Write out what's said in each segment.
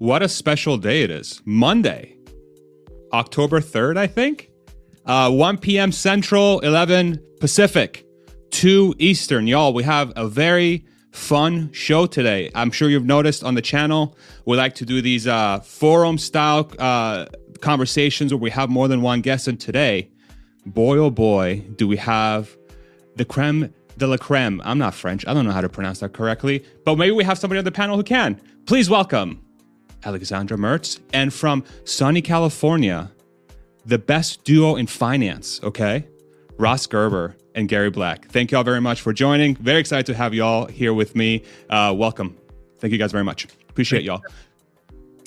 what a special day it is. Monday, October 3rd, I think. Uh, 1 p.m. Central, 11 Pacific, 2 Eastern. Y'all, we have a very fun show today. I'm sure you've noticed on the channel, we like to do these uh, forum style uh, conversations where we have more than one guest. And today, boy oh boy, do we have the creme de la creme. I'm not French. I don't know how to pronounce that correctly, but maybe we have somebody on the panel who can. Please welcome Alexandra Merz and from sunny California, the best duo in finance, okay? Ross Gerber and Gary Black. Thank you all very much for joining. Very excited to have you all here with me. Uh, welcome. Thank you guys very much. Appreciate y'all.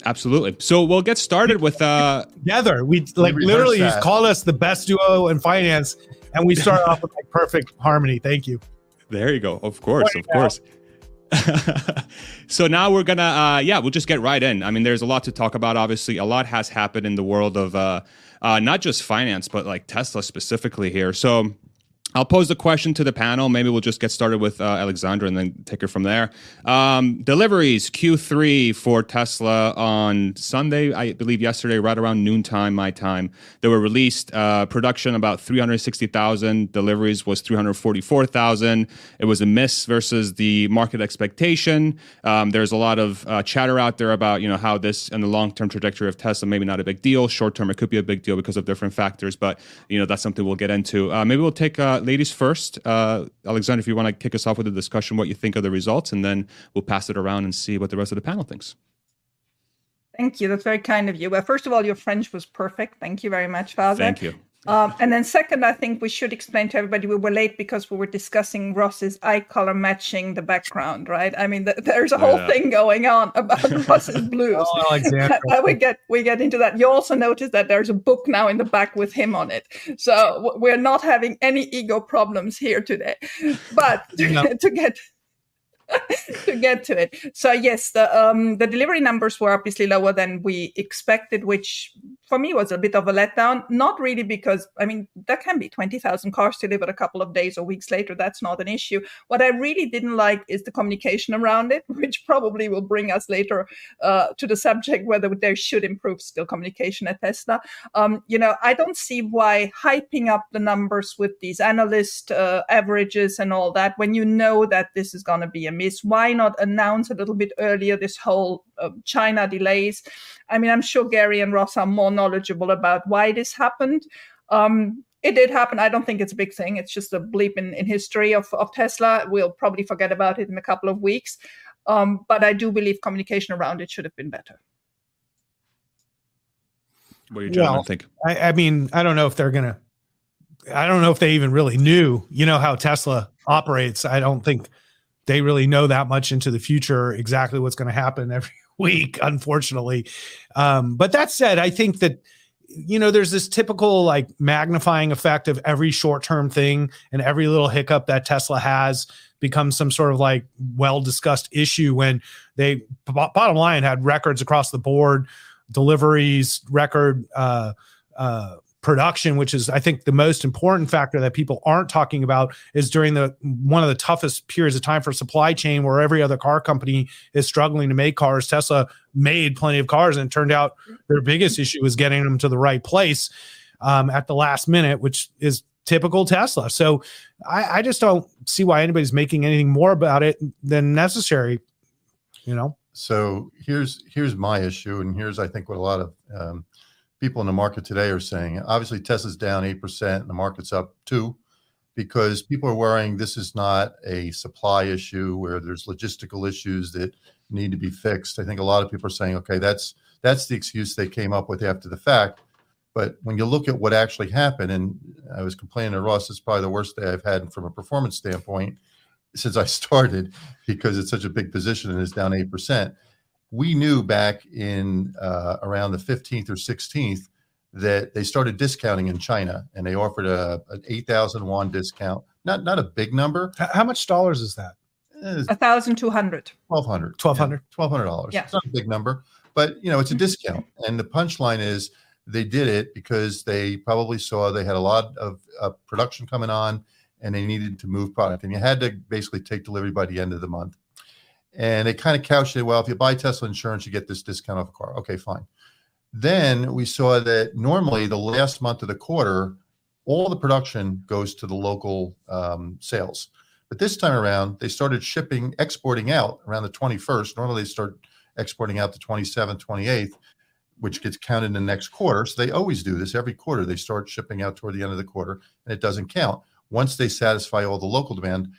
Absolutely. So we'll get started with uh together. We like literally you call us the best duo in finance, and we start off with like perfect harmony. Thank you. There you go. Of course, of course. so now we're gonna uh yeah we'll just get right in. I mean there's a lot to talk about obviously. A lot has happened in the world of uh, uh not just finance but like tesla specifically here. So I'll pose the question to the panel. Maybe we'll just get started with uh, Alexandra and then take it from there. Um, deliveries Q3 for Tesla on Sunday, I believe yesterday, right around noontime, my time. They were released. Uh, production about 360,000. Deliveries was 344,000. It was a miss versus the market expectation. Um, there's a lot of uh, chatter out there about you know how this and the long term trajectory of Tesla maybe not a big deal. Short term, it could be a big deal because of different factors. But you know that's something we'll get into. Uh, maybe we'll take uh, ladies first. Uh, Alexander, if you want to kick us off with a discussion, what you think of the results, and then we'll pass it around and see what the rest of the panel thinks. Thank you. That's very kind of you. Well, first of all, your French was perfect. Thank you very much, Father. Thank you. Um, and then second, I think we should explain to everybody we were late because we were discussing Ross's eye color matching the background, right? I mean, the, there's a whole yeah. thing going on about Ross's blues. oh, Alexander. we get we get into that. You also notice that there's a book now in the back with him on it. So we're not having any ego problems here today. But to get to get to it. So yes, the um, the delivery numbers were obviously lower than we expected, which for me was a bit of a letdown. Not really because I mean there can be twenty thousand cars delivered a couple of days or weeks later. That's not an issue. What I really didn't like is the communication around it, which probably will bring us later uh, to the subject whether there should improve still communication at Tesla. Um, you know, I don't see why hyping up the numbers with these analyst uh, averages and all that when you know that this is going to be a miss. Why not announce a little bit earlier this whole uh, China delays? I mean, I'm sure Gary and Ross are more knowledgeable about why this happened. Um, it did happen. I don't think it's a big thing. It's just a bleep in, in history of, of Tesla. We'll probably forget about it in a couple of weeks. Um, but I do believe communication around it should have been better. What do you gentlemen well, think? I, I mean, I don't know if they're going to I don't know if they even really knew, you know, how Tesla operates. I don't think they really know that much into the future exactly what's going to happen every week unfortunately. Um, but that said i think that you know there's this typical like magnifying effect of every short-term thing and every little hiccup that tesla has becomes some sort of like well discussed issue when they bottom line had records across the board deliveries record uh, uh, production, which is I think the most important factor that people aren't talking about is during the one of the toughest periods of time for supply chain where every other car company is struggling to make cars. Tesla made plenty of cars and turned out their biggest issue was getting them to the right place um, at the last minute, which is typical Tesla. So I, I just don't see why anybody's making anything more about it than necessary, you know? So here's here's my issue, and here's I think what a lot of um, people in the market today are saying. Obviously, Tesla's down 8% and the market's up 2 because people are worrying this is not a supply issue where there's logistical issues that need to be fixed. I think a lot of people are saying, okay, that's that's the excuse they came up with after the fact. But when you look at what actually happened, and I was complaining to Ross, it's probably the worst day I've had from a performance standpoint since I started because it's such a big position and it's down 8% we knew back in uh, around the 15th or 16th that they started discounting in China and they offered a, an 8,000 yuan discount. Not not a big number. How much dollars is that? Eh, a thousand two hundred. Twelve hundred. Twelve hundred. Twelve hundred dollars. Yeah. It's not a big number, but you know it's a discount. And the punchline is they did it because they probably saw they had a lot of uh, production coming on and they needed to move product, and you had to basically take delivery by the end of the month. And they kind of couched it well, if you buy Tesla insurance, you get this discount off a car. Okay, fine. Then we saw that normally the last month of the quarter, all the production goes to the local um, sales. But this time around, they started shipping, exporting out around the 21st. Normally they start exporting out the 27th, 28th, which gets counted in the next quarter. So they always do this every quarter. They start shipping out toward the end of the quarter and it doesn't count once they satisfy all the local demand.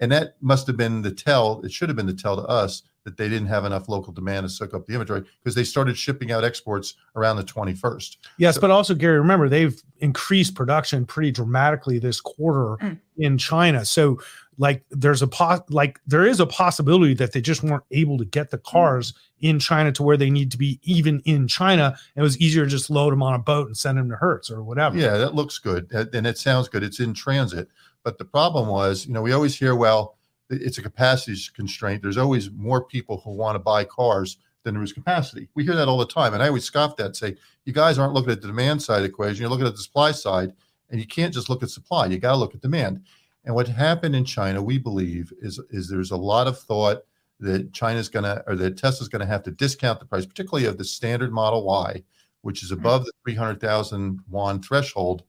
And that must have been the tell, it should have been the tell to us that they didn't have enough local demand to soak up the inventory because they started shipping out exports around the 21st. Yes, so, but also Gary, remember they've increased production pretty dramatically this quarter mm. in China. So like there's a po- like there is a possibility that they just weren't able to get the mm. cars in China to where they need to be even in China. It was easier to just load them on a boat and send them to Hertz or whatever. Yeah, that looks good and it sounds good. It's in transit. But the problem was, you know, we always hear, well, it's a capacity constraint. There's always more people who want to buy cars than there is capacity. We hear that all the time. And I always scoff that, say, you guys aren't looking at the demand side equation, you're looking at the supply side, and you can't just look at supply. You got to look at demand. And what happened in China, we believe, is, is there's a lot of thought that China's going to, or that Tesla's going to have to discount the price, particularly of the standard Model Y, which is mm-hmm. above the 300,000 yuan threshold,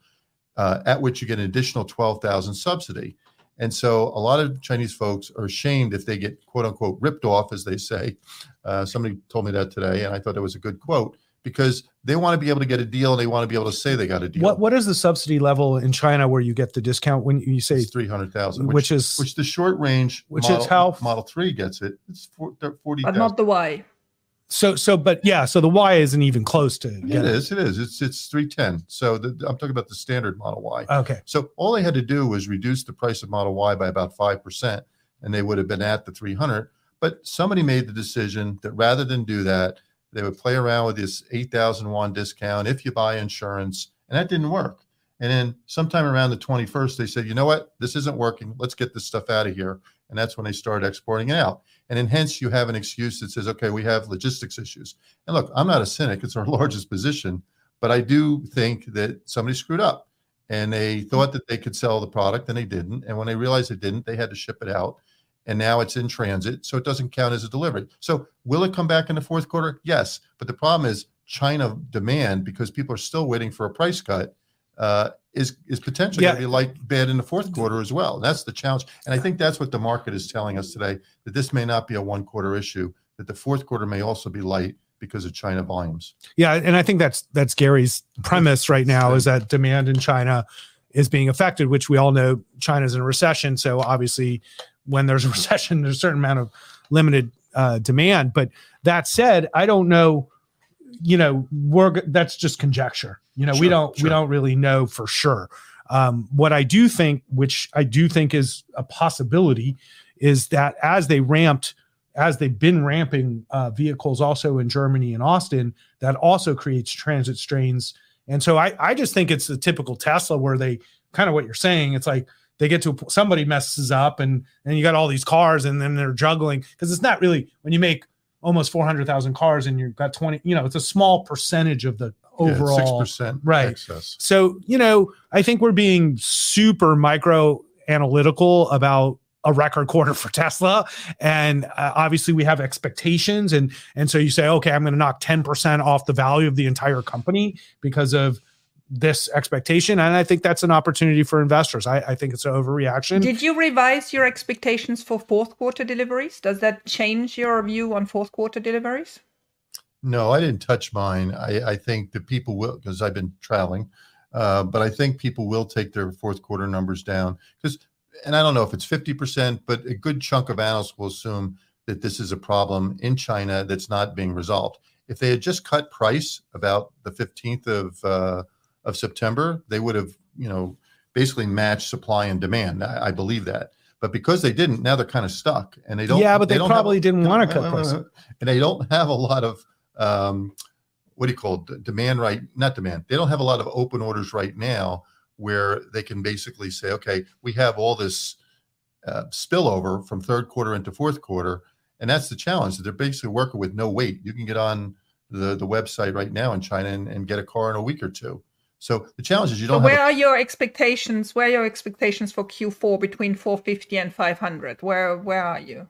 uh, at which you get an additional 12,000 subsidy. And so a lot of Chinese folks are ashamed if they get quote unquote ripped off, as they say. Uh, somebody told me that today, and I thought it was a good quote because they want to be able to get a deal and they want to be able to say they got a deal. What what is the subsidy level in China where you get the discount when you say three hundred thousand, which, which, is which the short range, which model, is how Model Three gets it. It's forty, but not the Y. So so but yeah, so the Y isn't even close to. It is. It is. It's it's three ten. So the, I'm talking about the standard Model Y. Okay. So all they had to do was reduce the price of Model Y by about five percent, and they would have been at the three hundred. But somebody made the decision that rather than do that, they would play around with this eight thousand yuan discount if you buy insurance, and that didn't work. And then sometime around the 21st, they said, you know what, this isn't working. Let's get this stuff out of here. And that's when they started exporting it out. And then hence you have an excuse that says, okay, we have logistics issues. And look, I'm not a cynic, it's our largest position, but I do think that somebody screwed up and they thought that they could sell the product and they didn't. And when they realized they didn't, they had to ship it out. And now it's in transit, so it doesn't count as a delivery. So will it come back in the fourth quarter? Yes. But the problem is China demand because people are still waiting for a price cut uh, is is potentially yeah. going to be like bad in the fourth quarter as well. That's the challenge, and I think that's what the market is telling us today that this may not be a one quarter issue. That the fourth quarter may also be light because of China volumes. Yeah, and I think that's that's Gary's premise right now is that demand in China is being affected, which we all know China's in a recession. So obviously, when there's a recession, there's a certain amount of limited uh, demand. But that said, I don't know you know we're that's just conjecture. You know sure, we don't sure. we don't really know for sure. Um, what i do think which i do think is a possibility is that as they ramped as they've been ramping uh, vehicles also in germany and austin that also creates transit strains. And so i i just think it's the typical tesla where they kind of what you're saying it's like they get to somebody messes up and and you got all these cars and then they're juggling because it's not really when you make almost 400,000 cars and you've got 20, you know, it's a small percentage of the overall. Yeah, 6% right. Excess. So, you know, I think we're being super micro analytical about a record quarter for Tesla and uh, obviously we have expectations and and so you say okay I'm going to knock 10% off the value of the entire company because of this expectation. And I think that's an opportunity for investors. I, I, think it's an overreaction. Did you revise your expectations for fourth quarter deliveries? Does that change your view on fourth quarter deliveries? No, I didn't touch mine. I, I think that people will, because I've been traveling, uh, but I think people will take their fourth quarter numbers down. Because, and I don't know if it's 50%, but a good chunk of analysts will assume that this is a problem in China that's not being resolved. If they had just cut price about the 15th of, uh, of September, they would have, you know, basically matched supply and demand. I, I believe that. But because they didn't, now they're kind of stuck, and they don't. Yeah, but they, they probably have, didn't want to cut prices, and they don't have a lot of um, what do you call it? demand right? Not demand. They don't have a lot of open orders right now where they can basically say, okay, we have all this uh, spillover from third quarter into fourth quarter, and that's the challenge. They're basically working with no wait. You can get on the the website right now in China and, and get a car in a week or two. So the challenge is you don't. So where a- are your expectations? Where are your expectations for Q4 between 450 and 500? Where where are you?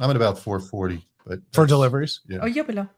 I'm at about 440, but for deliveries. Yeah. Oh, you're below.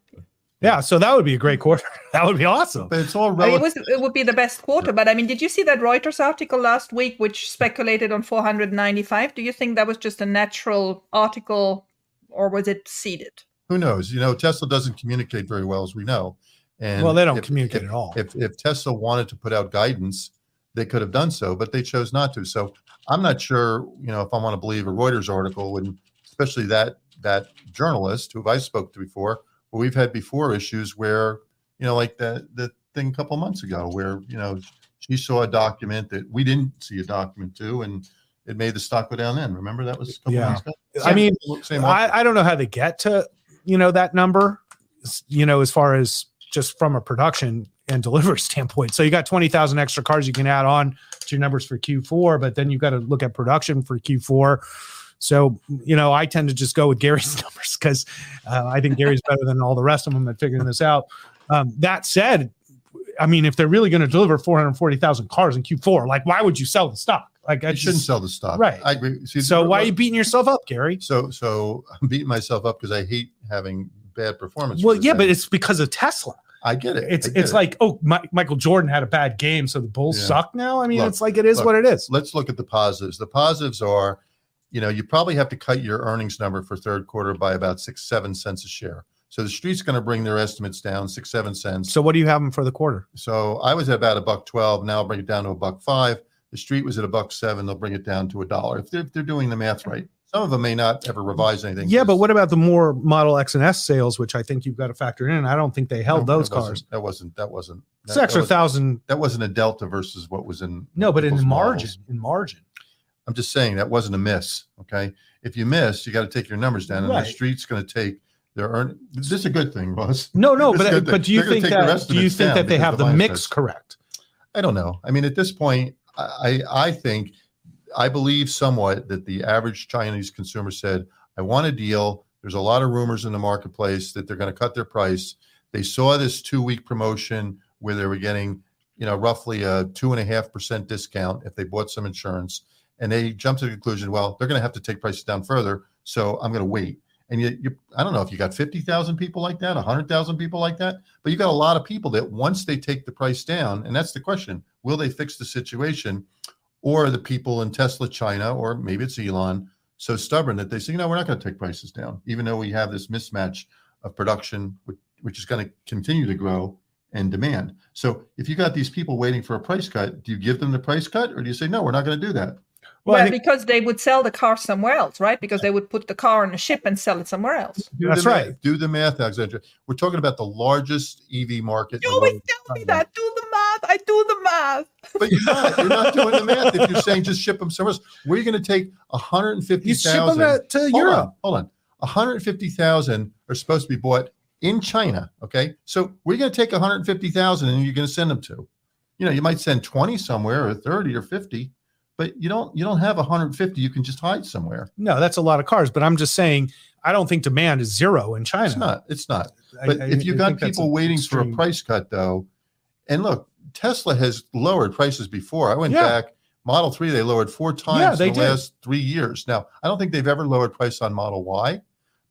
Yeah, so that would be a great quarter. that would be awesome. But it's all relative. it was it would be the best quarter. But I mean, did you see that Reuters article last week, which speculated on 495? Do you think that was just a natural article, or was it seeded? Who knows? You know, Tesla doesn't communicate very well, as we know. And well, they don't if, communicate if, at all. If if Tesla wanted to put out guidance, they could have done so, but they chose not to. So I'm not sure, you know, if I want to believe a Reuters article, and especially that that journalist who I spoke to before we've had before issues where, you know, like the the thing a couple months ago where, you know, she saw a document that we didn't see a document to, and it made the stock go down then. Remember that was a couple yeah. months ago? I mean, I, I don't know how they get to, you know, that number, you know, as far as just from a production and delivery standpoint. So you got 20,000 extra cars you can add on to your numbers for Q4, but then you got to look at production for Q4 so, you know, I tend to just go with Gary's numbers because uh, I think Gary's better than all the rest of them at figuring this out. Um, that said, I mean, if they're really going to deliver 440,000 cars in Q4, like, why would you sell the stock? Like, I shouldn't sell the stock. Right. I agree. See, so why are you beating yourself up, Gary? So, so I'm beating myself up because I hate having bad performance. Well, yeah, but it's because of Tesla. I get it. It's get it's it. like, oh, My- Michael Jordan had a bad game, so the Bulls Yeah. suck now. I mean, Look, it's like it is look, what it is. let's look at the positives. The positives are, you know, you probably have to cut your earnings number for third quarter by about six, seven cents a share. So the street's going to bring their estimates down six, seven cents. So what do you have them for the quarter? So I was at about a buck twelve. Now I'll bring it down to a buck five. The street was at a buck seven. They'll bring it down to a dollar if they're, if they're doing the math right. Some of them may not ever revise anything. Yeah, but what about the more Model X and S sales, which I think you've got to factor in? I don't think they held No, those that cars. That wasn't. That wasn't. It's that, extra that, was, thousand. that wasn't a delta versus what was in. No, but in margin, models. in margin. I'm just saying that wasn't a miss. Okay, if you miss, you got to take your numbers down, and Right. the street's going to take their earn. This is a good thing, boss. No, no, It's but but do you think that do you think that they have the mix correct? I don't know. I mean, at this point, I I think I believe somewhat that the average Chinese consumer said, "I want a deal." There's a lot of rumors in the marketplace that they're going to cut their price. They saw this two week promotion where they were getting, you know, roughly a two and a half percent discount if they bought some insurance, and they jumped to the conclusion, well, they're going to have to take prices down further, so I'm going to wait. And you, you, I don't know if you got fifty thousand people like that, hundred thousand people like that, but you got a lot of people that once they take the price down, and that's the question: Will they fix the situation, or the people in Tesla China, or maybe it's Elon, so stubborn that they say, know, we're not going to take prices down, even though we have this mismatch of production, which is going to continue to grow and demand. So if you got these people waiting for a price cut, do you give them the price cut, or do you say, no, we're not going to do that? Well, Well, think- because they would sell the car somewhere else, right? Because they would put the car on a ship and sell it somewhere else. That's right. Math, do the math, Alexandra. We're talking about the largest EV market. You always tell me that. Do the math. I do the math. But you're not. You're not doing the math. If you're saying just ship them somewhere else, where are you going to take you ship 150,000? them to, to hold Europe. On, hold on. 150,000 are supposed to be bought in China. Okay. So we're going to take 150,000 and you're going to send them to. You know, you might send 20 somewhere or 30 or 50, but you don't you don't have 150 you can just hide somewhere. No, that's a lot of cars. But I'm just saying, I don't think demand is zero in China. It's not. It's not. But I- if you I got people waiting for a price cut though, and look, Tesla has lowered prices before. I went Yeah. back Model 3 they lowered four times Yeah, in the did. last 3 years. Now, I don't think they've ever lowered price on Model Y,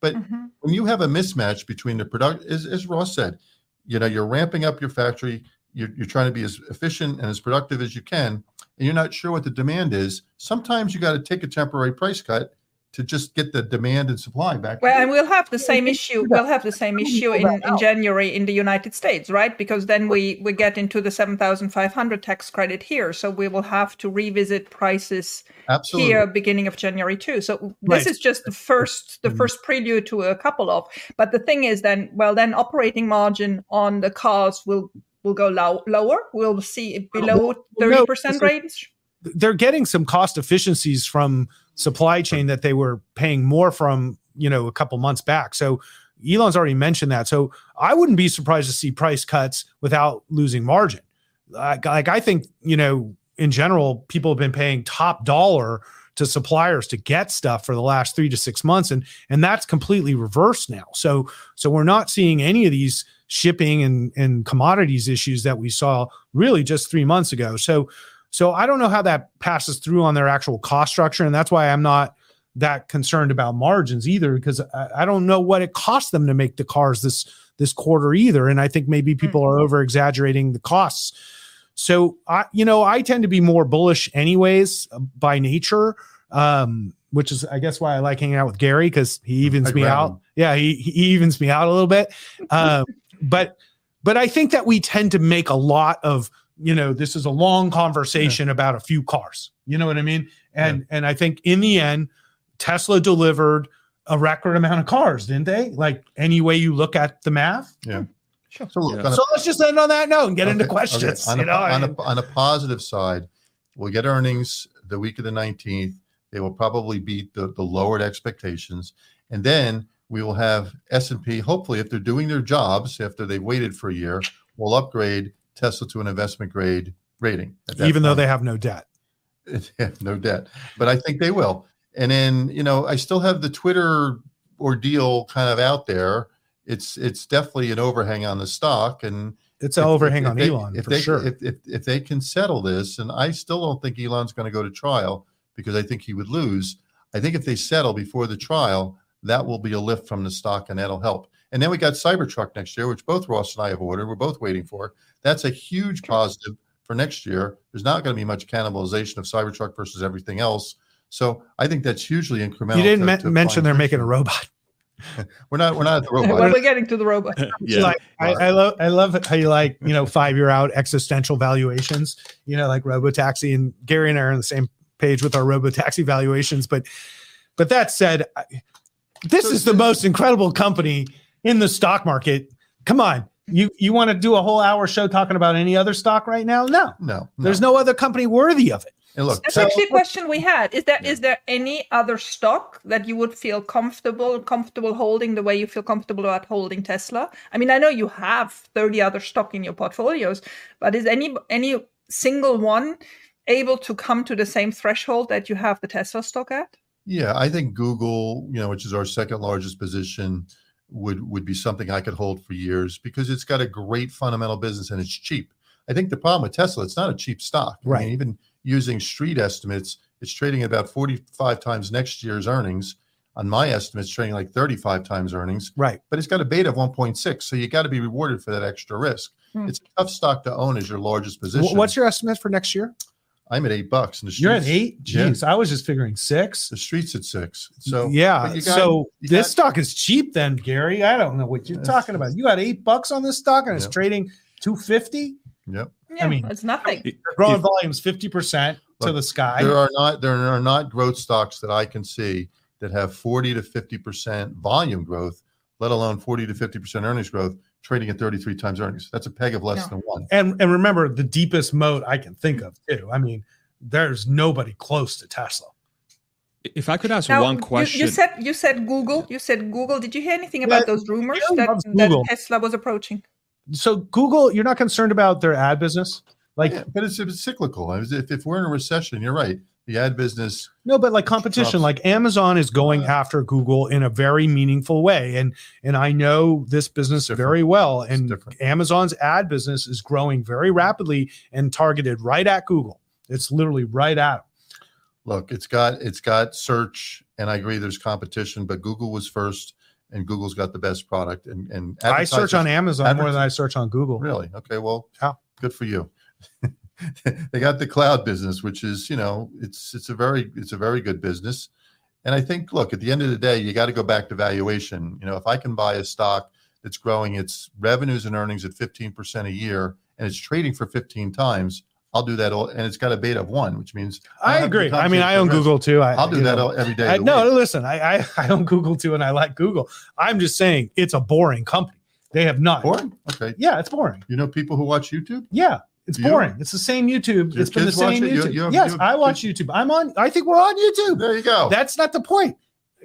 but Mhm. when you have a mismatch between the product as, as Ross said, you know, you're ramping up your factory, you're, you're trying to be as efficient and as productive as you can, and you're not sure what the demand is. Sometimes you got to take a temporary price cut to just get the demand and supply back. Well, and we'll have the same issue. We'll have the same issue in, in January in the United States, right? Because then we we get into the seven thousand five hundred tax credit here, so we will have to revisit prices Absolutely. here beginning of January too. So this Right. is just the first the Mhm. first prelude to a couple of. But the thing is, then well, then operating margin on the cars will will go low, lower. We'll see it uh, below thirty percent range. they're getting some cost efficiencies from supply chain that they were paying more from you know a couple months back so elon's already mentioned that so i wouldn't be surprised to see price cuts without losing margin like, like i think you know in general people have been paying top dollar to suppliers to get stuff for the last three to six months and and that's completely reversed now so so we're not seeing any of these shipping and and commodities issues that we saw really just three months ago so so I don't know how that passes through on their actual cost structure, and that's why I'm not that concerned about margins either because I, I don't know what it costs them to make the cars this this quarter either. And I think maybe people are mm-hmm. over exaggerating the costs. So I, you know, I tend to be more bullish anyways uh, by nature. Um, which is I guess why I like hanging out with Gary because he evens I'd me out. him. Yeah, he, he evens me out a little bit. Um, but but I think that we tend to make a lot of you know this is a long conversation about a few cars. You know what I mean? And and I think in the end, Tesla delivered a record amount of cars, didn't they? Like any way you look at the math. Sure. So look, Yeah. on a- So let's just end on that note and get into Okay, okay. questions. On, you a, know, on, I- a, on a positive side, we'll get earnings the week of the 19th. They will probably beat the, the lowered expectations. And then we will have S&P, hopefully, if they're doing their jobs, after they've waited for a year, will upgrade Tesla to an investment grade rating. at that even though they have no debt. No debt. But I think they will. And then, you know, I still have the Twitter ordeal kind of out there. It's it's definitely an overhang on the stock. And It's an if- overhang if on they- Elon if for they, sure. If, if, if they can settle this, and I still don't think Elon's going to go to trial because I think he would lose. I think if they settle before the trial, that will be a lift from the stock and that'll help. And then we got Cybertruck next year, which both Ross and I have ordered. We're both waiting for. That's a huge positive for next year. There's not going to be much cannibalization of Cybertruck versus everything else. So I think that's hugely incremental. you didn't to- men- to mention they're making a robot. We're not. We're not at the Well, robot. we're getting to the robot. yeah. Like, I, I love I love how you like you know five year out existential valuations. You know, like Robotaxi and Gary and I are on the same page with our Robotaxi valuations. But but that said, I, this So- is the most incredible company in the stock market. Come on, you you want to do a whole hour show talking about any other stock right now? No, no, there's no other company worthy of it. And look, That's Tesla- actually a question we had. Is there is Yeah. there any other stock that you would feel comfortable comfortable holding the way you feel comfortable about holding Tesla? I mean, I know you have 30 other stock in your portfolios, but is any any single one able to come to the same threshold that you have the Tesla stock at? Yeah, I think Google, you know, which is our second largest position, would would be something I could hold for years because it's got a great fundamental business and it's cheap. I think the problem with Tesla, it's not a cheap stock. I mean, Right. even using street estimates, it's trading at about 45 times next year's earnings. On my estimates, trading like 35 times earnings, Right. but it's got a beta of 1.6. So you got to be rewarded for that extra risk. Hmm. It's a tough stock to own as your largest position. What's your estimate for next year? I'm at eight bucks. And the You're at streets- eight. Yeah. Jeez, I was just figuring six. The streets at six. So yeah, got- so this got- stock is cheap then, Gary. I don't know what you're talking about. You got eight bucks on this stock and it's Yep. trading 250. Yep. Yeah, mean, it's nothing. If- Growing if- volumes 50% to the sky. There are not there are not growth stocks that I can see that have 40 to 50 percent volume growth, let alone 40 to 50 percent earnings growth, trading at 33 times earnings. That's a peg of less No. than one. and and remember the deepest moat I can think of too. I mean, there's nobody close to Tesla. If I could ask Now, one question, You, said you said Google. You said Google. Did you hear anything about Yeah, those rumors that, that Tesla was approaching? So Google, you're not concerned about their ad business? Like Yeah, but it's, it's cyclical. I was- If, if we're in a recession, you're right. The ad business, No, but like competition, Drops. like Amazon is going Uh, after Google in a very meaningful way, and and I know this business very well, and. Amazon's ad business is growing very rapidly and targeted right at Google. It's literally right at. look, it's got it's got search, and I agree there's competition, but Google was first, and Google's got the best product. And and I search on Amazon more than I search on Google. Really? Okay. Well, Yeah. good for you. they got the cloud business, which is, you know, it's it's a very it's a very good business. And I think, look, at the end of the day, you got to go back to valuation. You know, if I can buy a stock that's growing its revenues and earnings at 15% a year and it's trading for 15 times, I'll do that all and it's got a beta of one, which means I the agree. I mean, I own Google too. I, I'll do that know, all, every day. I, no, week. listen, I, I I own Google too, and I like Google. I'm just saying it's a boring company. They have not. Boring? Okay. Yeah, it's boring. You know people who watch YouTube? Yeah, it's You? boring. It's the same YouTube. Your It's been the same it? You- YouTube. you have- yes, have I watch YouTube. I'm on. I think we're on YouTube. There you go. That's not the point.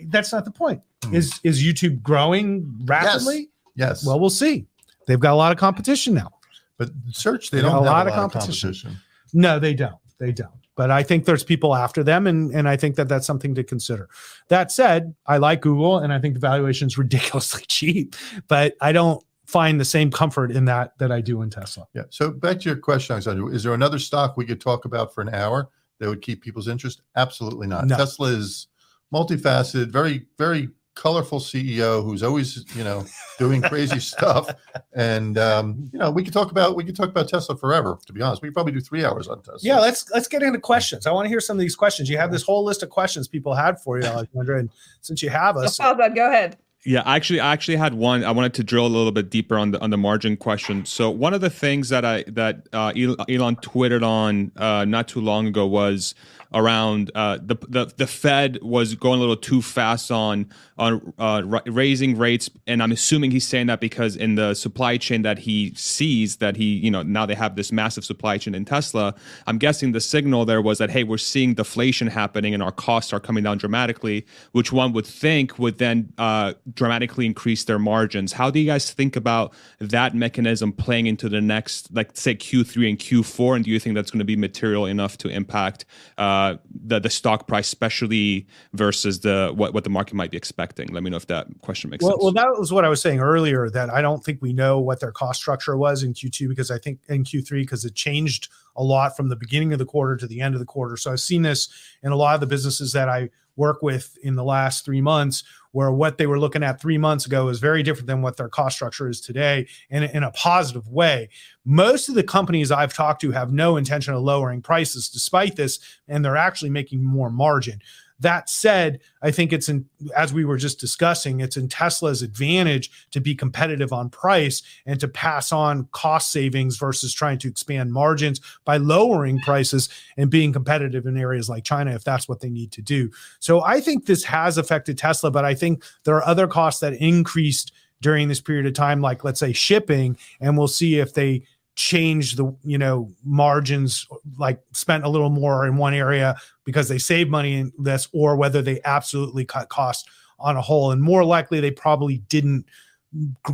That's not the point. Hmm. Is is YouTube growing rapidly? yes. Well, we'll see. They've got a lot of competition now. But search, they They don't have a lot of lot of competition. competition. No, they don't. They don't. But I think there's people after them, and and I think that that's something to consider. That said, I like Google, and I think the valuation is ridiculously cheap. But I don't find the same comfort in that that I do in Tesla. Yeah. So back to your question, Alexander, is there another stock we could talk about for an hour that would keep people's interest? Absolutely not. No. Tesla is multifaceted, very, very colorful CEO who's always, you know, doing crazy stuff. And um, you know, we could talk about we could talk about Tesla forever. To be honest, we could probably do three hours on Tesla. Yeah, let's let's get into questions. I want to hear some of these questions. You have this whole list of questions people had for you, Alexandra, and since you have us, oh, go ahead. Yeah, actually, I actually had one. I wanted to drill a little bit deeper on the on the margin question. So one of the things that I that uh, Elon tweeted on uh, not too long ago was around uh, the, the the Fed was going a little too fast on on uh, raising rates, and I'm assuming he's saying that because in the supply chain that he sees that he you know now they have this massive supply chain in Tesla. I'm guessing the signal there was that hey, we're seeing deflation happening and our costs are coming down dramatically, which one would think would then uh, dramatically increase their margins. How do you guys think about that mechanism playing into the next, like say Q3 and Q4, and do you think that's going to be material enough to impact? Uh, uh, the the stock price, especially versus the what, what the market might be expecting. Let me know if that question makes well, sense. Well, that was what I was saying earlier. That I don't think we know what their cost structure was in Q2 because I think in Q3 because it changed a lot from the beginning of the quarter to the end of the quarter. So I've seen this in a lot of the businesses that I work with in the last three months where what they were looking at three months ago is very different than what their cost structure is today in, in a positive way. Most of the companies I've talked to have no intention of lowering prices despite this, and they're actually making more margin. That said, I think it's in, as we were just discussing, it's in Tesla's advantage to be competitive on price and to pass on cost savings versus trying to expand margins by lowering prices and being competitive in areas like China if that's what they need to do. So I think this has affected Tesla, but I think there are other costs that increased during this period of time, like let's say shipping, and we'll see if they change the you know margins like spent a little more in one area because they save money in this or whether they absolutely cut cost on a whole. And more likely they probably didn't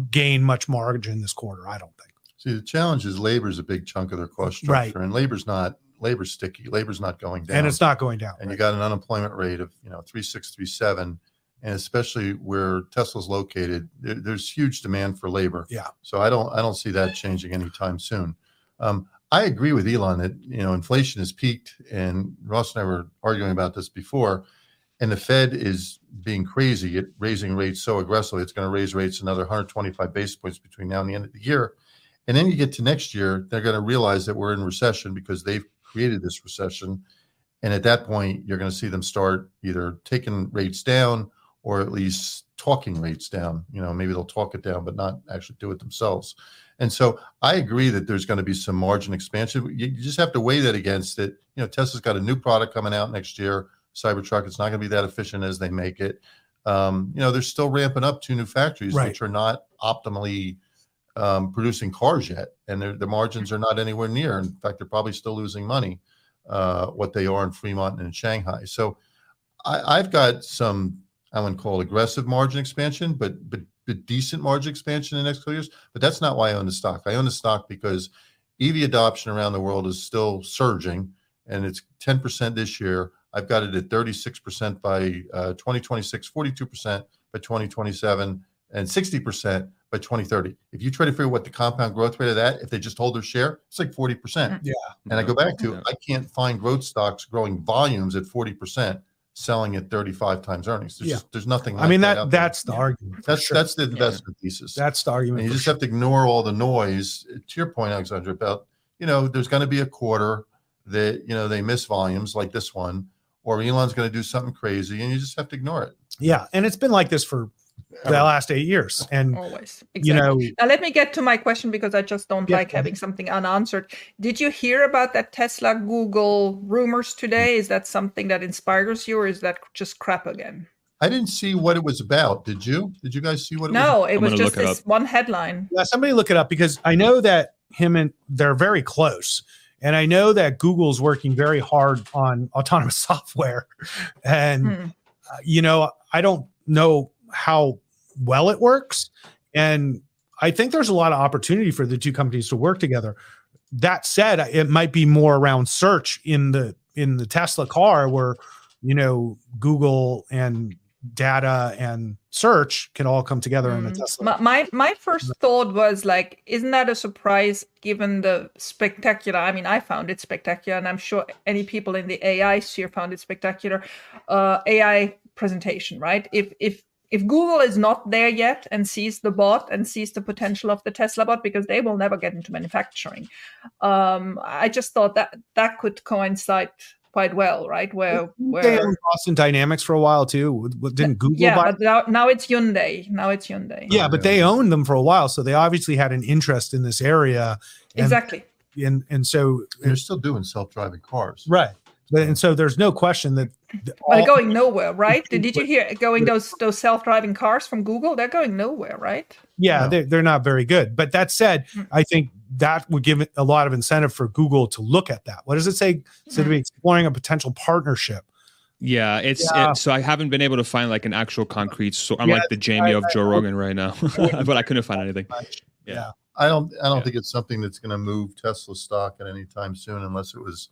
gain much margin this quarter i don't think. See the challenge is labor is a big chunk of their cost structure right. and labor's not labor's sticky. Labor's not going down. and it's not going down and right. you got an unemployment rate of you know 3637 and especially where Tesla's located, there, there's huge demand for labor. Yeah. So I don't I don't see that changing anytime soon. Um, I agree with Elon that you know inflation has peaked, and Ross and I were arguing about this before. And the Fed is being crazy at raising rates so aggressively. It's going to raise rates another 125 basis points between now and the end of the year. And then you get to next year, they're going to realize that we're in recession because they've created this recession. And at that point, you're going to see them start either taking rates down or at least talking rates down. You know, maybe they'll talk it down, but not actually do it themselves. And so I agree that there's going to be some margin expansion. You, you just have to weigh that against it. You know, Tesla's got a new product coming out next year, Cybertruck. It's not going to be that efficient as they make it. Um, you know, they're still ramping up two new factories, right. which are not optimally um, producing cars yet, and their margins are not anywhere near. In fact, they're probably still losing money uh, what they are in Fremont and in Shanghai. So I, I've got some I wouldn't call it aggressive margin expansion, but but but decent margin expansion in the next couple years. But that's not why I own the stock. I own the stock because EV adoption around the world is still surging, and it's 10% this year. I've got it at 36% by uh, 2026, 42% by 2027, and 60% by 2030. If you try to figure what the compound growth rate of that, if they just hold their share, it's like 40%. Yeah. And I go back to, I can't find growth stocks growing volumes at 40% selling at 35 times earnings. There's, yeah. just, there's nothing. Like I mean that, that that's the argument. That's sure. that's the investment yeah. thesis. That's the argument. And you just sure. have to ignore all the noise. To your point, Alexandra, about you know there's going to be a quarter that you know they miss volumes like this one, or Elon's going to do something crazy, and you just have to ignore it. Yeah, and it's been like this for the last eight years. And always, exactly. you know, now let me get to my question because I just don't yeah, like having something unanswered. Did you hear about that Tesla Google rumors today? Is that something that inspires you, or is that just crap again? I didn't see what it was about. Did you? Did you guys see what it no, was? No, it was just this one headline. Yeah, somebody look it up because I know that him and they're very close. And I know that Google's working very hard on autonomous software. And, hmm. uh, you know, I don't know how well it works. And I think there's a lot of opportunity for the two companies to work together. That said, it might be more around search in the in the Tesla car where you know Google and data and search can all come together mm. in the mm. Tesla. My, my my first thought was like, isn't that a surprise given the spectacular? I mean, I found it spectacular, and I'm sure any people in the AI sphere found it spectacular. Uh, AI presentation, right? If if if Google is not there yet and sees the bot and sees the potential of the Tesla bot, because they will never get into manufacturing, um, I just thought that that could coincide quite well, right? Where where they owned Boston Dynamics for a while too. Didn't Google? Yeah, buy- but now, now it's Hyundai. Now it's Hyundai. yeah, but they owned them for a while, so they obviously had an interest in this area. And, exactly. And and so They're still doing self-driving cars. right. But, and so there's no question that But they're going nowhere, right? Did, did you hear going those those self driving cars from Google? They're going nowhere, right? yeah, No. they're, they're not very good. But that said, Mm. I think that would give a lot of incentive for Google to look at that. What does it say? So to be exploring a potential partnership. Yeah, it's Yeah. It, so I haven't been able to find like an actual concrete. So I'm Yeah, like the Jamie I- of I- Joe Rogan right now, but I couldn't find anything. Yeah. I don't. I don't Yeah. think it's something that's going to move Tesla stock at any time soon, unless it was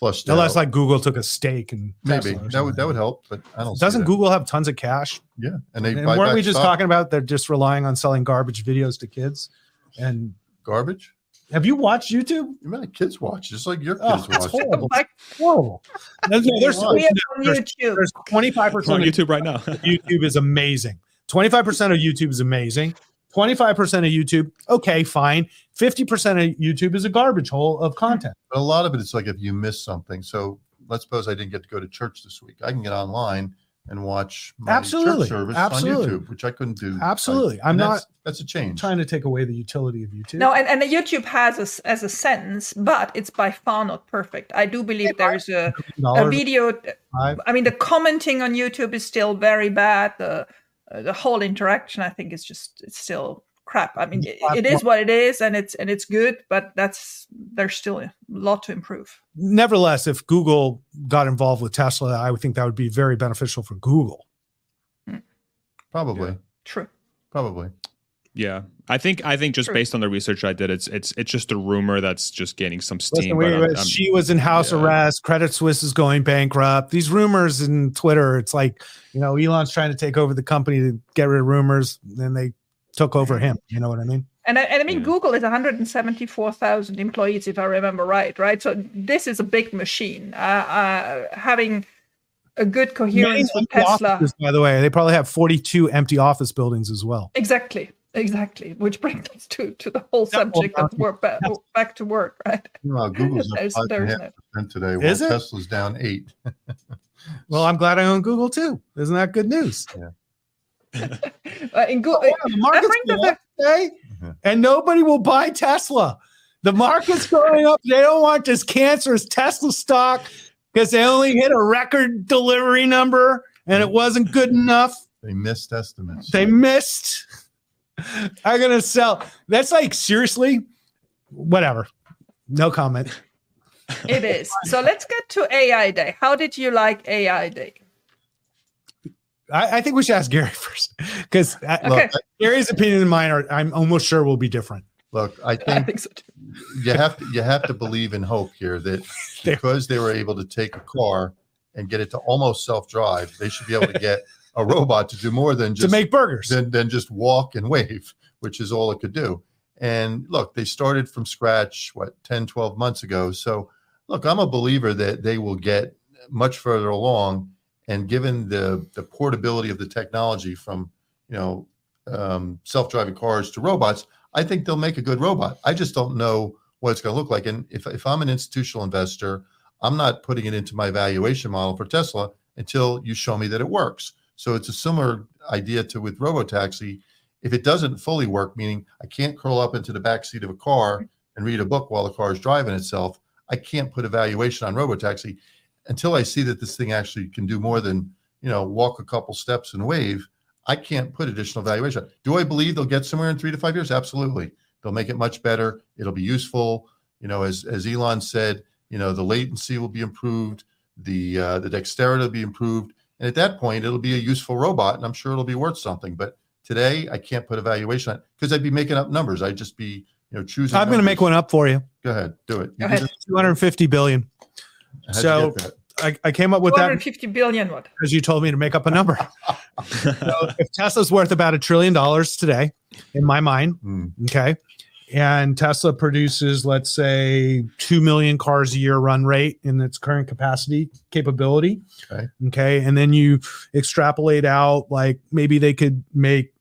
flushed Unless out. like Google took a stake and maybe that would that would help, but I don't. see Doesn't. Google have tons of cash? Yeah, and they And buy weren't we just stock. talking about they're just relying on selling garbage videos to kids? And garbage. have you watched YouTube? You mean kids watch, just like your Oh, kids that's watch. horrible. Oh like, Whoa. There's, there's, we are on there's, YouTube. there's 25% It's on of YouTube right now. YouTube is amazing. 25% of YouTube is amazing. 25% of YouTube, okay, fine. 50% of YouTube is a garbage hole of hmm. content. But a lot of it is like if you miss something. So let's suppose I didn't get to go to church this week. I can get online and watch my Absolutely. church service Absolutely. on YouTube, which I couldn't do. Absolutely. I- I'm not that's, that's a change. trying to take away the utility of YouTube. No, and, and the YouTube has a, s- as a sentence, but it's by far not perfect. I do believe there's a, a video. five. I mean, the commenting on YouTube is still very bad. The Uh, the whole interaction, I think, is just it's still crap. I mean, it, it is what it is, and it's and it's good, but that's there's still a lot to improve. Nevertheless, if Google got involved with Tesla, I would think that would be very beneficial for Google. Hmm. Probably. Yeah. True. Probably. Yeah, I think I think just based on the research I did, it's it's it's just a rumor that's just gaining some steam. Listen, we- but I'm- I'm- she was in house yeah. arrest. Credit Suisse is going bankrupt. These rumors in Twitter, it's like, you know, Elon's trying to take over the company to get rid of rumors. Then they took over him. You know what I mean? And I, and I mean, Yeah. Google is 174,000 employees, if I remember right, right? So this is a big machine. Uh, uh, having a good coherence Many with Tesla. offices, by the way, they probably have 42 empty office buildings as well. Exactly. Exactly. Which brings us to, to the whole Yeah, well, subject of work back, back to work, right? Well, Google's up There's- five and a there's no- percent today, while Is it? Tesla's down eight. Well, I'm glad I own Google too. Isn't that good news? Uh, in Go- Yeah, the market's brings us going up today, Mhm. and nobody will buy Tesla. The market's going up. They don't want this cancerous Tesla stock because they only hit a record delivery number and it wasn't good enough. They missed estimates. They missed. I'm gonna sell. That's like seriously, whatever. No comment. it is. So let's get to AI Day. How did you like AI Day? I, I think we should ask Gary first because uh, Okay. Look, Gary's opinion and mine are. I'm almost sure will be different. look, I I think think so too. you have to you have to believe in hope here that because they were able to take a car and get it to almost self-drive, they should be able to get a robot to do more than to just make burgers. than, than just walk and wave, which is all it could do. And look, they started from scratch, what, 10, 12 months ago. So, look, I'm a believer that they will get much further along. And given the, the portability of the technology from, you know, um, self-driving cars to robots, I think they'll make a good robot. I just don't know what it's going to look like. And if, if I'm an institutional investor, I'm not putting it into my valuation model for Tesla until you show me that it works. So it's a similar idea to with robotaxi. If it doesn't fully work, meaning I can't curl up into the back seat of a car and read a book while the car is driving itself, I can't put a valuation on robotaxi until I see that this thing actually can do more than you know walk a couple steps and wave. I can't put additional valuation. Do I believe they'll get somewhere in three to five years? Absolutely. They'll make it much better. It'll be useful. You know, as as Elon said, you know, the latency will be improved, the uh, the dexterity will be improved, and at that point, it'll be a useful robot, and I'm sure it'll be worth something. But today, I can't put a valuation on it because I'd be making up numbers. I'd just be you know choosing. I'm going to make one up for you. Go ahead, do it. Go ahead. did 250 billion. How'd So- I, I came up with that 250 billion what? because you told me to make up a number. so if Tesla's worth about a trillion dollars today, in my mind, Hmm. okay, and Tesla produces, let's say, 2 million cars a year run rate in its current capacity capability. Okay. Okay. And then you extrapolate out, like maybe they could make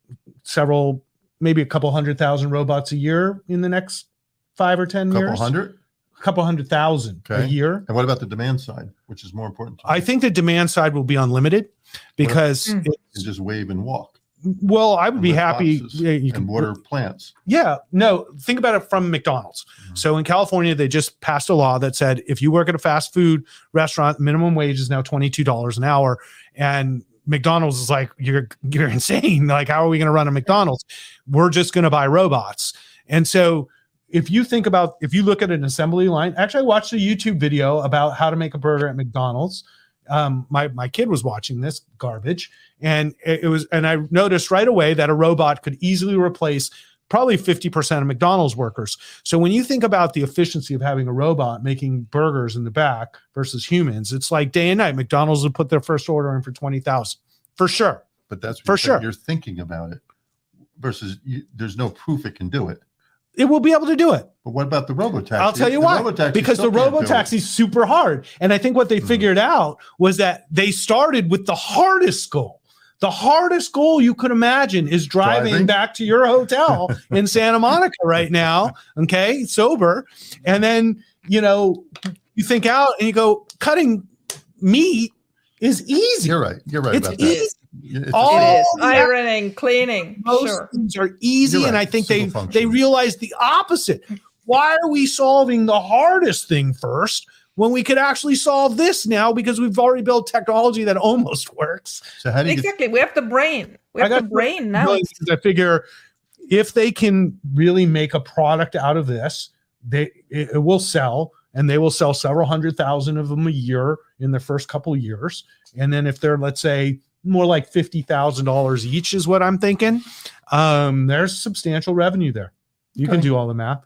several, maybe a couple hundred thousand robots a year in the next five or 10 couple years. hundred. A couple hundred thousand a year. And what about the demand side, which is more important? to I think the demand side will be unlimited because, Mm. it- just wave and walk. Well, I would be happy. yeah, you can water plants. Yeah, no, think about it from McDonald's. Mhm. So in California, they just passed a law that said if you work at a fast food restaurant, minimum wage is now $22 an hour. And McDonald's is like, you're you're insane. Like, how are we going to run a McDonald's? We're just going to buy robots. And so if you think about if you look at an assembly line, actually I watched a YouTube video about how to make a burger at McDonald's. Um, my my kid was watching this garbage, and it, it was, and I noticed right away that a robot could easily replace probably 50% of McDonald's workers. So when you think about the efficiency of having a robot making burgers in the back versus humans, it's like day and night. McDonald's would put their first order in for 20,000 for sure. But that's For you're sure. You're thinking about it versus you, there's no proof it can do it. It will be able to do it. But what about the robotaxi? I'll tell you why. Because the still can't do it. robotaxi is super hard. And I think what they Mhm. figured out was that they started with the hardest goal. The hardest goal you could imagine is driving, Driving? back to your hotel in Santa Monica right now, okay, sober. And then, you know, you think out and you go, cutting meat is easy. You're right. You're right It's about easy. that. It's All- It is ironing, cleaning. Most Sure. things are easy, You're and. I think they Simple they function. realized the opposite. Why are we solving the hardest thing first when we could actually solve this now because we've already built technology that almost works? so how do you get Exactly. We have the brain. We I have the got brain now. Because I figure if they can really make a product out of this, they it, it will sell, and they will sell several hundred thousand of them a year in the first couple of years. And then if they're let's say more like fifty thousand dollars each is what I'm thinking, um, there's substantial revenue there. You can do all the math.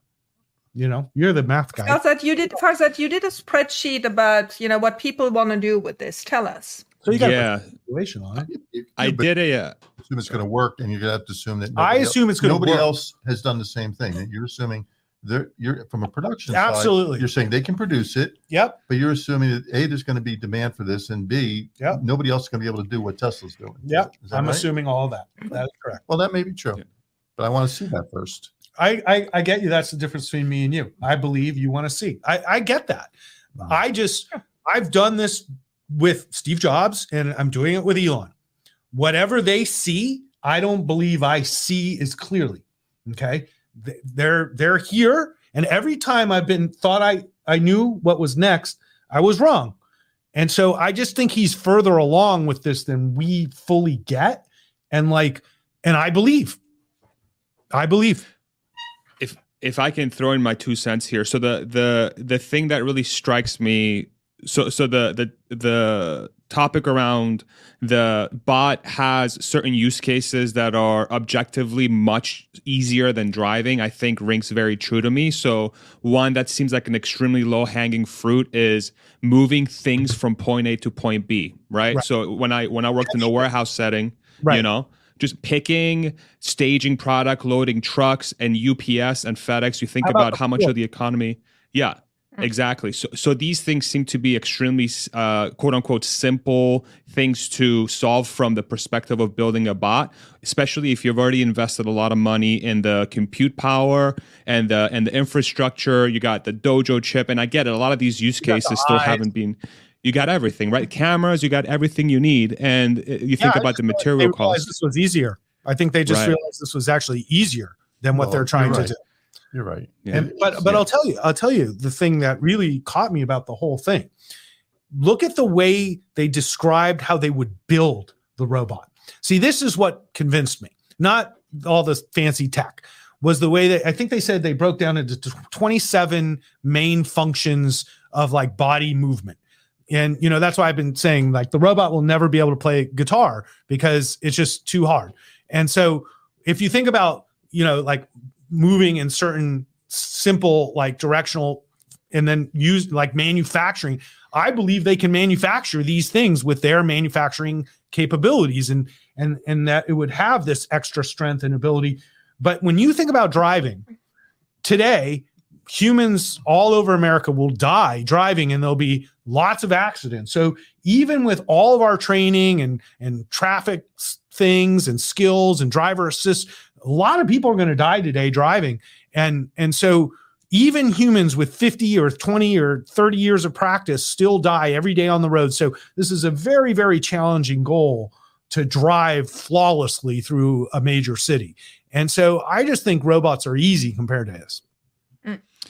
You know, you're the math guy. Farzad, you did Farzad, you did a spreadsheet about you know what people want to do with this. Tell us. So you got yeah, a calculation on it. you- you- I but did a. Uh, assume it's going to work, and you're going to have to assume that I assume it's going to nobody work. else has done the same thing. That You're assuming they're you're from a production side, Absolutely. You're saying they can produce it, Yep. but you're assuming that a there's going to be demand for this, and b Yep. nobody else is going to be able to do what Tesla's doing. Yep. Is that I'm right? assuming all that. That is correct. Well, that may be true, Yeah. but I want to see that first. I, I I get you. That's the difference between me and you. I believe you want to see. I, I get that. Mhm. I just I've done this with Steve Jobs and I'm doing it with Elon. Whatever they see, I don't believe I see as clearly. Okay. They're they're here. And every time I've been thought I I knew what was next, I was wrong. And so I just think he's further along with this than we fully get. And like, and I believe. I believe. If I can throw in my two cents here, so the the the thing that really strikes me, so so the the the topic around the bot has certain use cases that are objectively much easier than driving. I think rings very true to me. So one that seems like an extremely low hanging fruit is moving things from point A to point B. Right. Right. So when I when I worked in a warehouse setting, Right. you know just picking staging product loading trucks and ups and fedex you think How about about how much the- of the economy yeah Mm. exactly. So so these things seem to be extremely uh, quote unquote simple things to solve from the perspective of building a bot especially if you've already invested a lot of money in the compute power and the and the infrastructure. You got the dojo chip and i get it a lot of these use got the cases still haven't been you got everything right cameras you got everything you need and uh, you think Yeah, I about the They material realized cost this was easier. I think they just Right. realized this was actually easier than what Well, they're trying you're to do. You're right. Yeah. And but but Yeah. I'll tell you, I'll tell you the thing that really caught me about the whole thing. Look at the way they described how they would build the robot. See, this is what convinced me. Not all this fancy tech. Was the way that I think they said they broke down into 27 main functions of like body movement. And you know, that's why I've been saying like the robot will never be able to play guitar because it's just too hard. And so if you think about, you know, like moving in certain simple like directional and then use like manufacturing i believe they can manufacture these things with their manufacturing capabilities and and and that it would have this extra strength and ability but when you think about driving today, humans all over America will die driving and there'll be lots of accidents. So even with all of our training and and traffic things and skills and driver assist, a lot of people are going to die today driving. And and so even humans with 50 or 20 or 30 years of practice still die every day on the road. So this is a very very challenging goal to drive flawlessly through a major city. And so I just think robots are easy compared to this.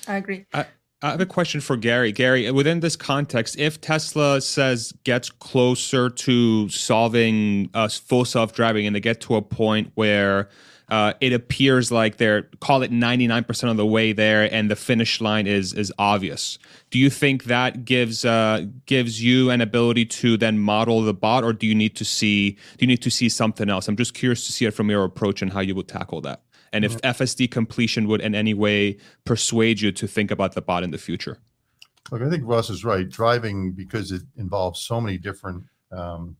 I agree. I, I have a question for Gary. Gary, within this context, if Tesla says gets closer to solving uh, full self driving and they get to a point where uh, it appears like they're call it 99% of the way there and the finish line is is obvious do you think that gives uh, gives you an ability to then model the bot or do you need to see do you need to see something else i'm just curious to see it from your approach and how you would tackle that and if fsd completion would in any way persuade you to think about the bot in the future. Look i think Ross is right. Driving because it involves so many different um,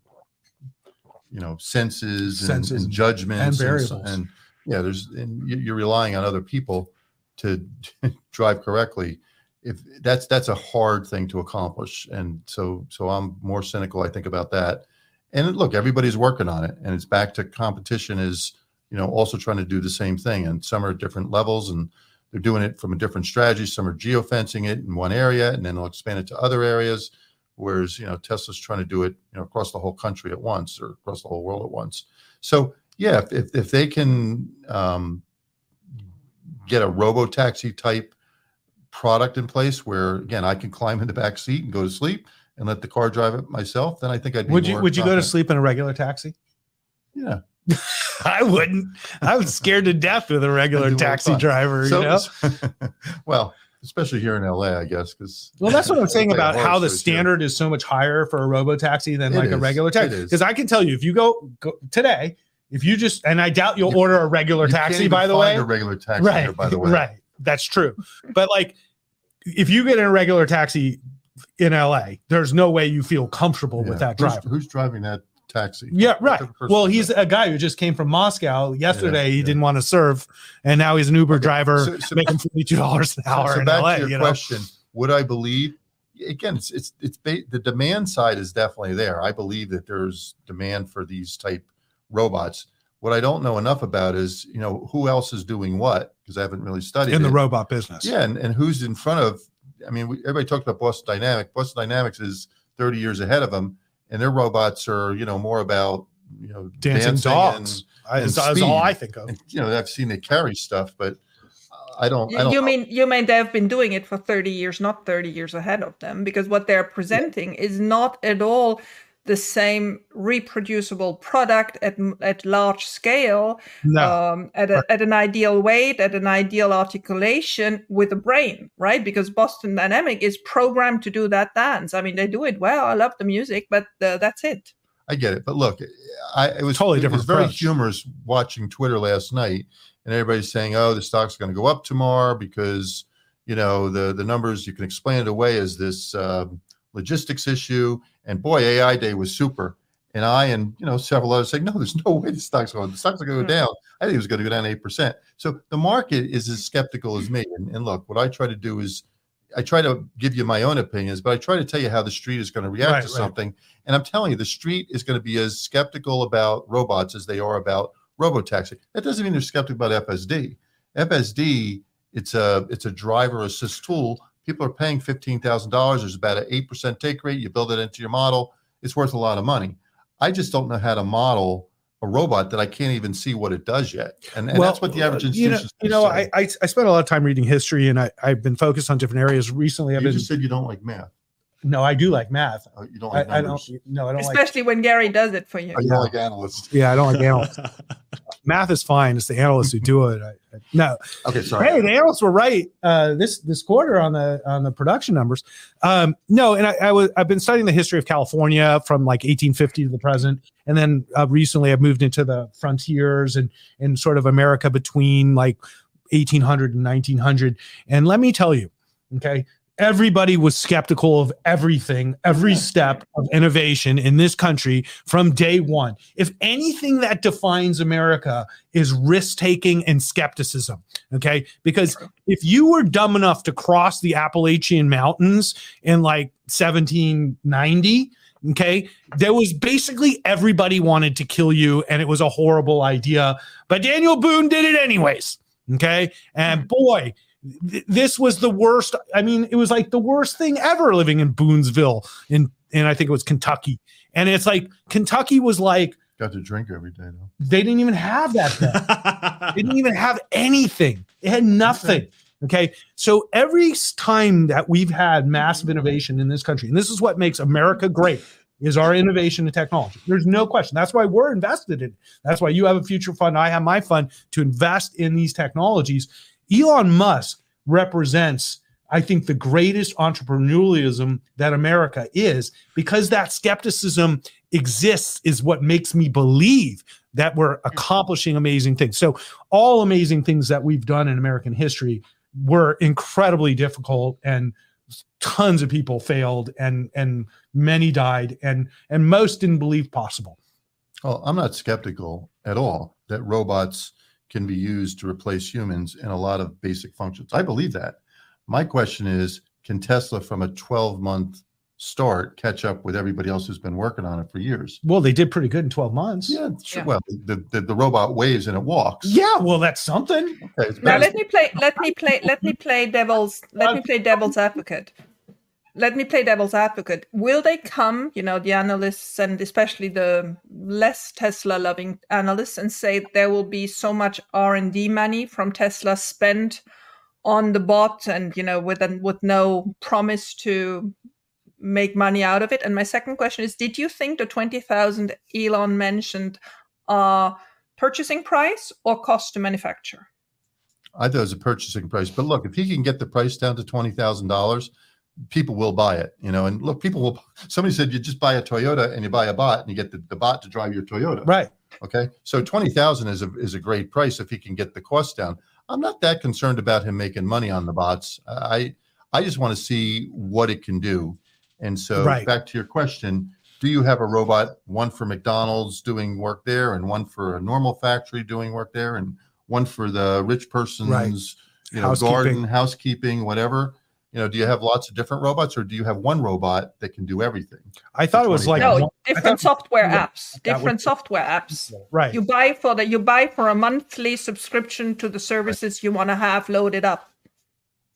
you know senses, senses and, and judgments and variables. and, and yeah there's and you're relying on other people to drive correctly. If that's that's a hard thing to accomplish and so so i'm more cynical i think about that. And look everybody's working on it and it's back to competition is you know also trying to do the same thing and some are at different levels and they're doing it from a different strategy some are geofencing it in one area and then they'll expand it to other areas whereas you know Tesla's trying to do it you know across the whole country at once or across the whole world at once. So yeah, if if, if they can um, get a robo taxi type product in place where again I can climb in the back seat and go to sleep and let the car drive it myself, then I think I'd would you would you go to sleep in a regular taxi? Yeah. I wouldn't. I was scared to death with a regular taxi driver. So, you know? well, especially here in LA, I guess. Because well, that's what I'm saying about how the standard is so much higher for a robo taxi than it like is. a regular taxi. Because I can tell you, if you go, go, today, if you just and I doubt you'll you, order a regular taxi. By the way, a regular taxi. Right. Here, by the way, right. That's true. but like, if you get in a regular taxi in LA, there's no way you feel comfortable yeah. with that driver. Who's, who's driving that taxi. Yeah, right. Well, he's a guy who just came from Moscow. Yesterday, yeah, he yeah. didn't want to serve, and now he's an Uber okay. driver so, so, making forty two dollars an hour so, in back LA. To your you question: know? Would I believe? Again, it's it's it's ba- the demand side is definitely there. I believe that there's demand for these type robots. What I don't know enough about is, you know, who else is doing what because I haven't really studied in it. the robot business. Yeah, and, and who's in front of? I mean, we, everybody talked about Boston Dynamics. Boston Dynamics is 30 years ahead of them, and their robots are, you know, more about you know dancing, dancing dogs. And, and that's all I think of. And, you know, I've seen they carry stuff, but I don't. I don't you mean you mean they've been doing it for thirty years, not thirty years ahead of them, because what they're presenting yeah. is not at all the same reproducible product at at large scale, no. um, at a, at an ideal weight, at an ideal articulation with a brain, right? Because Boston Dynamic is programmed to do that dance. I mean, they do it well. I love the music, but uh, that's it. I get it, but look, I it was totally different. It was very approach. humorous watching Twitter last night, and everybody's saying, "Oh, the stock's going to go up tomorrow because you know the the numbers you can explain it away as this um, logistics issue." And boy, AI Day was super. And I and you know several others say, "No, there's no way the stock's going. The stock's going to go hmm. down." I think it was going to go down eight percent. So the market is as skeptical as me. And, and look, what I try to do is I try to give you my own opinions, but I try to tell you how the street is going to react right, to something. Right. And I'm telling you, the street is going to be as skeptical about robots as they are about robotaxi. That doesn't mean they're skeptical about FSD. FSD, it's a it's a driver assist tool. People are paying fifteen thousand dollars. There's about an eight percent take rate. You build it into your model. It's worth a lot of money. I just don't know how to model a robot that I can't even see what it does yet. And, and well, that's what the average uh, institution. You know, you know I, I, I spent a lot of time reading history, and I I've been focused on different areas recently. I've you been, just said you don't like math. No, I do like math. Oh, you don't like I, I, don't. No, I don't. Especially like, when Gary does it for you. Oh, you don't like analysts. Yeah, I don't like analysts. math is fine. It's the analysts who do it. I, no. Okay, sorry. Hey, the analysts were right uh, this this quarter on the on the production numbers. Um, no, and I, I, was I've been studying the history of California from like 1850 to the present, and then uh, recently I've moved into the frontiers and and sort of America between like 1800 and 1900. And let me tell you, okay, everybody was skeptical of everything, every step of innovation in this country from day one. If anything that defines America is risk taking and skepticism, okay? Because if you were dumb enough to cross the Appalachian Mountains in like 1790, okay, there was basically everybody wanted to kill you and it was a horrible idea. But Daniel Boone did it anyways, okay? And hmm. boy, this was the worst. I mean, it was like the worst thing ever living in Boonesville in and I think it was Kentucky. And it's like Kentucky was like got to drink every day though. They didn't even have that they didn't even have anything. It had nothing. Okay. So every time that we've had massive innovation in this country, and this is what makes America great, is our innovation and technology. There's no question. That's why we're invested in. That's why you have a future fund. I have my fund to invest in these technologies Elon Musk represents, I think, the greatest entrepreneurialism that America is because that skepticism exists, is what makes me believe that we're accomplishing amazing things. So, all amazing things that we've done in American history were incredibly difficult and tons of people failed and and many died and and most didn't believe possible. Well, I'm not skeptical at all that robots can be used to replace humans in a lot of basic functions. I believe that. My question is can Tesla, from a 12 month start, catch up with everybody else who's been working on it for years? Well, they did pretty good in 12 months. Yeah, sure. Yeah. Well, the, the, the, robot waves and it walks. Yeah, well, that's something. Okay, now let me play. Let me play. Let me play devil's. Let me play devil's advocate let me play devil's advocate. Will they come, you know, the analysts and especially the less Tesla loving analysts and say there will be so much R&D money from Tesla spent on the bot and, you know, with with no promise to make money out of it? And my second question is, did you think the 20,000 Elon mentioned are purchasing price or cost to manufacture? I thought it was a purchasing price. But look, if he can get the price down to $20,000, people will buy it, you know. And look, people will. Somebody said you just buy a Toyota and you buy a bot and you get the, the bot to drive your Toyota. Right. Okay. So twenty thousand is a is a great price if he can get the cost down. I'm not that concerned about him making money on the bots. I I just want to see what it can do. And so right. back to your question, do you have a robot, one for McDonald's doing work there, and one for a normal factory doing work there, and one for the rich person's right. you know garden, housekeeping, whatever? You know do you have lots of different robots or do you have one robot that can do everything? I thought it was like no different software apps different software apps. Right. You buy for the you buy for a monthly subscription to the services right. you want to have loaded up.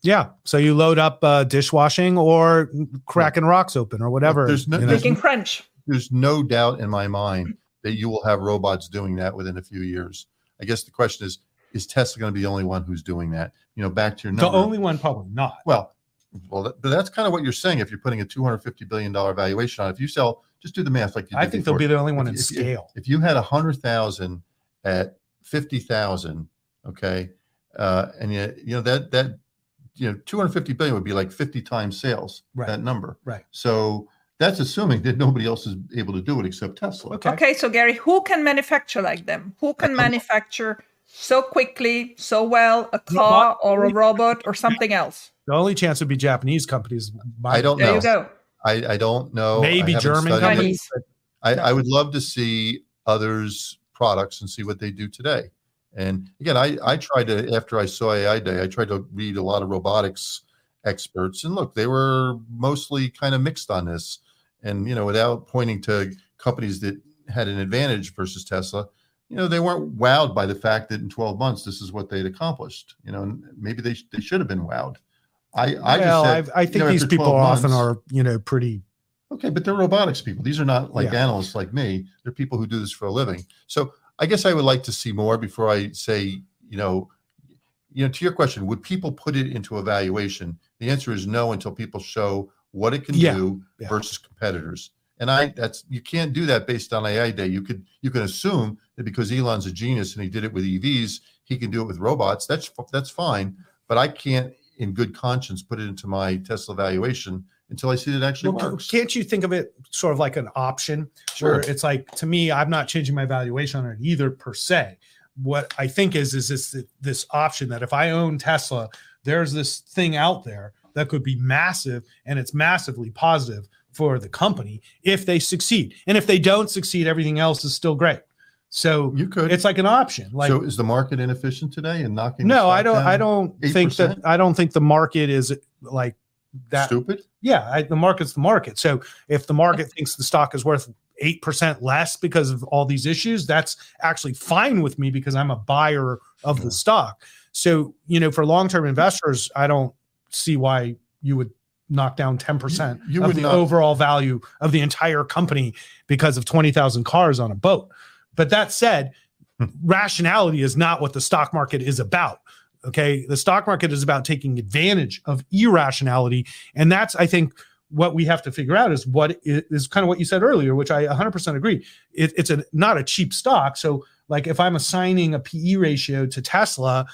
Yeah so you load up uh, dishwashing or cracking rocks open or whatever there's no, making crunch. there's no doubt in my mind that you will have robots doing that within a few years. I guess the question is is tesla going to be the only one who's doing that? You know back to your number. the only one probably not. Well well, that, but that's kind of what you're saying. If you're putting a 250 billion dollar valuation on, if you sell, just do the math. Like I think before. they'll be the only one if, in if, scale. If, if, you had a hundred thousand at fifty thousand, okay, uh, and you you know that that you know 250 billion would be like 50 times sales. Right. That number. Right. So that's assuming that nobody else is able to do it except Tesla. Okay. Okay. So Gary, who can manufacture like them? Who can manufacture so quickly, so well, a car or a robot or something else? The only chance would be Japanese companies. I don't there know. you go. I, I don't know. Maybe German companies. I. I would love to see others' products and see what they do today. And again, I, I tried to, after I saw AI Day, I tried to read a lot of robotics experts. And look, they were mostly kind of mixed on this. And, you know, without pointing to companies that had an advantage versus Tesla, you know, they weren't wowed by the fact that in 12 months, this is what they'd accomplished. You know, and maybe they, they should have been wowed. I, I well, said, I, think you know, these people months, often are, you know, pretty. Okay, but they're robotics people. These are not like yeah. analysts like me. They're people who do this for a living. So I guess I would like to see more before I say, you know, you know, to your question, would people put it into evaluation? The answer is no until people show what it can yeah. do yeah. versus competitors. And I that's you can't do that based on AI day. You could you can assume that because Elon's a genius and he did it with EVs, he can do it with robots. That's that's fine. But I can't in good conscience put it into my Tesla valuation until I see it actually well, works. Can't you think of it sort of like an option? Sure. Where it's like to me, I'm not changing my valuation on it either per se. What I think is is this this option that if I own Tesla, there's this thing out there that could be massive and it's massively positive for the company if they succeed. And if they don't succeed, everything else is still great. So You could. it's like an option. Like so is the market inefficient today and knocking? no, I don't. I don't think that. I don't think the market is like that. Stupid. Yeah, I, the market's the market. So if the market thinks the stock is worth eight percent less because of all these issues, that's actually fine with me because I'm a buyer of the stock. So you know, for long-term hmm. investors, I don't see why you would knock down ten percent You- you of the not- overall value of the entire company because of twenty thousand cars on a boat. But that said, Hmm. rationality is not what the stock market is about. Okay. The stock market is about taking advantage of irrationality. And that's, I think, what we have to figure out is what is, is kind of what you said earlier, which I 100% agree. It, it's a not a cheap stock. So, like, if I'm assigning a PE ratio to Tesla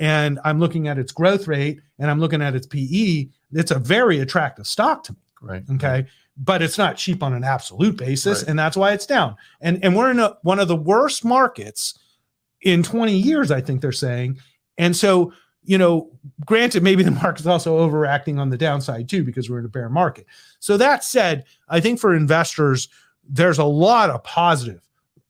and I'm looking at its growth rate and I'm looking at its PE, it's a very attractive stock to me. Right. Okay. But it's not cheap on an absolute basis. Right. And that's why it's down. And and we're in a, one of the worst markets in 20 years, I think they're saying. And so, you know, granted, maybe the market's also overacting on the downside too, because we're in a bear market. So that said, I think for investors, there's a lot of positive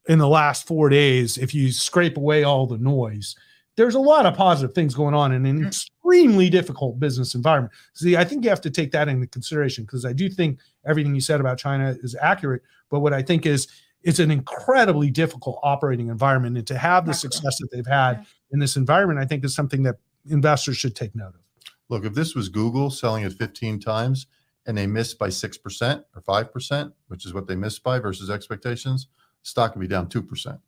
in the last four days. If you scrape away all the noise, there's a lot of positive things going on in an Mm. extremely difficult business environment. See, I think you have to take that into consideration because I do think everything you said about China is accurate. But what I think is it's an incredibly difficult operating environment. And to have the success that they've had in this environment, I think is something that investors should take note of. Look, if this was Google selling at 15 times and they missed by 6% or 5%, which is what they missed by versus expectations, stock would be down 2%.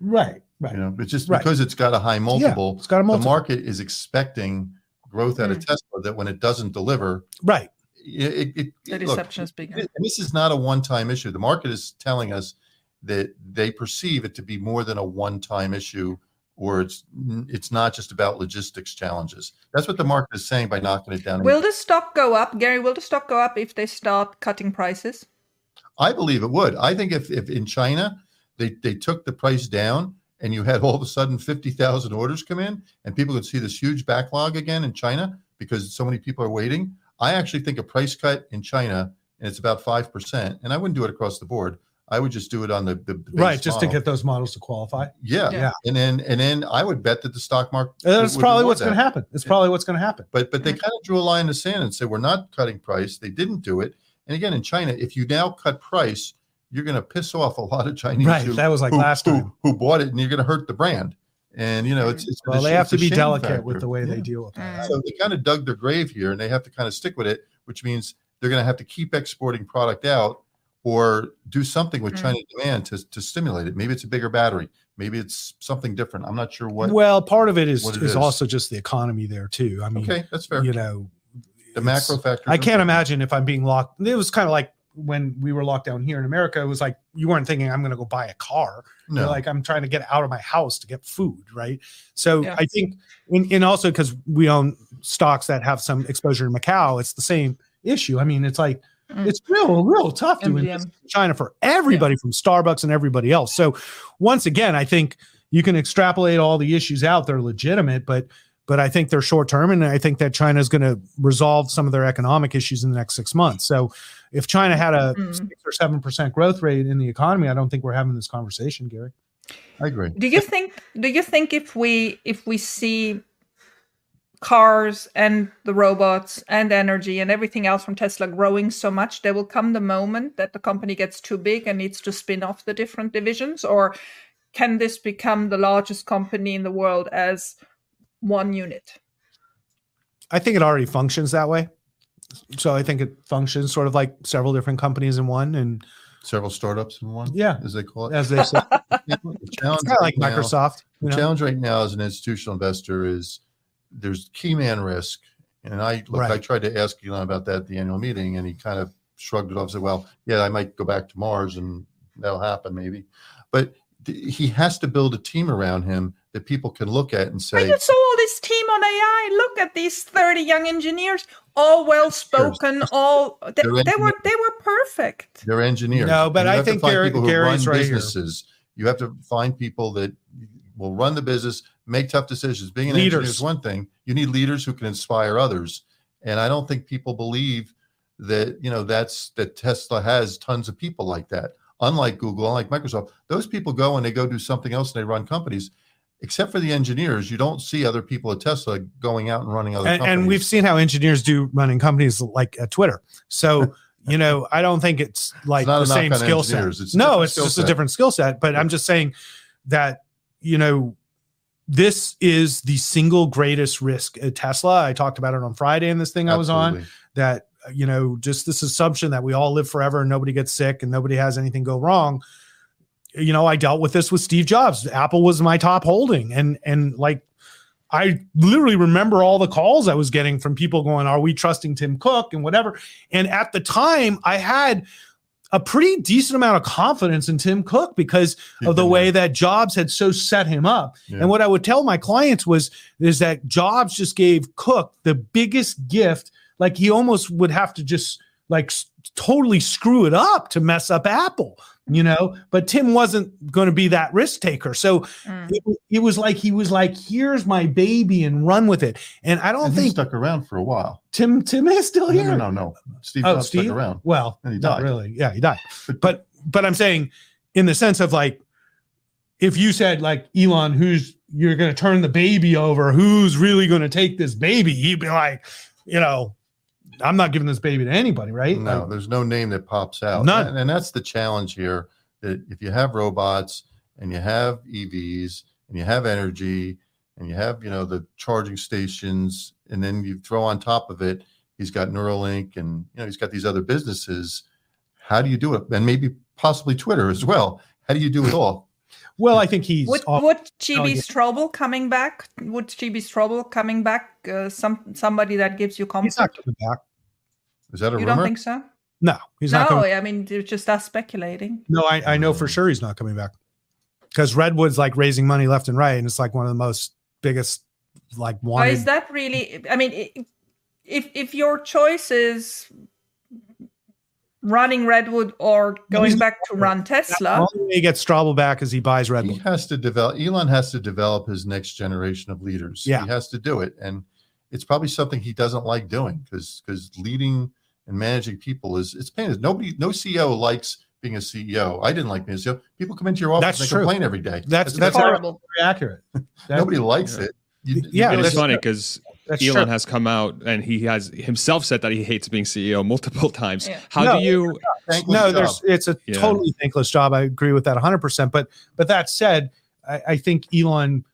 Right. Right. You know, it's just Right. because it's got a high multiple, yeah, it's got a multiple. the market is expecting growth out of Mm. Tesla that when it doesn't deliver, right. it, it, it- The look, deception is bigger. this is not a one-time issue. The market is telling us that they perceive it to be more than a one-time issue, or it's it's not just about logistics challenges. That's what the market is saying by knocking it down. Will the stock go up, Gary? Will the stock go up if they start cutting prices? I believe it would. I think if, if in China they, they took the price down and you had all of a sudden 50,000 orders come in and people could see this huge backlog again in China because so many people are waiting, I actually think a price cut in China, and it's about 5%, and I wouldn't do it across the board. I would just do it on the, the, the base Right. Just to get those models to qualify. yeah. Yeah. And then and then I would bet that the stock market That's would probably reward what's going to happen. It's Yeah. probably what's going to happen. But but they kind of drew a line in the sand and said we're not cutting price. They didn't do it. And again, in China, if you now cut price, you're going to piss off a lot of Chinese Right. who, That was like who, last who- time. who bought it, and you're going to hurt the brand. And you know, it's, it's Well, it's they have it's to be shame delicate with the way they deal with that. So they kind of dug their grave here, and they have to kind of stick with it, which means they're going to have to keep exporting product out or do something with Mm. China demand to, to stimulate it. Maybe it's a bigger battery. Maybe it's something different. I'm not sure what. well, part of it is it is, is. also just the economy there too. I mean, okay, that's fair. you know, the macro factor. I can't imagine if I'm being locked. It was kind of like when we were locked down here in America. It was like you weren't thinking I'm going to go buy a car. You're like I'm trying to get out of my house to get food, right? So Yeah. I think, and, and also because we own stocks that have some exposure in Macau, it's the same issue. I mean, it's like Mm. it's real, real tough to MGM. invest in China for everybody from Starbucks and everybody else. So once again, I think you can extrapolate all the issues out; they're legitimate, but but I think they're short term, and I think that China is going to resolve some of their economic issues in the next six months. So if China had a Mm. six or seven percent growth rate in the economy, I don't think we're having this conversation, Gary. I agree. Do you think? Do you think if we if we see cars and the robots and energy and everything else from Tesla growing so much, there will come the moment that the company gets too big and needs to spin off the different divisions, or can this become the largest company in the world as one unit? I think it already functions that way. So I think it functions sort of like several different companies in one, and Several startups in one. Yeah. as they call it. as they say, The challenge kind of like now- Microsoft. The know? challenge right now as an institutional investor is there's key man risk. And I look, I tried to ask Elon about that at the annual meeting, and he kind of shrugged it off and said, Well, yeah, I might go back to Mars and that'll happen maybe. But th- he has to build a team around him that people can look at and And say, you saw all this team on AI. Look at these 30 young engineers, all well spoken, all they, They're were they were perfect. they're engineers. No, but I think find Gary- Gary's run right here. businesses. You have to find people that will run the business, make tough decisions. Being an engineer is one thing. You need leaders who can inspire others. And I don't think people believe that you know that's that Tesla has tons of people like that. Unlike Google, unlike Microsoft, those people go and they go do something else and they run companies. Except for the engineers, you don't see other people at Tesla going out and running other and, companies. and we've seen how engineers do running companies like uh, Twitter. So you know, I don't think it's like not the same skill set. It's No, it's just a different skill set. But I'm just saying that you know this is the single greatest risk at Tesla. I talked about it on Friday in this thing I was on. That you know, just this assumption that we all live forever and nobody gets sick and nobody has anything go wrong. You know, I dealt with this with Steve Jobs. Apple was my top holding, and and like I literally remember all the calls I was getting from people going, Are we trusting Tim Cook and whatever? And at the time, I had a pretty decent amount of confidence in Tim Cook because of the way that Jobs had so set him up. Yeah. And what I would tell my clients was is that Jobs just gave Cook the biggest gift. Like he almost would have to just like totally screw it up to mess up Apple, you know. But Tim wasn't going to be that risk taker. So Mm. it, it was like he was like, "Here's my baby and run with it." And I don't And he think stuck around for a while. Tim Tim is still here. no, no, no. Steve Oh, Steve? stuck around. Well, And he not died. really. Yeah, he died. But but I'm saying in the sense of like if you said like Elon, who's you're going to turn the baby over, who's really going to take this baby? He'd be like, you know, I'm not giving this baby to anybody, right? No, Like, there's no name that pops out. None. And, and that's the challenge here. That if you have robots and you have EVs and you have energy and you have, you know, the charging stations, and then you throw on top of it, he's got Neuralink and you know he's got these other businesses. How do you do it? And maybe possibly Twitter as well. How do you do it all? well, I think he's Would, off- would Oh, yeah. Straubel coming back? Would JB Straubel coming back? Uh, some somebody that gives you he's comfort. not coming back. Is that a You rumor? don't think so? No, he's not no. I mean it's just us speculating. No, I, I know for sure he's not coming back because Redwood's like raising money left and right, and it's like one of the most biggest like Or wanted. is that really? I mean, if if your choice is running Redwood or going back to run the Tesla, only way he gets Straubel back is he buys Redwood. he has to develop elon has to develop his next generation of leaders Yeah. he has to do it and it's probably something he doesn't like doing because because leading and managing people is it's painless nobody no ceo likes being a ceo i didn't like being a ceo people come into your office That's and true. complain every day That's- It's that's horrible. Very accurate. That- nobody likes Yeah. it You- Yeah, you it that's is really- funny because That's Elon true. has come out and he has himself said that he hates being CEO multiple times. Yeah. How No, do you? no, there's it's a Yeah. totally thankless job. I agree with that 100. percent But but that said, I, I think Elon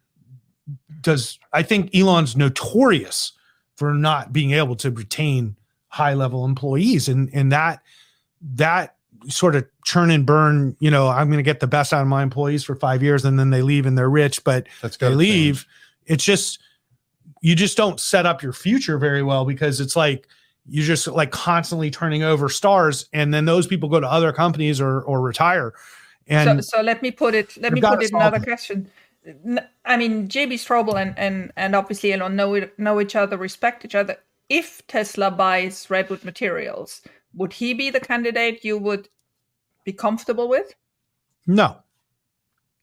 does. I think Elon's notorious for not being able to retain high level employees, and and that that sort of churn and burn. You know, I'm going to get the best out of my employees for five years, and then they leave and they're rich, but That's they leave. change. It's just you just don't set up your future very well because it's like you're just like constantly turning over stars, and then those people go to other companies or or retire. And so, so let me put it. Let me put it another it. question. I mean, JB Straubel and and and obviously Elon know it, know each other, respect each other. If Tesla buys Redwood Materials, would he be the candidate you would be comfortable with? no,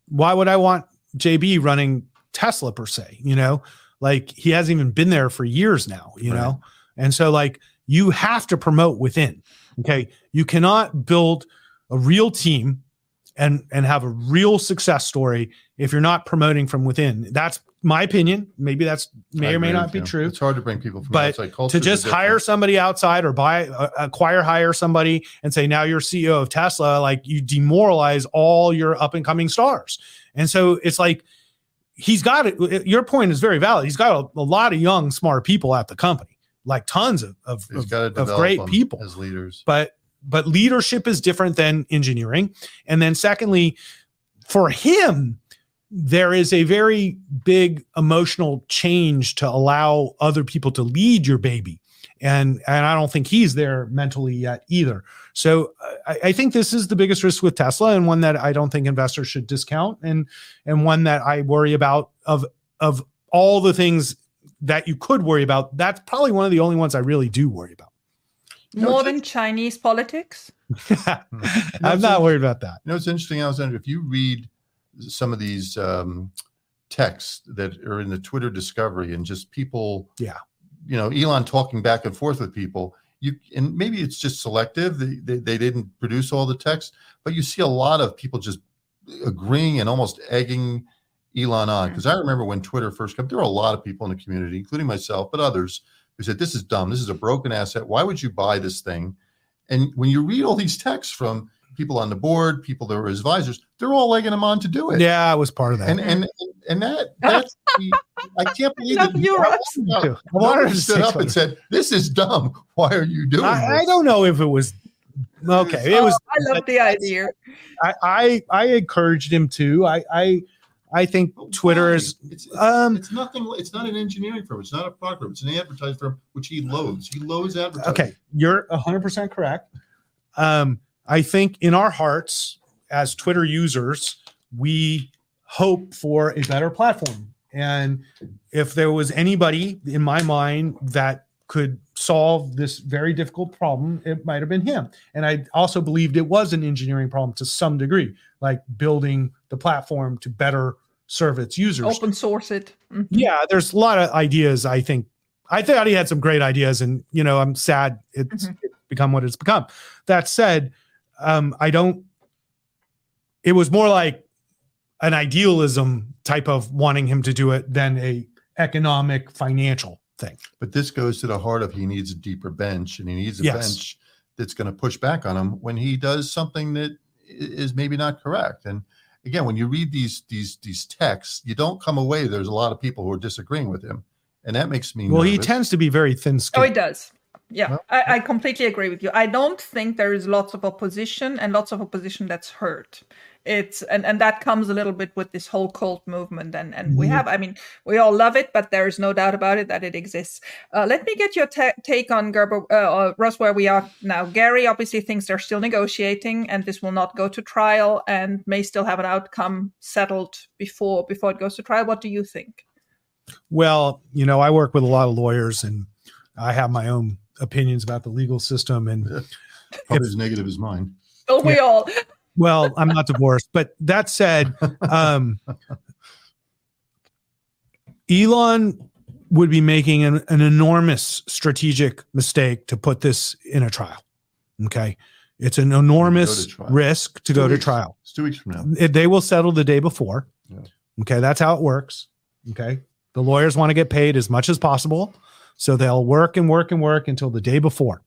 why would I want JB running Tesla per se? You know, like he hasn't even been there for years now. You Right. know, and so like you have to promote within. Okay, you cannot build a real team and and have a real success story if you're not promoting from within. That's my opinion. Maybe that's may I or may not be you. true. It's hard to bring people from But outside culture to just hire somebody outside or buy uh, acquire hire somebody and say now you're CEO of Tesla like you demoralize all your up and coming stars and so it's like he's got it your point is very valid he's got a, a lot of young smart people at the company like tons of of, of, of great them people as leaders. but but leadership is different than engineering. And then secondly for him there is a very big emotional change to allow other people to lead your baby. And and i don't think he's there mentally yet either. So uh, I, I think this is the biggest risk with tesla and one that i don't think investors should discount and and one that i worry about of of all the things that you could worry about. That's probably one of the only ones i really do worry about No, More it's- than Chinese politics? i'm not worried about that You know, it's interesting, Alexandra. If you read some of these um, texts that are in the Twitter discovery and just people, Yeah. you know Elon talking back and forth with people. You and maybe it's just selective. They, they, they didn't produce all the text, but you see a lot of people just agreeing and almost egging Elon on. Because I remember when Twitter first came, there were a lot of people in the community, including myself, but others, who said, "This is dumb. This is a broken asset. Why would you buy this thing?" And when you read all these texts from people on the board, people that were advisors, they're all egging him on to do it. Yeah, I was part of that. And and and that that's the, I can't believe that you Nobody stood up and said, "This is dumb. Why are you doing I, this?" I don't know if it was okay. It Oh, was. I love the idea. I, I I encouraged him to. I I I think Twitter is. It's, it's, um, it's nothing. It's not an engineering firm. It's not a product firm. It's an advertising firm, which he loathes. He loathes advertising. Okay, you're 100% correct. Um, I think in our hearts, as Twitter users, we hope for a better platform. And if there was anybody in my mind that could solve this very difficult problem, it might have been him. And I also believed it was an engineering problem to some degree, like building the platform to better serve its users. Open source it. Mhm. Yeah, there's a lot of ideas. I think I thought he had some great ideas, and you know, I'm sad it's, Mhm. it's become what it's become. That said, um, I don't. It was more like an idealism type of wanting him to do it than a economic financial thing. But this goes to the heart of he needs a deeper bench, and he needs a Yes. bench that's going to push back on him when he does something that is maybe not correct. And again, when you read these these these texts, you don't come away. There's a lot of people who are disagreeing with him, and that makes me. Well, he tends to be very thin-skinned. Oh he does. Yeah, I, I completely agree with you. I don't think there is lots of opposition and lots of opposition that's hurt. It's and, and that comes a little bit with this whole cult movement and and we have I mean we all love it but there is no doubt about it that it exists. Uh, let me get your ta- take on Gerber uh, uh, Ross where we are now. Gary obviously thinks they're still negotiating and this will not go to trial and may still have an outcome settled before before it goes to trial. What do you think? Well, you know, I work with a lot of lawyers, and I have my own opinions about the legal system. And probably as negative as mine. Oh, we all. well, I'm not divorced, but that said, um, Elon would be making an, an enormous strategic mistake to put this in a trial. Okay. It's an enormous trial. risk to Two go to trial. It's two weeks from now. It- they will settle the day before. Yeah. Okay. That's how it works. Okay. The lawyers want to get paid as much as possible. So they'll work and work and work until the day before.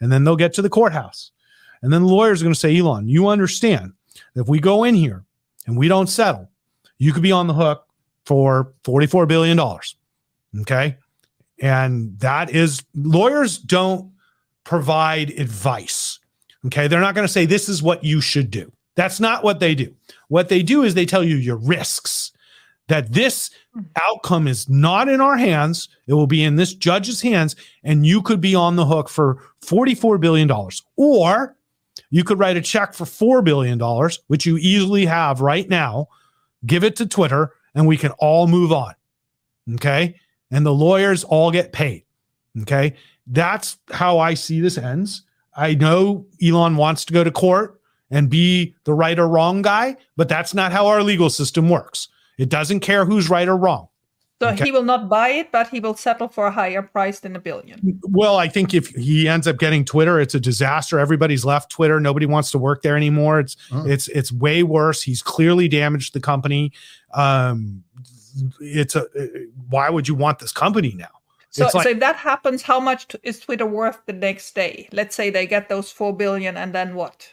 And then they'll get to the courthouse. And then the lawyers are going to say, Elon, you understand that if we go in here and we don't settle, you could be on the hook for $44 billion. Okay. And that is, lawyers don't provide advice. Okay. They're not going to say, this is what you should do. That's not what they do. What they do is they tell you your risks, that this hmm. outcome is not in our hands. It will be in this judge's hands, and you could be on the hook for $44 billion. Or you could write a check for $4 billion, which you easily have right now, give it to Twitter, and we can all move on. Okay. And the lawyers all get paid. Okay. That's how I see this ends. I know Elon wants to go to court and be the right or wrong guy, but that's not how our legal system works. It doesn't care who's right or wrong. So Okay. he will not buy it, but he will settle for a higher price than a billion. Well, I think if he ends up getting Twitter, it's a disaster. Everybody's left Twitter. Nobody wants to work there anymore. It's Oh. it's it's way worse. He's clearly damaged the company. Um, it's a why would you want this company now? So, like- so if that happens, how much t- is Twitter worth the next day? Let's say they get those four billion, and then what?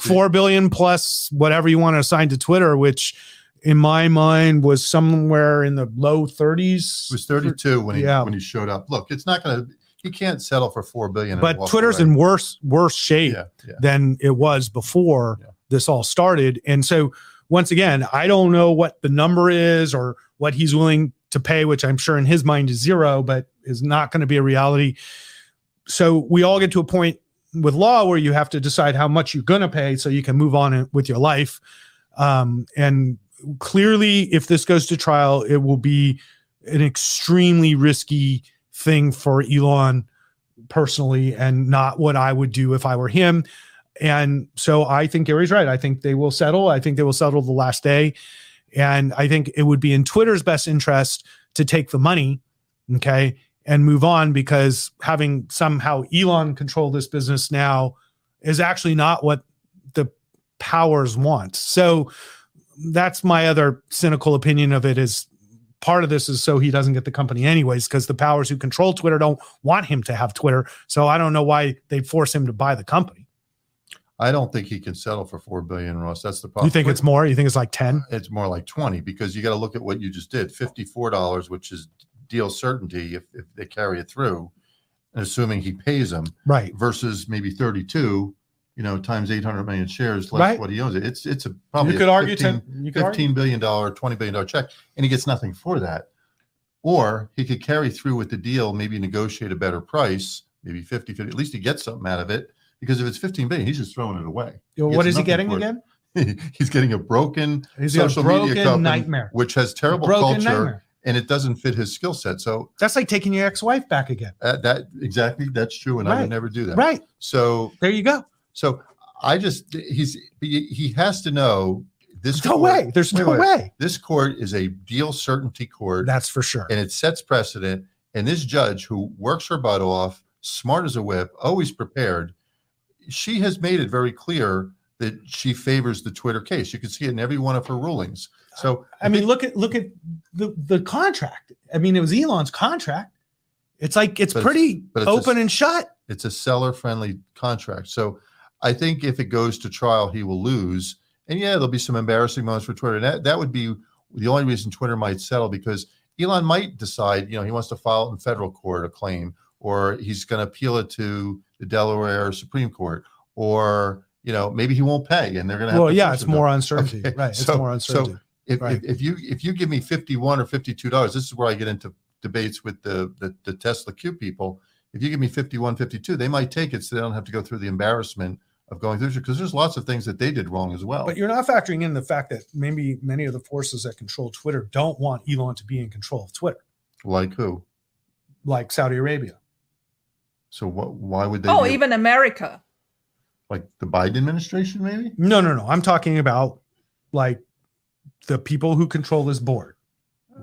Four billion plus whatever you want to assign to Twitter, which in my mind was somewhere in the low 30s. It was 32 when he Yeah. when he showed up. Look, it's not going to. He can't settle for four billion. but Twitter's away. in worse worse shape Yeah, yeah. than it was before this all started. And so once again, I don't know what the number is or what he's willing to pay, which I'm sure in his mind is zero, but is not going to be a reality. So we all get to a point with law where you have to decide how much you're going to pay so you can move on with your life. Um, and clearly, if this goes to trial, it will be an extremely risky thing for Elon personally and not what I would do if I were him. And so I think Gary's right. I think they will settle. I think they will settle the last day. And I think it would be in Twitter's best interest to take the money, okay, and move on because having somehow Elon control this business now is actually not what the powers want. So that's my other cynical opinion of it is part of this is so he doesn't get the company anyways because the powers who control Twitter don't want him to have Twitter. So I don't know why they force him to buy the company. I don't think he can settle for four billion, Ross. That's the problem. You think it's more? You think it's like ten? It's more like twenty because you got to look at what you just did. Fifty-four dollars, which is deal certainty if, if they carry it through, assuming he pays them, right? Versus maybe thirty-two, you know, times eight hundred million shares less right. what he owns. It. It's it's a probably you could argue 15, 10, you could 15 argue. billion dollar, twenty billion dollar check, and he gets nothing for that. Or he could carry through with the deal, maybe negotiate a better price, maybe 50, 50 at least he gets something out of it because if it's 15 billion, he's just throwing it away. What is he getting again? he's getting a broken he's social a broken media company, nightmare, which has terrible culture. Nightmare. And it doesn't fit his skill set. So that's like taking your ex-wife back again. Uh, that exactly, that's true, and right. I would never do that. Right. So there you go. So I just he's he has to know this. No court, way. There's no way. This court is a deal certainty court. That's for sure. And it sets precedent. And this judge who works her butt off, smart as a whip, always prepared, she has made it very clear that she favors the Twitter case. You can see it in every one of her rulings. So I, I mean, look at look at the the contract. I mean, it was Elon's contract. It's like it's pretty it's, open a, and shut. It's a seller friendly contract. So I think if it goes to trial, he will lose. And yeah, there'll be some embarrassing moments for Twitter. And that, that would be the only reason Twitter might settle because Elon might decide, you know, he wants to file in federal court a claim, or he's going to appeal it to the Delaware Supreme Court, or you know maybe he won't pay, and they're going to. Well, yeah, it's more uncertainty, okay. right? It's more uncertainty. So if, right. if, if, you if you give me fifty one or fifty two dollars, this is where I get into debates with the, the the Tesla Q people. If you give me 51, 52, they might take it so they don't have to go through the embarrassment of going through because there's lots of things that they did wrong as well. But you're not factoring in the fact that maybe many of the forces that control Twitter don't want Elon to be in control of Twitter. Like who? Like Saudi Arabia. So what? Why would they? Oh, even America. Like the Biden administration, maybe? No, no, no. I'm talking about like the people who control this board,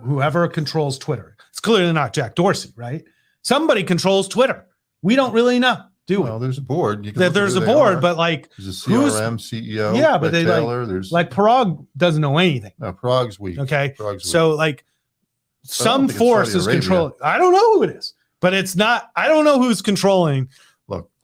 whoever controls Twitter. It's clearly not Jack Dorsey, right? Somebody controls Twitter. We don't really know, do well, there's a board. That there's a board, but like there's a CRM CEO. Yeah, but they Taylor, like, there's like Parag doesn't know anything. No, Parag's weak. Okay, Parag's so weak. like some force is controlling. I don't know who it is but it's not i don't know who's controlling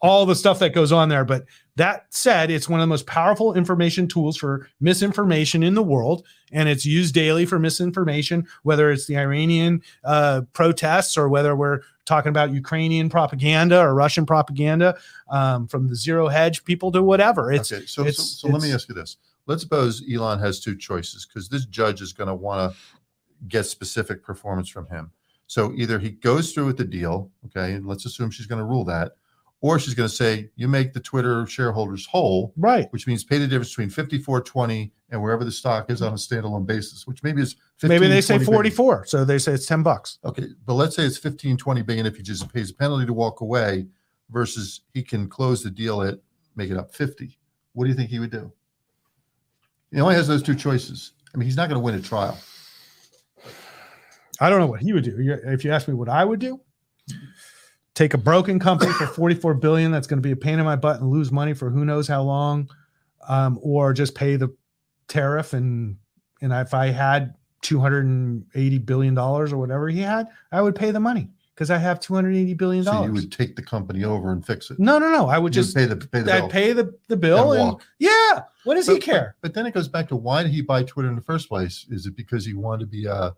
all the stuff that goes on there. But that said it's one of the most powerful information tools for misinformation in the world and it's used daily for misinformation whether it's the iranian uh, protests or whether we're talking about ukrainian propaganda or russian propaganda um, from the zero hedge people to whatever. It's okay so, it's, so, so let me ask you this. Let's suppose elon has two choices because this judge is going to want to get specific performance from him. So either he goes through with the deal, okay, and let's assume she's going to rule that, or she's going to say you make the Twitter shareholders whole, right? Which means pay the difference between fifty four twenty and wherever the stock is on a standalone basis, which maybe is 15, maybe they say forty four, so they say it's ten bucks. Okay, but let's say it's 15, 20 billion if he just pays a penalty to walk away, versus he can close the deal at make it up fifty. What do you think he would do? He only has those two choices. I mean, he's not going to win a trial. I don't know what he would do. If you ask me what I would do, take a broken company for 44 billion that's going to be a pain in my butt and lose money for who knows how long, um, or just pay the tariff and and if I had 280 billion dollars or whatever he had, I would pay the money because I have 280 billion dollars. So you would take the company over and fix it. No, no, no. I would just pay the pay the I'd bill. pay the, the bill and, and yeah. What does but, he care? But, but, then it goes back to why did he buy Twitter in the first place? Is it because he wanted to be a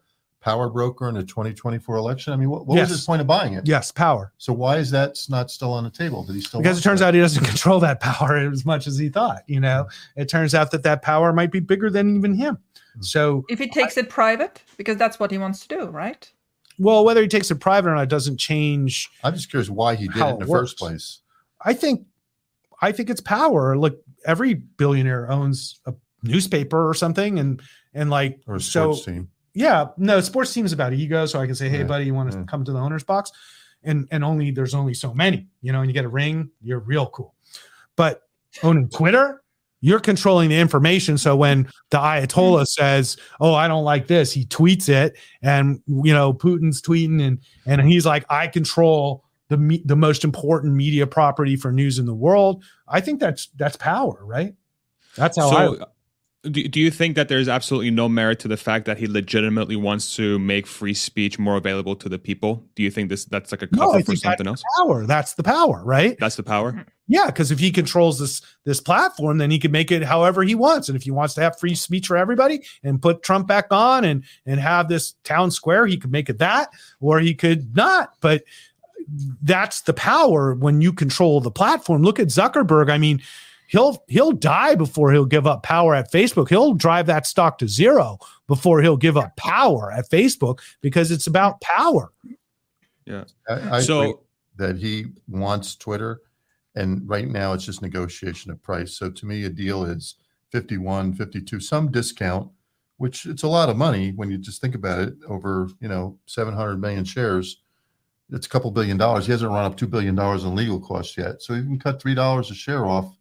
power broker in a 2024 election? I mean, what, what yes. was his point of buying it? Yes, power. So why is that not still on the table? Did he still? Because it turns that? out he doesn't control that power as much as he thought. You know, it turns out that that power might be bigger than even him. Hmm. So if he takes I, it private, because that's what he wants to do, right? Well, whether he takes it private or not doesn't change. I'm just curious why he did it in the works. first place. I think, I think it's power. Look, every billionaire owns a newspaper or something, and and like or a sports so, team yeah, no, sports team is about ego. So I can say, hey, yeah. buddy, you want to yeah. come to the owner's box? And and only there's only so many, you know, and you get a ring, you're real cool. But owning Twitter, you're controlling the information. So when the Ayatollah mm. says, "Oh, I don't like this," he tweets it, and you know Putin's tweeting, and and he's like, "I control the me- the most important media property for news in the world." I think that's that's power, right? That's how so, I do, do you think that there's absolutely no merit to the fact that he legitimately wants to make free speech more available to the people? Do you think this that's like a cover no, for something else? Power. That's the power, right? That's the power. Mm-hmm. Yeah, because if he controls this this platform, then he can make it however he wants. And if he wants to have free speech for everybody and put Trump back on and and have this town square, he could make it that, or he could not. But that's the power when you control the platform. Look at Zuckerberg. I mean, he'll he'll die before he'll give up power at Facebook. He'll drive that stock to zero before he'll give up power at Facebook because it's about power. Yeah. I, I so that he wants Twitter and right now it's just negotiation of price. So to me a deal is 51, 52, some discount, which it's a lot of money when you just think about it over, you know, 700 million shares. It's a couple billion dollars. He hasn't run up $2 billion in legal costs yet. So you can cut $3 a share off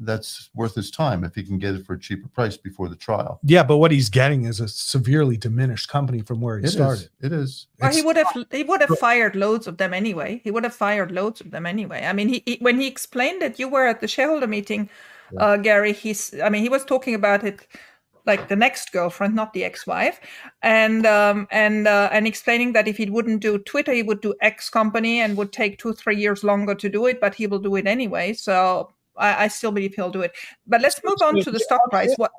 that's worth his time if he can get it for a cheaper price before the trial. Yeah, but what he's getting is a severely diminished company from where he it started. Is. It is. Well, he would have he would have fired loads of them anyway. He would have fired loads of them anyway. I mean, he, he when he explained it, you were at the shareholder meeting, yeah. uh, Gary. He's I mean, he was talking about it like the next girlfriend, not the ex-wife, and um, and uh, and explaining that if he wouldn't do Twitter, he would do X company and would take two three years longer to do it, but he will do it anyway. So I, I still believe he'll do it. But let's move on to the stock price. What?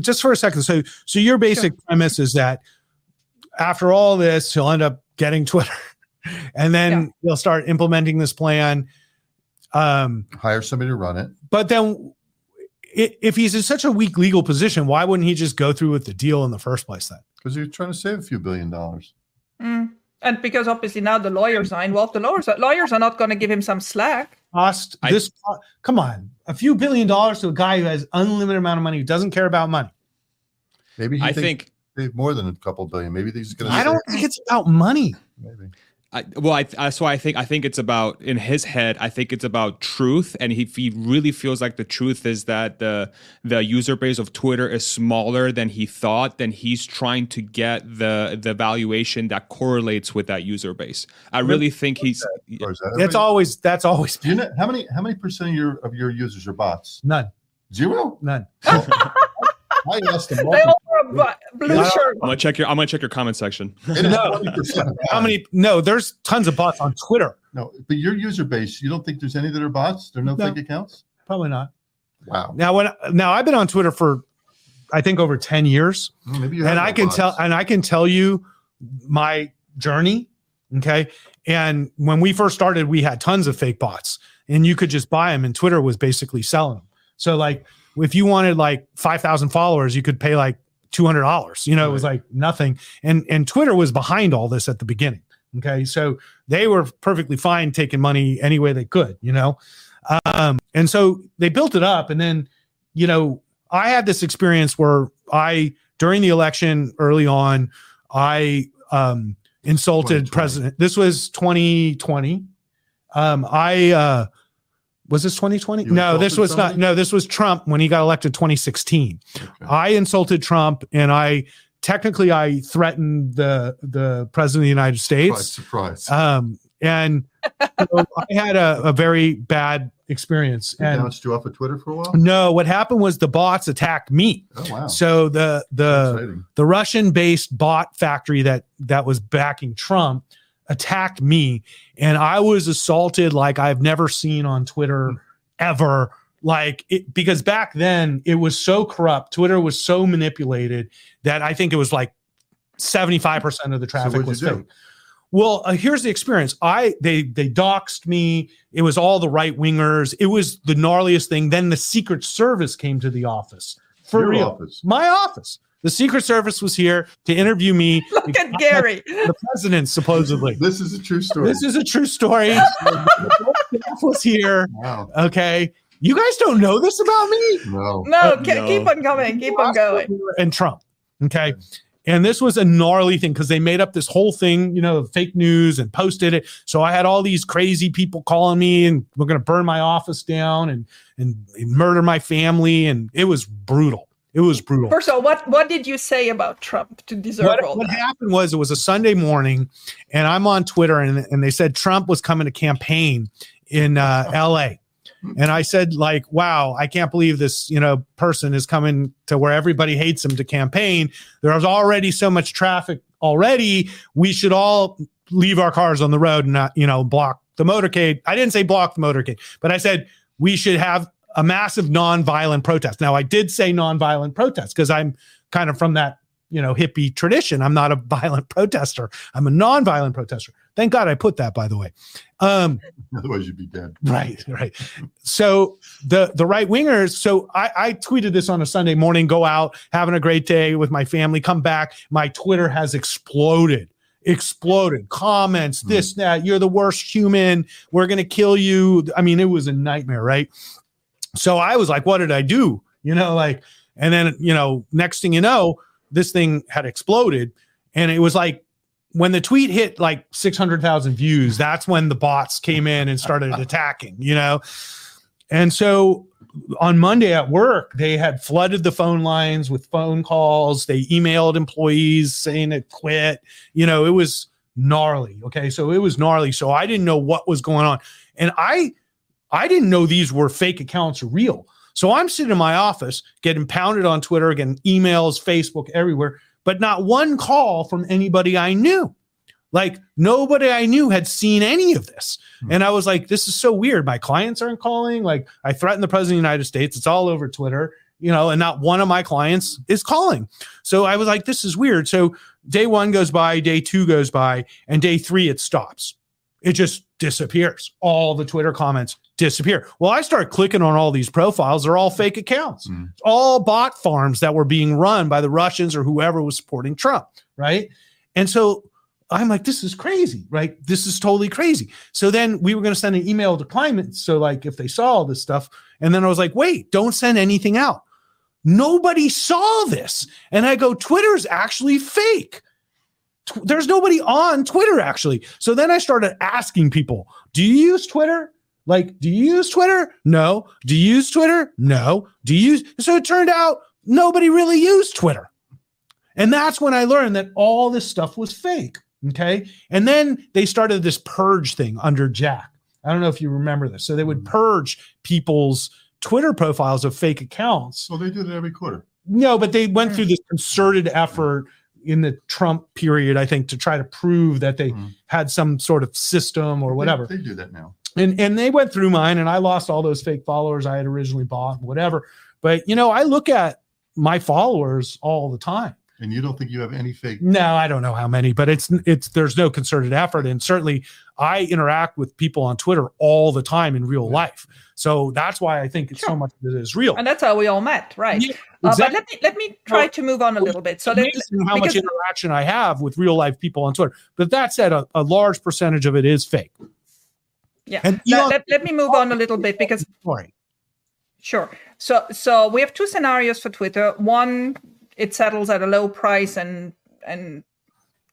Just for a second. So, so your basic sure. premise is that after all this, he'll end up getting Twitter, and then yeah. he'll start implementing this plan. Um, Hire somebody to run it. But then, if he's in such a weak legal position, why wouldn't he just go through with the deal in the first place then? Because you're trying to save a few billion dollars. Mm. And because obviously now the lawyers are involved, the lawyers are, lawyers are not going to give him some slack. Cost I, this? come on, a few billion dollars to a guy who has unlimited amount of money who doesn't care about money. Maybe I think more than a couple billion. Maybe he's going to. I don't think it's about money. Maybe. I, well, I, that's why I think I think it's about in his head. I think it's about truth, and he, he really feels like the truth is that the the user base of Twitter is smaller than he thought. Then he's trying to get the the valuation that correlates with that user base. I really think he's. That's always that's always. Do you know how many how many percent of your of your users are bots? None. Zero. None. I asked them. They all blue shirt. I'm gonna check your. I'm gonna check your comment section. no, how many? No, there's tons of bots on Twitter. No, but your user base, you don't think there's any that are bots? There are no, no fake accounts. Probably not. Wow. Now when now I've been on Twitter for, I think over ten years. Well, maybe you and I can bots. tell and I can tell you my journey. Okay. And when we first started, we had tons of fake bots, and you could just buy them, and Twitter was basically selling them. So like if you wanted like 5,000 followers, you could pay like $200. You know, right. it was like nothing. And and Twitter was behind all this at the beginning. Okay. So they were perfectly fine taking money any way they could, you know. Um, and so they built it up and then, you know, I had this experience where I during the election early on, I um insulted president. This was 2020. Um, I uh was this 2020? No, this was somebody? not. No, this was Trump when he got elected 2016. Okay. I insulted Trump and I technically I threatened the the president of the United States. Surprise. surprise. Um, and I had a, a, very bad experience. and bounced you off of Twitter for a while? No, what happened was the bots attacked me. Oh wow. So the the the Russian based bot factory that that was backing Trump attacked me and I was assaulted like I've never seen on Twitter hmm. ever. Like it, because back then it was so corrupt, Twitter was so manipulated that I think it was like 75% of the traffic so was fake. Well, uh, here's the experience. I they they doxed me. It was all the right wingers. It was the gnarliest thing. Then the Secret Service came to the office for Your real. Office. My office. The Secret Service was here to interview me. Look at Gary. The president, supposedly. This is a true story. This is a true story. the was here. Wow. Okay. You guys don't know this about me? No. No, uh, no. keep on going. Keep on going. And Trump. Okay. And this was a gnarly thing because they made up this whole thing, you know, fake news and posted it. So I had all these crazy people calling me and we're going to burn my office down and, and murder my family. And it was brutal. It was brutal. First of all, what what did you say about Trump to deserve what, all what that? happened was it was a Sunday morning, and I'm on Twitter, and, and they said Trump was coming to campaign in uh, L.A. And I said, like, wow, I can't believe this, you know, person is coming to where everybody hates him to campaign. There's already so much traffic already. We should all leave our cars on the road and not, you know, block the motorcade. I didn't say block the motorcade, but I said we should have a massive nonviolent protest. Now, I did say nonviolent protest because I'm kind of from that, you know, hippie tradition. I'm not a violent protester. I'm a nonviolent protester. Thank God I put that, by the way. Um, Otherwise, you'd be dead. Right, right. So the the right wingers. So I, I tweeted this on a Sunday morning. Go out, having a great day with my family. Come back. My Twitter has exploded exploded comments this that you're the worst human we're going to kill you i mean it was a nightmare right so I was like, what did I do? You know, like, and then, you know, next thing you know, this thing had exploded. And it was like when the tweet hit like 600,000 views, that's when the bots came in and started attacking, you know? And so on Monday at work, they had flooded the phone lines with phone calls. They emailed employees saying to quit. You know, it was gnarly. Okay. So it was gnarly. So I didn't know what was going on. And I, I didn't know these were fake accounts or real. So I'm sitting in my office getting pounded on Twitter, getting emails, Facebook, everywhere, but not one call from anybody I knew. Like nobody I knew had seen any of this. Mm-hmm. And I was like, this is so weird. My clients aren't calling. Like I threatened the president of the United States. It's all over Twitter, you know, and not one of my clients is calling. So I was like, this is weird. So day one goes by, day two goes by, and day three it stops. It just disappears. All the Twitter comments disappear. Well, I start clicking on all these profiles. They're all fake accounts, mm. all bot farms that were being run by the Russians or whoever was supporting Trump. Right. And so I'm like, this is crazy, right? This is totally crazy. So then we were going to send an email to climate. So, like, if they saw all this stuff, and then I was like, wait, don't send anything out. Nobody saw this. And I go, Twitter's actually fake. There's nobody on Twitter actually. So then I started asking people, do you use Twitter? Like, do you use Twitter? No. Do you use Twitter? No. Do you use? So it turned out nobody really used Twitter. And that's when I learned that all this stuff was fake. Okay. And then they started this purge thing under Jack. I don't know if you remember this. So they would mm. purge people's Twitter profiles of fake accounts. Well, they did it every quarter. No, but they went through this concerted effort in the Trump period, I think, to try to prove that they mm. had some sort of system or whatever. They, they, do that now. And and they went through mine, and I lost all those fake followers I had originally bought, whatever. But you know, I look at my followers all the time. And you don't think you have any fake? No, I don't know how many, but it's it's there's no concerted effort, and certainly I interact with people on Twitter all the time in real life. So that's why I think it's sure. so much that is real. And that's how we all met, right? Yeah, exactly. uh, but let me let me try well, to move on a little bit. So that, how much interaction I have with real life people on Twitter. But that said, a, a large percentage of it is fake. Yeah. And let, let, let me move on a little bit because sorry. Sure. So so we have two scenarios for Twitter. One, it settles at a low price and and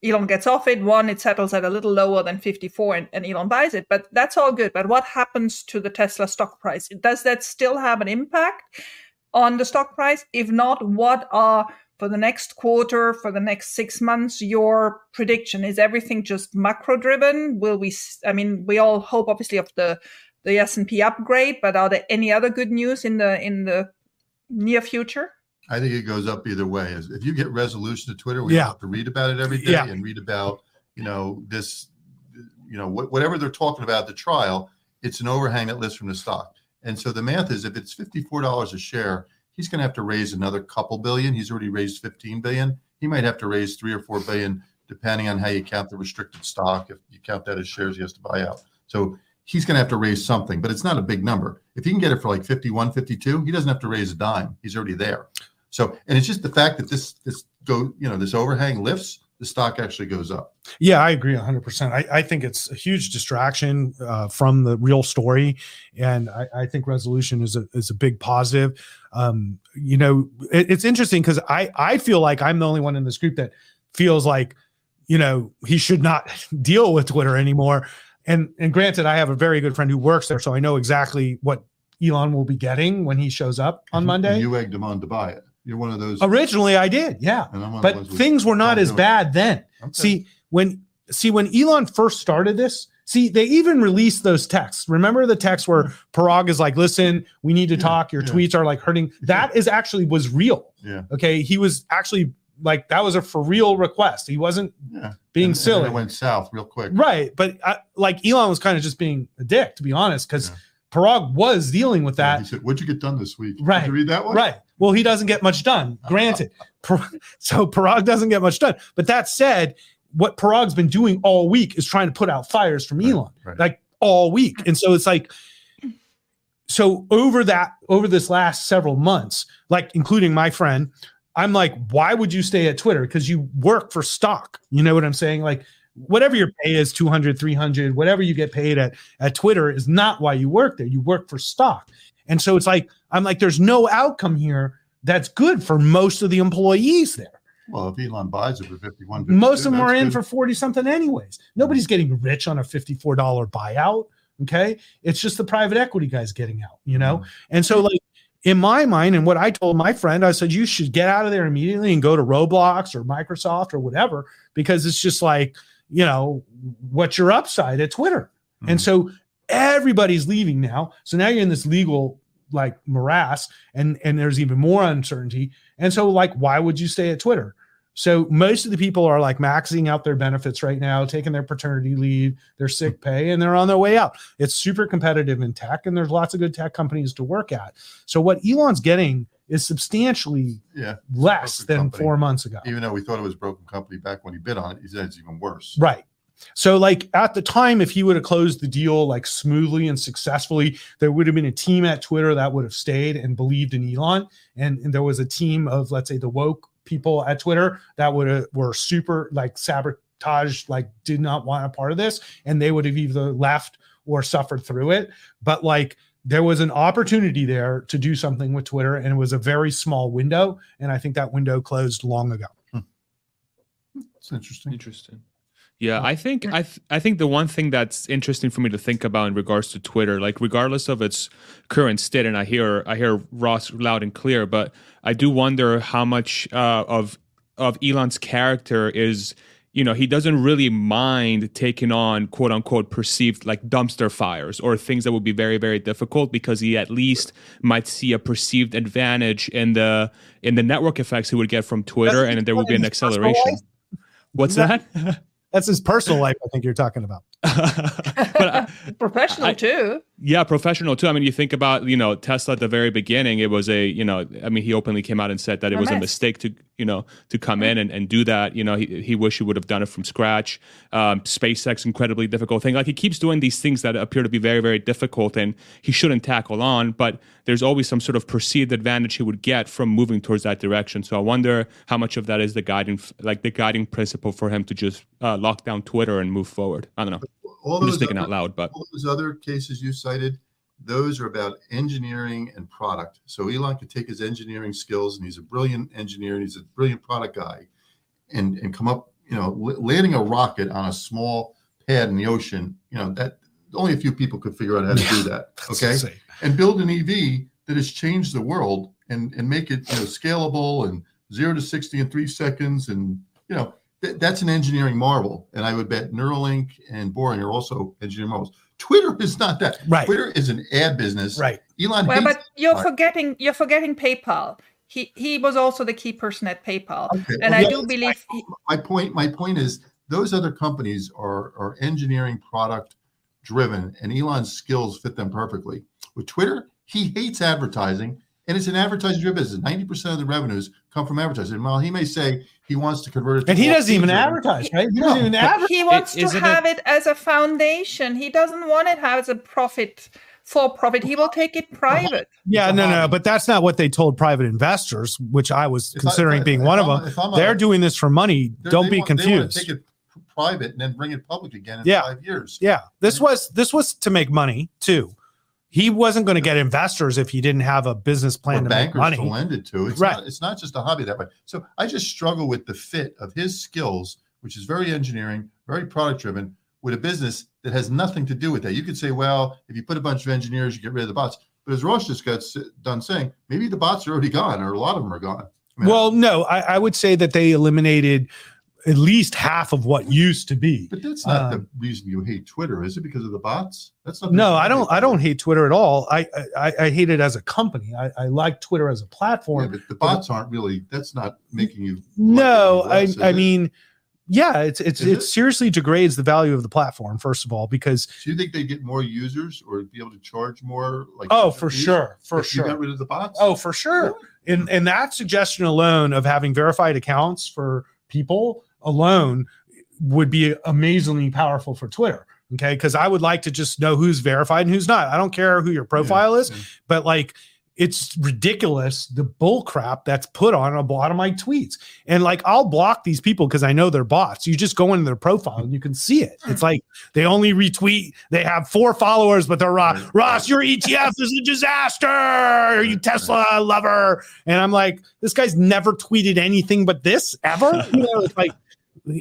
Elon gets off it. One, it settles at a little lower than 54 and, and, Elon buys it. But that's all good. But what happens to the Tesla stock price? Does that still have an impact on the stock price? If not, what are for the next quarter, for the next six months, your prediction? Is everything just macro driven? Will we, I mean, we all hope obviously of the, the S&P upgrade, but are there any other good news in the, in the near future? I think it goes up either way. If you get resolution to Twitter, we yeah. have to read about it every day yeah. and read about, you know, this, you know, wh- whatever they're talking about the trial, it's an overhang that lifts from the stock. And so the math is if it's $54 a share, he's going to have to raise another couple billion. He's already raised 15 billion. He might have to raise three or four billion, depending on how you count the restricted stock. If you count that as shares, he has to buy out. So he's going to have to raise something, but it's not a big number. If he can get it for like 51, 52, he doesn't have to raise a dime. He's already there. So, and it's just the fact that this this go, you know, this overhang lifts. the stock actually goes up. Yeah, I agree 100%. I, I think it's a huge distraction uh, from the real story. And I, I, think resolution is a, is a big positive. Um, you know, it, it's interesting because I, I feel like I'm the only one in this group that feels like, you know, he should not deal with Twitter anymore. And, and granted, I have a very good friend who works there, so I know exactly what Elon will be getting when he shows up on Monday. You egged him on to buy it. You're one of those. Originally, I did, yeah. But things were not as bad then. Okay. See when see when Elon first started this. See, they even released those texts. Remember the text where Parag is like, "Listen, we need to yeah, talk. Your yeah. tweets are like hurting." That is actually was real. Yeah. Okay. He was actually like that was a for real request. He wasn't yeah. being and, silly. And it went south real quick. Right, but uh, like Elon was kind of just being a dick, to be honest, because. Parag was dealing with that. Yeah, he said, "What'd you get done this week?" Right. Did you read that one? Right. Well, he doesn't get much done. Granted, so Parag doesn't get much done. But that said, what Parag's been doing all week is trying to put out fires from right, Elon, right. like all week. And so it's like, so over that, over this last several months, like including my friend, I'm like, why would you stay at Twitter? Because you work for stock. You know what I'm saying? Like, whatever your pay is 200 300 whatever you get paid at at twitter is not why you work there you work for stock and so it's like i'm like there's no outcome here that's good for most of the employees there well if elon buys it for 51 most of them are in for 40 something anyways nobody's getting rich on a $54 buyout okay it's just the private equity guys getting out you know mm-hmm. and so like in my mind and what i told my friend i said you should get out of there immediately and go to roblox or microsoft or whatever because it's just like you know, what's your upside at Twitter? Mm-hmm. And so everybody's leaving now. So now you're in this legal like morass and and there's even more uncertainty. And so like why would you stay at Twitter? So most of the people are like maxing out their benefits right now, taking their paternity leave, their sick pay, and they're on their way out. It's super competitive in tech, and there's lots of good tech companies to work at. So what Elon's getting is substantially yeah, less than company. four months ago. Even though we thought it was a broken company back when he bid on it, he said it's even worse. Right. So, like at the time, if he would have closed the deal like smoothly and successfully, there would have been a team at Twitter that would have stayed and believed in Elon, and, and there was a team of let's say the woke people at Twitter that would have were super like sabotage, like did not want a part of this, and they would have either left or suffered through it. But like there was an opportunity there to do something with Twitter, and it was a very small window. And I think that window closed long ago. Hmm. It's interesting. Interesting. Yeah, I think I th- I think the one thing that's interesting for me to think about in regards to Twitter, like regardless of its current state, and I hear I hear Ross loud and clear, but I do wonder how much uh, of of Elon's character is you know, he doesn't really mind taking on quote unquote perceived like dumpster fires or things that would be very, very difficult because he at least might see a perceived advantage in the in the network effects he would get from Twitter That's and there would be an acceleration. What's that? That's his personal life, I think you're talking about. but I, professional I, too. Yeah, professional too. I mean, you think about you know Tesla at the very beginning. It was a you know, I mean, he openly came out and said that it was a mistake to you know to come in and, and do that. You know, he he wish he would have done it from scratch. Um, SpaceX incredibly difficult thing. Like he keeps doing these things that appear to be very very difficult, and he shouldn't tackle on. But there's always some sort of perceived advantage he would get from moving towards that direction. So I wonder how much of that is the guiding like the guiding principle for him to just uh, lock down Twitter and move forward. I don't know all I'm those just thinking other, out loud, but all those other cases you cited, those are about engineering and product. So Elon could take his engineering skills, and he's a brilliant engineer, and he's a brilliant product guy, and and come up, you know, landing a rocket on a small pad in the ocean. You know that only a few people could figure out how to do that. Okay, and build an EV that has changed the world and and make it you know scalable and zero to sixty in three seconds, and you know that's an engineering marvel. And I would bet Neuralink and Boring are also engineering marvels. Twitter is not that. Right. Twitter is an ad business. Right. Elon. Well, but you're forgetting you're forgetting PayPal. He he was also the key person at PayPal, okay. and well, I do believe. My, my point. My point is those other companies are are engineering product driven, and Elon's skills fit them perfectly. With Twitter, he hates advertising and it's an advertising driven business. Ninety percent of the revenues come from advertising. Well, he may say he wants to convert it, and he doesn't even advertise, right? He doesn't even advertise. He wants it, to have it, it, as a foundation. He doesn't want it as a profit for profit. He will take it private. Yeah, no, no, but that's not what they told private investors, which I was if considering I, being one I'm, of them. They're a, doing this for money. Don't be want, confused. take it private and then bring it public again in yeah. five years. Yeah, this was this was to make money too. He wasn't going to get investors if he didn't have a business plan or to make money. to lend it to. It's right. Not, it's not just a hobby that way. So I just struggle with the fit of his skills, which is very engineering, very product driven, with a business that has nothing to do with that. You could say, well, if you put a bunch of engineers, you get rid of the bots. But as Ross just got done saying, maybe the bots are already gone, or a lot of them are gone. I mean, well, no, I, I, would say that they eliminated at least half of what used to be. But that's not um, the reason you hate Twitter, is it? Because of the bots? That's not. No, I don't. I don't hate Twitter at all. I I, I hate it as a company. I, I like Twitter as a platform. Yeah, but the bots but, aren't really. That's not making you. No, less, I I it? mean yeah, it's it's it, seriously degrades the value of the platform. First of all, because do you think they get more users or be able to charge more? Like oh, for sure, for sure. You got rid of the bots. Oh, for sure. Really? And and that suggestion alone of having verified accounts for people alone would be amazingly powerful for Twitter. Okay, because I would like to just know who's verified and who's not. I don't care who your profile yeah, is, yeah. but like it's ridiculous the bull crap that's put on a lot of my tweets. And like I'll block these people because I know they're bots. You just go into their profile and you can see it. It's like they only retweet, they have four followers, but they're Ross, Ross, your ETF is a disaster. Are you Tesla lover? And I'm like, this guy's never tweeted anything but this ever. You know, it's like,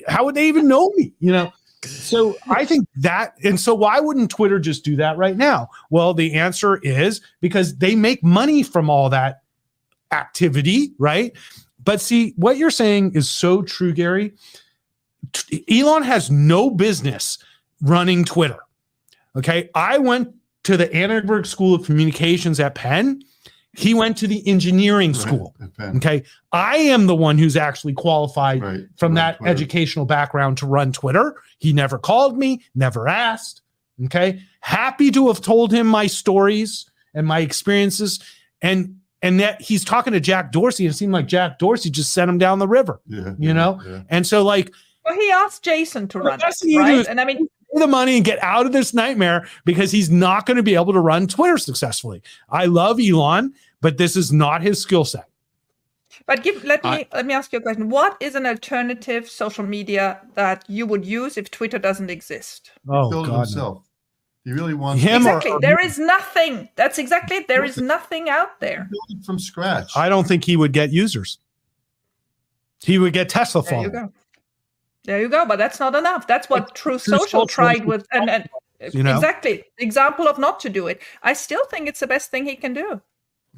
how would they even know me? You know? So I think that, and so why wouldn't Twitter just do that right now? Well, the answer is because they make money from all that activity, right? But see, what you're saying is so true, Gary. Elon has no business running Twitter. Okay. I went to the Annenberg School of Communications at Penn he went to the engineering school. Right, okay. I am the one who's actually qualified right, from that Twitter. educational background to run Twitter. He never called me, never asked. Okay. Happy to have told him my stories and my experiences. And and that he's talking to Jack Dorsey, and it seemed like Jack Dorsey just sent him down the river. Yeah, you yeah, know? Yeah. And so like well, he asked Jason to run it, right? And I mean the money and get out of this nightmare because he's not going to be able to run Twitter successfully. I love Elon but this is not his skill set. But give let me let me ask you a question. What is an alternative social media that you would use if Twitter doesn't exist? Oh Build God, himself. No. He really wants him. Exactly. Or, there is nothing. That's exactly. There is nothing out there. Build it from scratch. I don't think he would get users. He would get Tesla phone. There you go. There you go. But that's not enough. That's what Truth True Social, Social tried with, and, and you know? exactly example of not to do it. I still think it's the best thing he can do.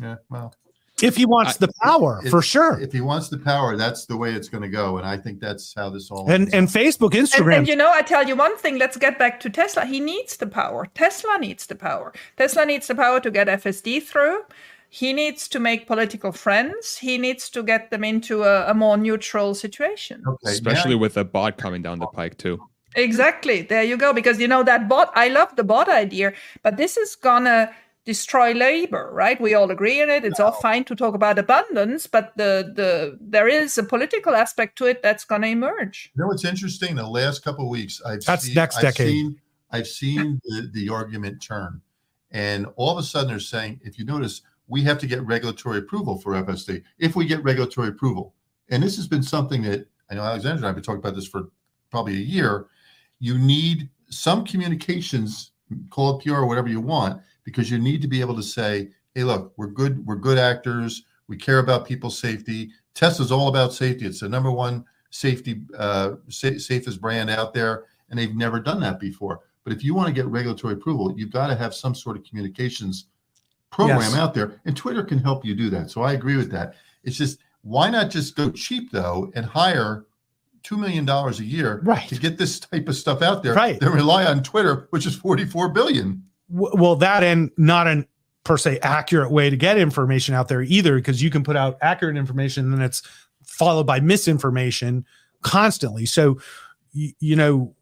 Yeah, well, if he wants the power, if, for sure. If he wants the power, that's the way it's going to go, and I think that's how this all. And and Facebook, Instagram, and, and, you know, I tell you one thing. Let's get back to Tesla. He needs the power. Tesla needs the power. Tesla needs the power to get FSD through. He needs to make political friends. He needs to get them into a, a more neutral situation. Okay, Especially yeah. with a bot coming down the pike too. Exactly. There you go. Because you know that bot. I love the bot idea, but this is gonna destroy labor right? We all agree on it. It's no. all fine to talk about abundance but the the there is a political aspect to it that's going to emerge. You know what's interesting? The last couple of weeks i've that's seen, next decade. i've seen, I've seen the, the argument turn. And all of a sudden they're saying if you notice we have to get regulatory approval for fsd if we get regulatory approval and this has been something that i know alexandra and i've been talking about this for probably a year you need some communications call it pr or whatever you want because you need to be able to say, hey, look, we're good, we're good actors. We care about people's safety. Tesla's all about safety. It's the number one safety uh, sa- safest brand out there, and they've never done that before. But if you want to get regulatory approval, you've got to have some sort of communications program yes. out there, and Twitter can help you do that. So I agree with that. It's just why not just go cheap though and hire two million dollars a year right. to get this type of stuff out there? Right. Then rely on Twitter, which is forty-four billion well that and not an per se accurate way to get information out there either because you can put out accurate information and then it's followed by misinformation constantly. So you, you know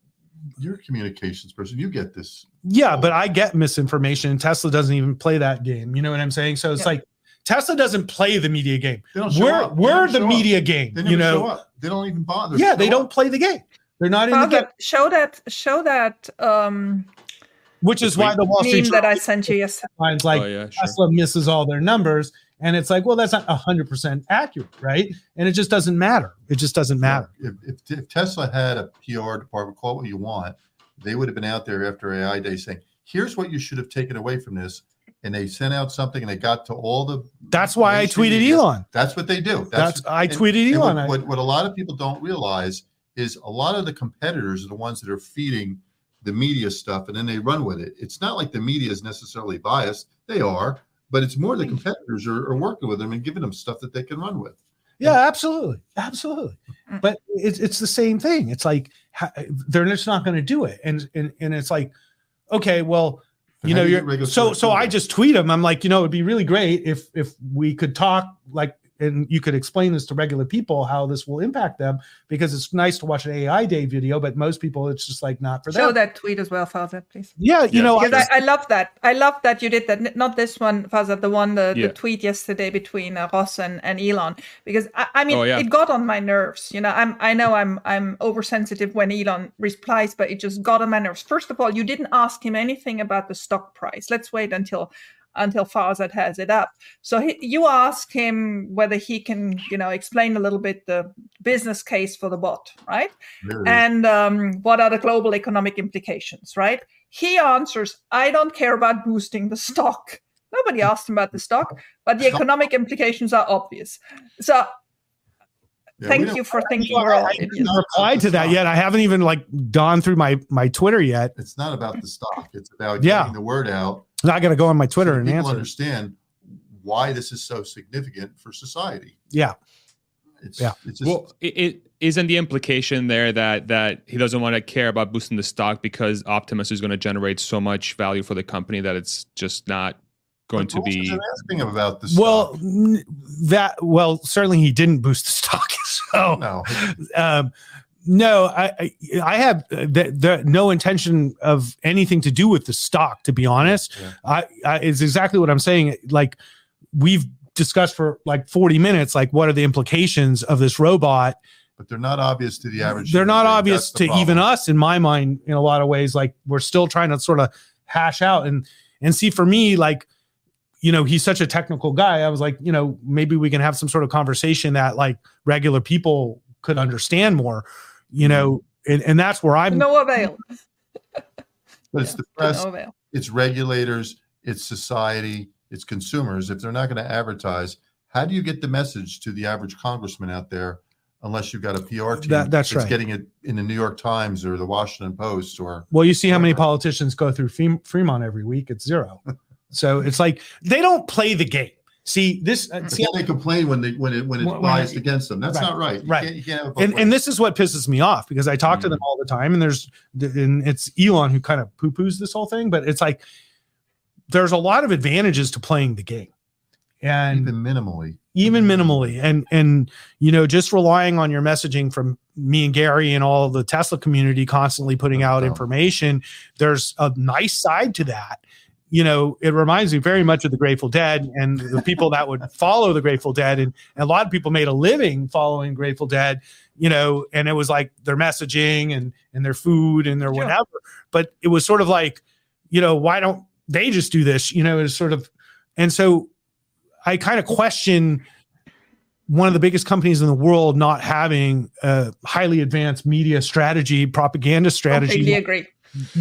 you're a communications person. You get this. Yeah but i get misinformation. And tesla doesn't even play that game. You know what i'm saying? So it's yeah. like tesla doesn't play the media game. We're we're the media up. game you know? they don't even bother. Yeah they don't play the game. They're not in the game. show that show that um which is why the Wall Street meme that I sent you yesterday. Lines like oh, yeah, sure. Tesla misses all their numbers, and it's like, well, that's not hundred percent accurate, right? And it just doesn't matter. It just doesn't matter. If, if, if, Tesla had a PR department, call it what you want, they would have been out there after AI Day saying, "Here's what you should have taken away from this." And they sent out something, and they got to all the. That's why I tweeted media. Elon. That's what they do. That's, that's I tweeted and, Elon. And what, what, what a lot of people don't realize is a lot of the competitors are the ones that are feeding the media stuff and then they run with it. It's not like the media is necessarily biased. They are, but it's more the competitors are, are working with them and giving them stuff that they can run with. Yeah, absolutely, absolutely. Mm. But it's it's the same thing. It's like they're just not going to do it, and and and it's like, okay, well, you know, you're so so. I just tweet them. I'm like, you know, it'd be really great if if we could talk like and you could explain this to regular people how this will impact them because it's nice to watch an AI day video, but most people it's just like not for them. Show that tweet as well, Farzad, please. Yeah, you know, I, I, love that. I love that you did that. Not this one, Farzad, the one the, yeah. the tweet yesterday between uh, Ross and, and Elon, because I, I mean, oh, yeah. it got on my nerves. You know, I'm I know I'm I'm oversensitive when Elon replies, but it just got on my nerves. First of all, you didn't ask him anything about the stock price. Let's wait until until Farzad has it up. So he, you ask him whether he can, you know, explain a little bit the business case for the bot, right? And um, what are the global economic implications, right? He answers, I don't care about boosting the stock. Nobody asked him about the stock, but the economic implications are obvious. So yeah, Thank you for thinking we're all idiots. replied to that yet. I haven't even like gone through my my Twitter yet. It's not about the stock. It's about yeah. getting the word out not going to go on my Twitter so and answer. understand why this is so significant for society. Yeah. It's, yeah. It's just, well, it, it isn't the implication there that that he doesn't want to care about boosting the stock because Optimus is going to generate so much value for the company that it's just not going to be asking about this. Well, that well, certainly he didn't boost the stock. So no. Um, no, I I have uh, the, the, no intention of anything to do with the stock. To be honest, yeah. I, I it's exactly what I'm saying. Like we've discussed for like 40 minutes. Like what are the implications of this robot? But they're not obvious to the average. They're not obvious to problem. even us, in my mind, in a lot of ways. Like we're still trying to sort of hash out and and see. For me, like you know he's such a technical guy i was like you know maybe we can have some sort of conversation that like regular people could understand more you mm-hmm. know, and, and that's where I'm no avail. but it's the press, no avail. it's regulators, it's society, it's consumers. If they're not going to advertise, how do you get the message to the average congressman out there unless you've got a PR team that, that's, that's right. getting it in the New York Times or the Washington Post or well, you see how many politicians go through Fremont every week? It's zero. so it's like they don't play the game. See this. Uh, see, they complain when they when it when it's when, biased when, against them. That's right, not right. You right. Can't, you can't and, and this is what pisses me off because I talk mm. to them all the time, and there's and it's Elon who kind of poo poos this whole thing, but it's like there's a lot of advantages to playing the game, and even minimally, even minimally, and and you know just relying on your messaging from me and Gary and all the Tesla community constantly putting out information. There's a nice side to that you know, it reminds me very much of the Grateful Dead and the people that would follow the Grateful Dead. And, and, a lot of people made a living following Grateful Dead, you know, and it was like their messaging and, and their food and their whatever. But it was sort of like, you know, why don't they just do this? You know, it's sort of, and so I kind of question one of the biggest companies in the world not having a highly advanced media strategy, propaganda strategy. Completely agree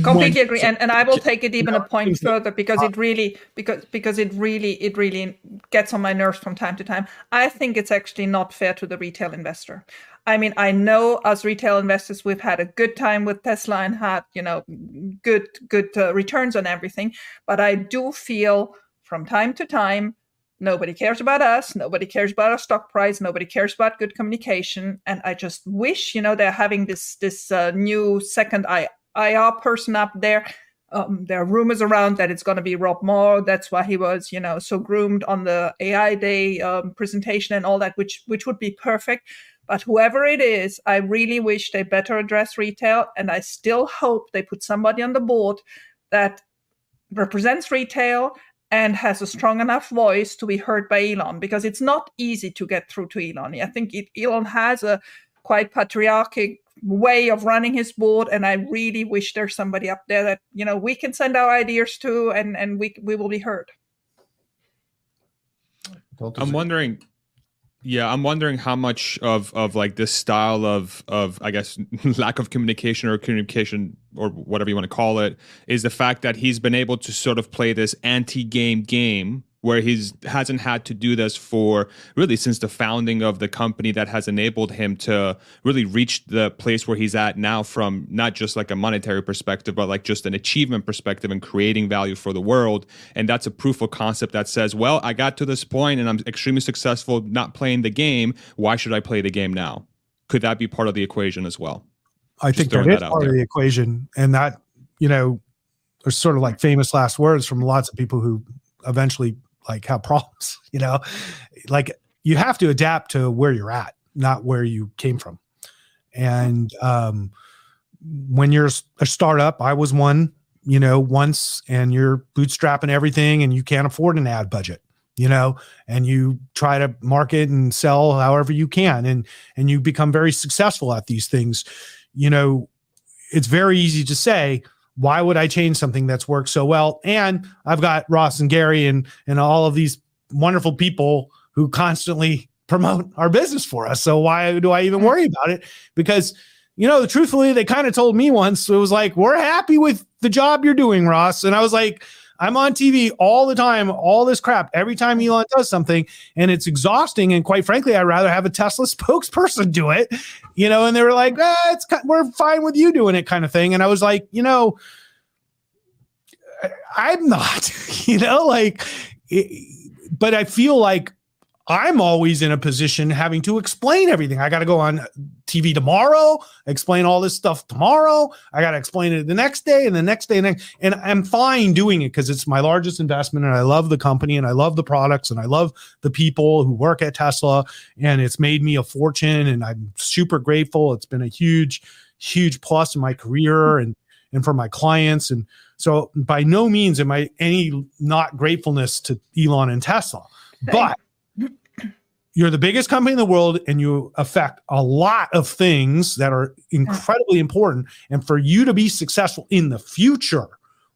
completely agree and, and i will take it even a point further because it really because because it really it really gets on my nerves from time to time. I think it's actually not fair to the retail investor. I mean i know as retail investors we've had a good time with tesla and had you know good good uh, returns on everything but i do feel from time to time nobody cares about us nobody cares about our stock price nobody cares about good communication and i just wish you know they're having this this uh, new second eye IR person up there. Um, there are rumors around that it's going to be Rob Moore. That's why he was, you know, so groomed on the AI Day um, presentation and all that, which which would be perfect. But whoever it is, I really wish they better address retail, and I still hope they put somebody on the board that represents retail and has a strong enough voice to be heard by Elon, because it's not easy to get through to Elon. I think it, Elon has a quite patriarchic way of running his board and i really wish there's somebody up there that you know we can send our ideas to and and we we will be heard. I'm wondering yeah i'm wondering how much of of like this style of of i guess lack of communication or communication or whatever you want to call it is the fact that he's been able to sort of play this anti-game game where he's hasn't had to do this for really since the founding of the company that has enabled him to really reach the place where he's at now from not just like a monetary perspective but like just an achievement perspective and creating value for the world. And that's a proof of concept that says well I got to this point and I'm extremely successful not playing the game. Why should I play the game now? Could that be part of the equation as well? I just think that is that part there. of the equation. And that you know there's sort of like famous last words from lots of people who eventually like have problems you know? Like you have to adapt to where you're at not where you came from. And um when you're a startup i was one you know once and you're bootstrapping everything and you can't afford an ad budget you know? And you try to market and sell however you can and and you become very successful at these things. You know it's very easy to say why would I change something that's worked so well? And I've got Ross and Gary and and all of these wonderful people who constantly promote our business for us. So why do I even hmm. worry about it? Because you know, truthfully, they kind of told me once it was like, "We're happy with the job you're doing, Ross," and I was like. I'm on TV all the time, all this crap every time Elon does something, and it's exhausting. And quite frankly, I'd rather have a Tesla spokesperson do it, you know. And they were like, ah, "It's we're fine with you doing it," kind of thing. And I was like, you know, I'm not, you know, like, but I feel like I'm always in a position having to explain everything. I got to go on TV tomorrow, explain all this stuff tomorrow. I got to explain it the next day and the next day. And, next, and I'm fine doing it because it's my largest investment and I love the company and I love the products and I love the people who work at Tesla. And it's made me a fortune and I'm super grateful. It's been a huge, huge plus in my career hmm. and, and for my clients. And so by no means am I any not gratefulness to Elon and Tesla. But you're the biggest company in the world and you affect a lot of things that are incredibly important. And for you to be successful in the future,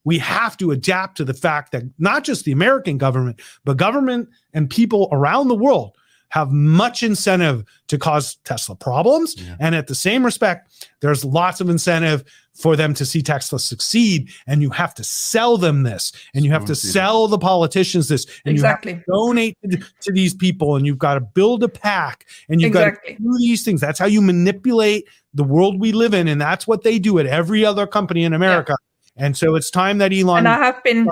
we have to adapt to the fact that not just the American government, but government and people around the world have much incentive to cause Tesla problems. Yeah. And at the same respect, there's lots of incentive for them to see Tesla succeed. And you have to sell them this, and you have to sell the politicians this, and exactly. you have to donate to, to, these people, and you've got to build a pack, and you've exactly. got to do these things. That's how you manipulate the world we live in. And that's what they do at every other company in America. Yeah. And so it's time that Elon. And I have been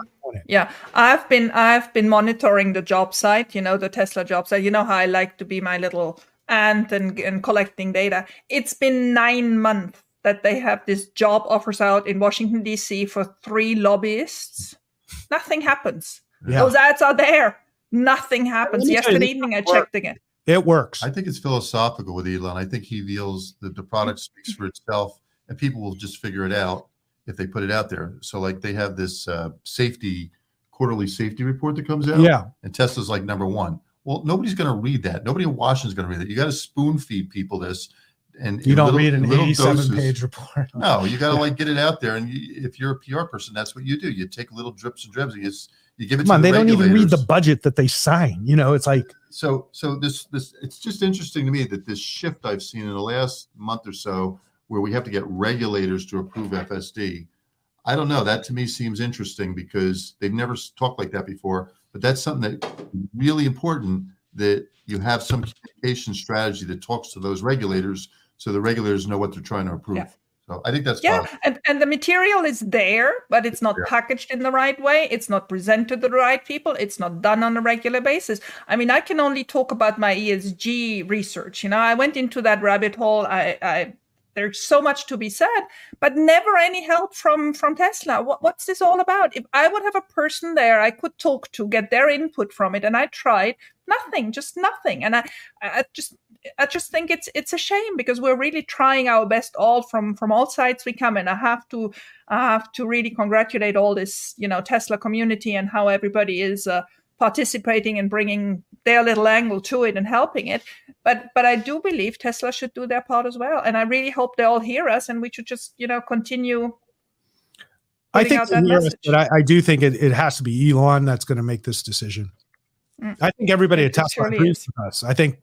yeah, I've been I've been monitoring the job site, you know, the Tesla job site. You know how I like to be my little ant and, and collecting data. It's been nine months that they have this job offers out in Washington D.C. for three lobbyists. Nothing happens. Yeah. Those ads are there. Nothing happens. Yesterday evening, I checked again. It works. I think it's philosophical with Elon. I think he feels that the product speaks for itself, and people will just figure it out if they put it out there. So like they have this uh, safety quarterly safety report that comes out. Yeah. And Tesla's like number one. Well, nobody's going to read that. Nobody in Washington's going to read that. You got to spoon feed people this. And you don't little, read an 87 doses. page report. no, you got to like get it out there. And you, if you're a PR person, that's what you do. You take little drips and dribs and you, you give it Come on, the they don't even read the budget that they sign. You know, it's like so. So this this it's just interesting to me that this shift I've seen in the last month or so, where we have to get regulators to approve FSD I don't know. That to me seems interesting because they've never talked like that before. But that's something that really important that you have some communication strategy that talks to those regulators so the regulators know what they're trying to approve. Yeah. So I think that's yeah, and, and the material is there, but it's not yeah. packaged in the right way. It's not presented to the right people. It's not done on a regular basis. I mean, I can only talk about my ESG research. You know, I went into that rabbit hole. I, I there's so much to be said but never any help from from tesla. What, what's this all about? If i would have a person there i could talk to get their input from it and i tried nothing just nothing. And i i just i just think it's it's a shame because we're really trying our best all from from all sides we come and i have to i have to really congratulate all this you know tesla community and how everybody is uh, participating and bringing their little angle to it and helping it. But but I do believe Tesla should do their part as well, and I really hope they all hear us, and we should just you know continue. I think, us, but I, I, do think it, it has to be Elon that's going to make this decision. Mm. I think everybody at Tesla agrees with us. I think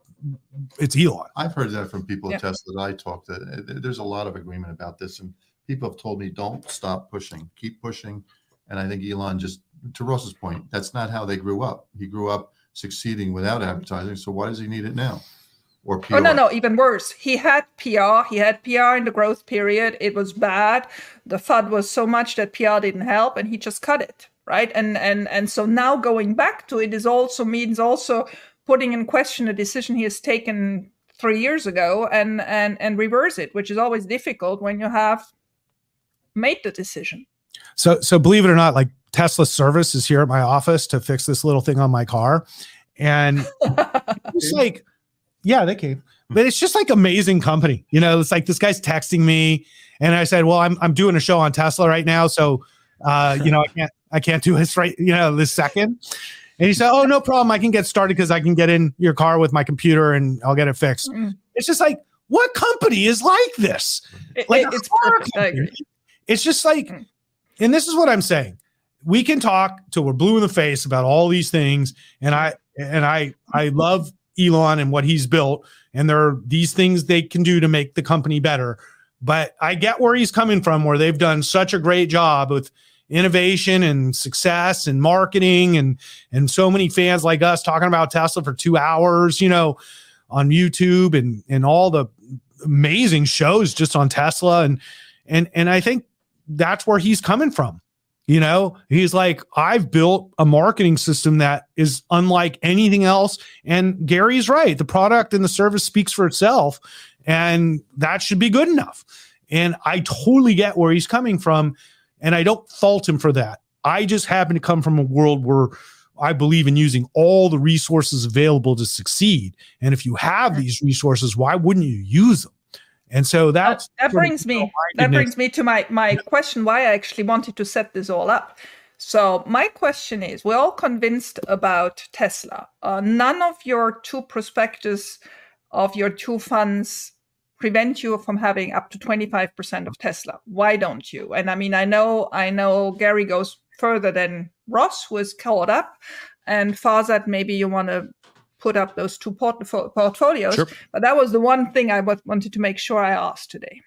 it's Elon. I've heard that from people at Tesla that I talked to. There's a lot of agreement about this, and people have told me, "Don't stop pushing, keep pushing." And I think Elon just, to Ross's point, that's not how they grew up. He grew up succeeding without advertising. So why does he need it now? Or PR? Oh no, no, even worse. He had PR. He had PR in the growth period. It was bad. The FUD was so much that PR didn't help, and he just cut it. Right. And and and so now going back to it is also means also putting in question a decision he has taken three years ago and and and reverse it, which is always difficult when you have made the decision. So, so believe it or not, like Tesla service is here at my office to fix this little thing on my car, and it's like, yeah, they came, but it's just like amazing company. You know, it's like this guy's texting me, and I said, well, I'm I'm doing a show on Tesla right now, so uh, you know, I can't I can't do this right, you know, this second. And he said, "Oh, no problem. I can get started because I can get in your car with my computer and I'll get it fixed." Mm. It's just like, what company is like this? It, like it's perfect. It's just like mm and this is what I'm saying. We can talk till we're blue in the face about all these things, and I and I I love Elon and what he's built, and there are these things they can do to make the company better. But I get where he's coming from, where they've done such a great job with innovation and success and marketing and and so many fans like us talking about Tesla for two hours, you know, on YouTube and and all the amazing shows just on Tesla and and and I think that's where he's coming from. You know, he's like, I've built a marketing system that is unlike anything else. And Gary's right. The product and the service speaks for itself. And that should be good enough. And I totally get where he's coming from. And I don't fault him for that. I just happen to come from a world where I believe in using all the resources available to succeed. And if you have these resources, why wouldn't you use them? And so that's that, that brings me that brings me to my my question why I actually wanted to set this all up. So my question is, we're all convinced about Tesla. Uh, none of your two prospectus of your two funds prevent you from having up to 25% of Tesla. Why don't you? And I mean, I know, I know Gary goes further than Ross was caught up and Farzad, maybe you want to put up those two portfolios. Sure. But that was the one thing I wanted to make sure I asked today.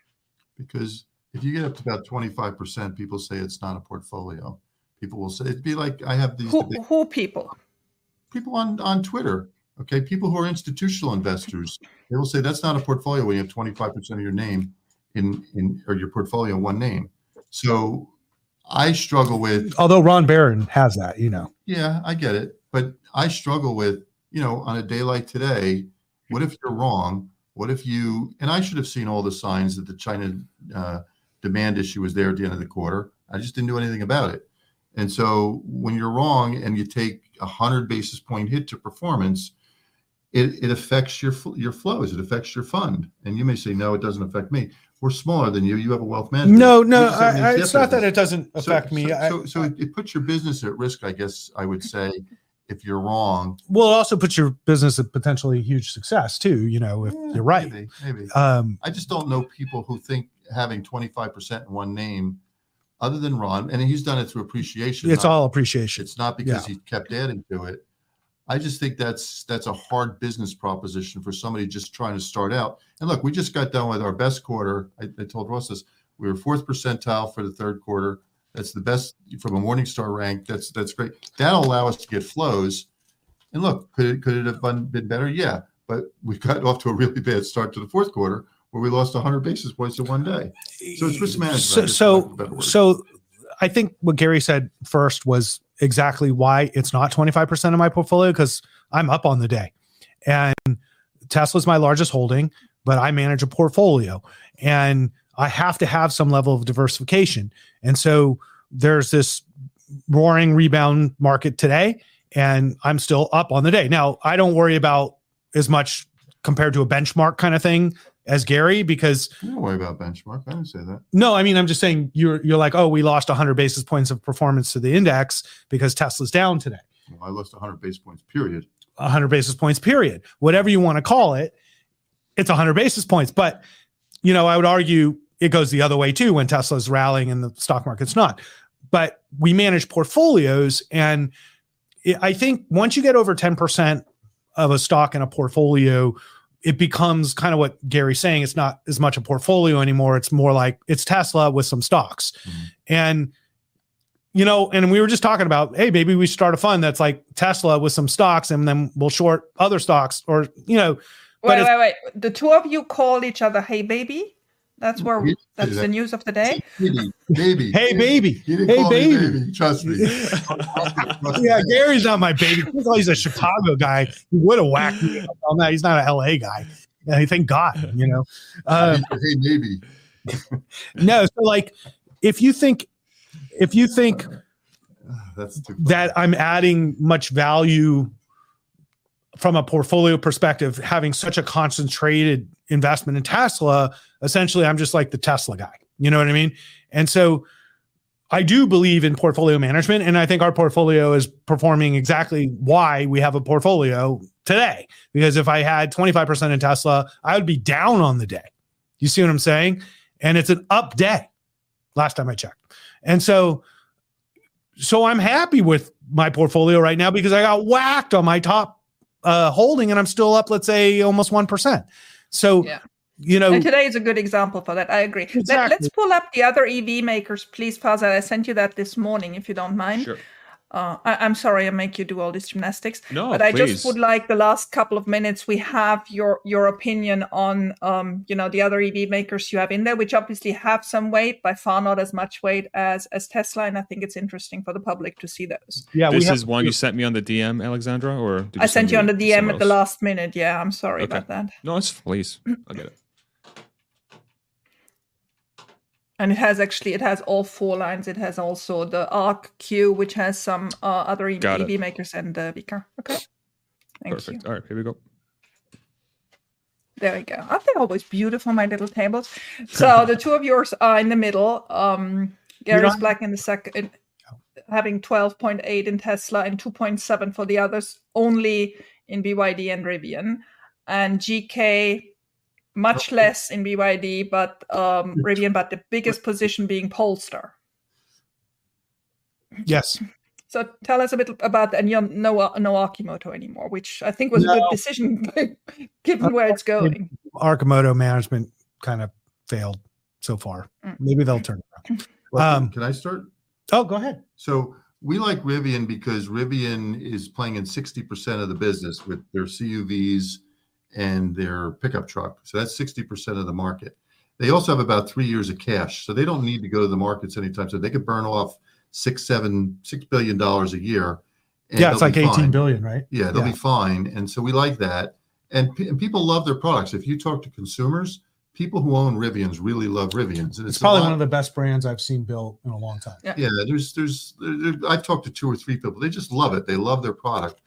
Because if you get up to about 25%, people say it's not a portfolio. People will say it'd be like I have these who, who people? People on, on Twitter. Okay. People who are institutional investors, they will say that's not a portfolio when you have 25% of your name in, in or your portfolio in one name. So I struggle with although Ron Baron has that, you know. Yeah, I get it. But I struggle with you know, on a day like today, what if you're wrong? What if you, and I should have seen all the signs that the China uh, demand issue was there at the end of the quarter. I just didn't do anything about it. And so when you're wrong and you take a hundred basis point hit to performance, it, it affects your your flows. It affects your fund. And you may say, no, it doesn't affect me. We're smaller than you. You have a wealth management. No, no, I, I, it's not that it doesn't affect so, me. So, I, so, so it, it puts your business at risk, I guess I would say, if you're wrong. Well, it also puts your business at potentially huge success too. You know, if yeah, you're right. Maybe. maybe. Um, I just don't know people who think having 25% in one name, other than Ron, and he's done it through appreciation. It's not, all appreciation. It's not because yeah. he kept adding to it. I just think that's that's a hard business proposition for somebody just trying to start out. And look, we just got done with our best quarter. I, I told Ross this. We were fourth percentile for the third quarter. That's the best from a Morningstar rank. That's that's great. That'll allow us to get flows. And look, could it could it have been, been better? Yeah, but we got off to a really bad start to the fourth quarter where we lost 100 basis points in one day. So it's risk management. So so, so I think what Gary said first was exactly why it's not 25% of my portfolio because I'm up on the day. And Tesla's my largest holding, but I manage a portfolio. And I have to have some level of diversification. And so there's this roaring rebound market today, and I'm still up on the day. Now, I don't worry about as much compared to a benchmark kind of thing as Gary because you don't worry about benchmark. I didn't say that. No, I mean I'm just saying you're you're like, oh, we lost 100 basis points of performance to the index because Tesla's down today. Well, I lost 100 basis points. Period. 100 basis points. Period. Whatever you want to call it, it's 100 basis points. But you know, I would argue it goes the other way too when Tesla's rallying and the stock market's not. But we manage portfolios, and I think once you get over 10% of a stock in a portfolio, it becomes kind of what Gary's saying. It's not as much a portfolio anymore. It's more like it's Tesla with some stocks. Mm-hmm. And, you know, and we were just talking about, hey, maybe we start a fund that's like Tesla with some stocks and then we'll short other stocks or, you know. Wait, wait, wait. The two of you call each other, hey, baby? That's where we, that's the news of the day. Baby, baby. hey, baby. Hey, baby. baby. Trust me. yeah, Gary's not my baby. He's a Chicago guy. He would have whacked me on that. He's not an LA guy. Yeah, thank God, you know. Uh, hey, baby. no, so like, if you think, if you think that's that I'm adding much value from a portfolio perspective, having such a concentrated investment in Tesla, essentially I'm just like the Tesla guy. You know what I mean? And so I do believe in portfolio management. And I think our portfolio is performing exactly why we have a portfolio today. Because if I had 25% in Tesla, I would be down on the day. You see what I'm saying? And it's an up day last time I checked. And so, so I'm happy with my portfolio right now because I got whacked on my top uh, holding and I'm still up, let's say almost 1%. So, yeah. you know, and today is a good example for that. I agree. Exactly. Let, us pull up the other EV makers, please, Farzad. I sent you that this morning, if you don't mind. Sure. Uh, I, am sorry I make you do all this gymnastics. No, but I just would like the last couple of minutes we have your your opinion on um, you know the other EV makers you have in there, which obviously have some weight, by far not as much weight as as Tesla, and I think it's interesting for the public to see those. Yeah, this is one you sent me on the DM, Alexandra, or I sent you on the DM at the last minute. Yeah, I'm sorry okay. about that. No, it's please, I'll get it. And it has actually it has all four lines. It has also the ARKQ, which has some uh, other EV, EV makers and the Beaker. Okay, thank Perfect. you. All right, here we go. There we go. Aren't they always beautiful, my little tables? So the two of yours are in the middle. Um, Gary's Black in the second, having 12.8 in Tesla and 2.7 for the others, only in BYD and Rivian. And GK much less in BYD, but um, Rivian, but the biggest position being Polestar. Yes. So tell us a bit about and you're no no Arcimoto anymore, which I think was no. a good decision given where it's going. Arcimoto management kind of failed so far. Mm. Maybe they'll turn around. Well, um, can I start? Oh, go ahead. So we like Rivian because Rivian is playing in 60% of the business with their CUVs and their pickup truck. So that's 60% of the market. They also have about three years of cash. So they don't need to go to the markets anytime. So they could burn off six, seven, six billion dollars a year. yeah, it's like 18 fine. billion, right? Yeah, they'll yeah. be fine. And so we like that. And, p- and people love their products. If you talk to consumers, people who own Rivians really love Rivians. And it's, it's probably one of the best brands I've seen built in a long time. Yeah, yeah there's, there's, there, I've talked to two or three people. They just love it. They love their product.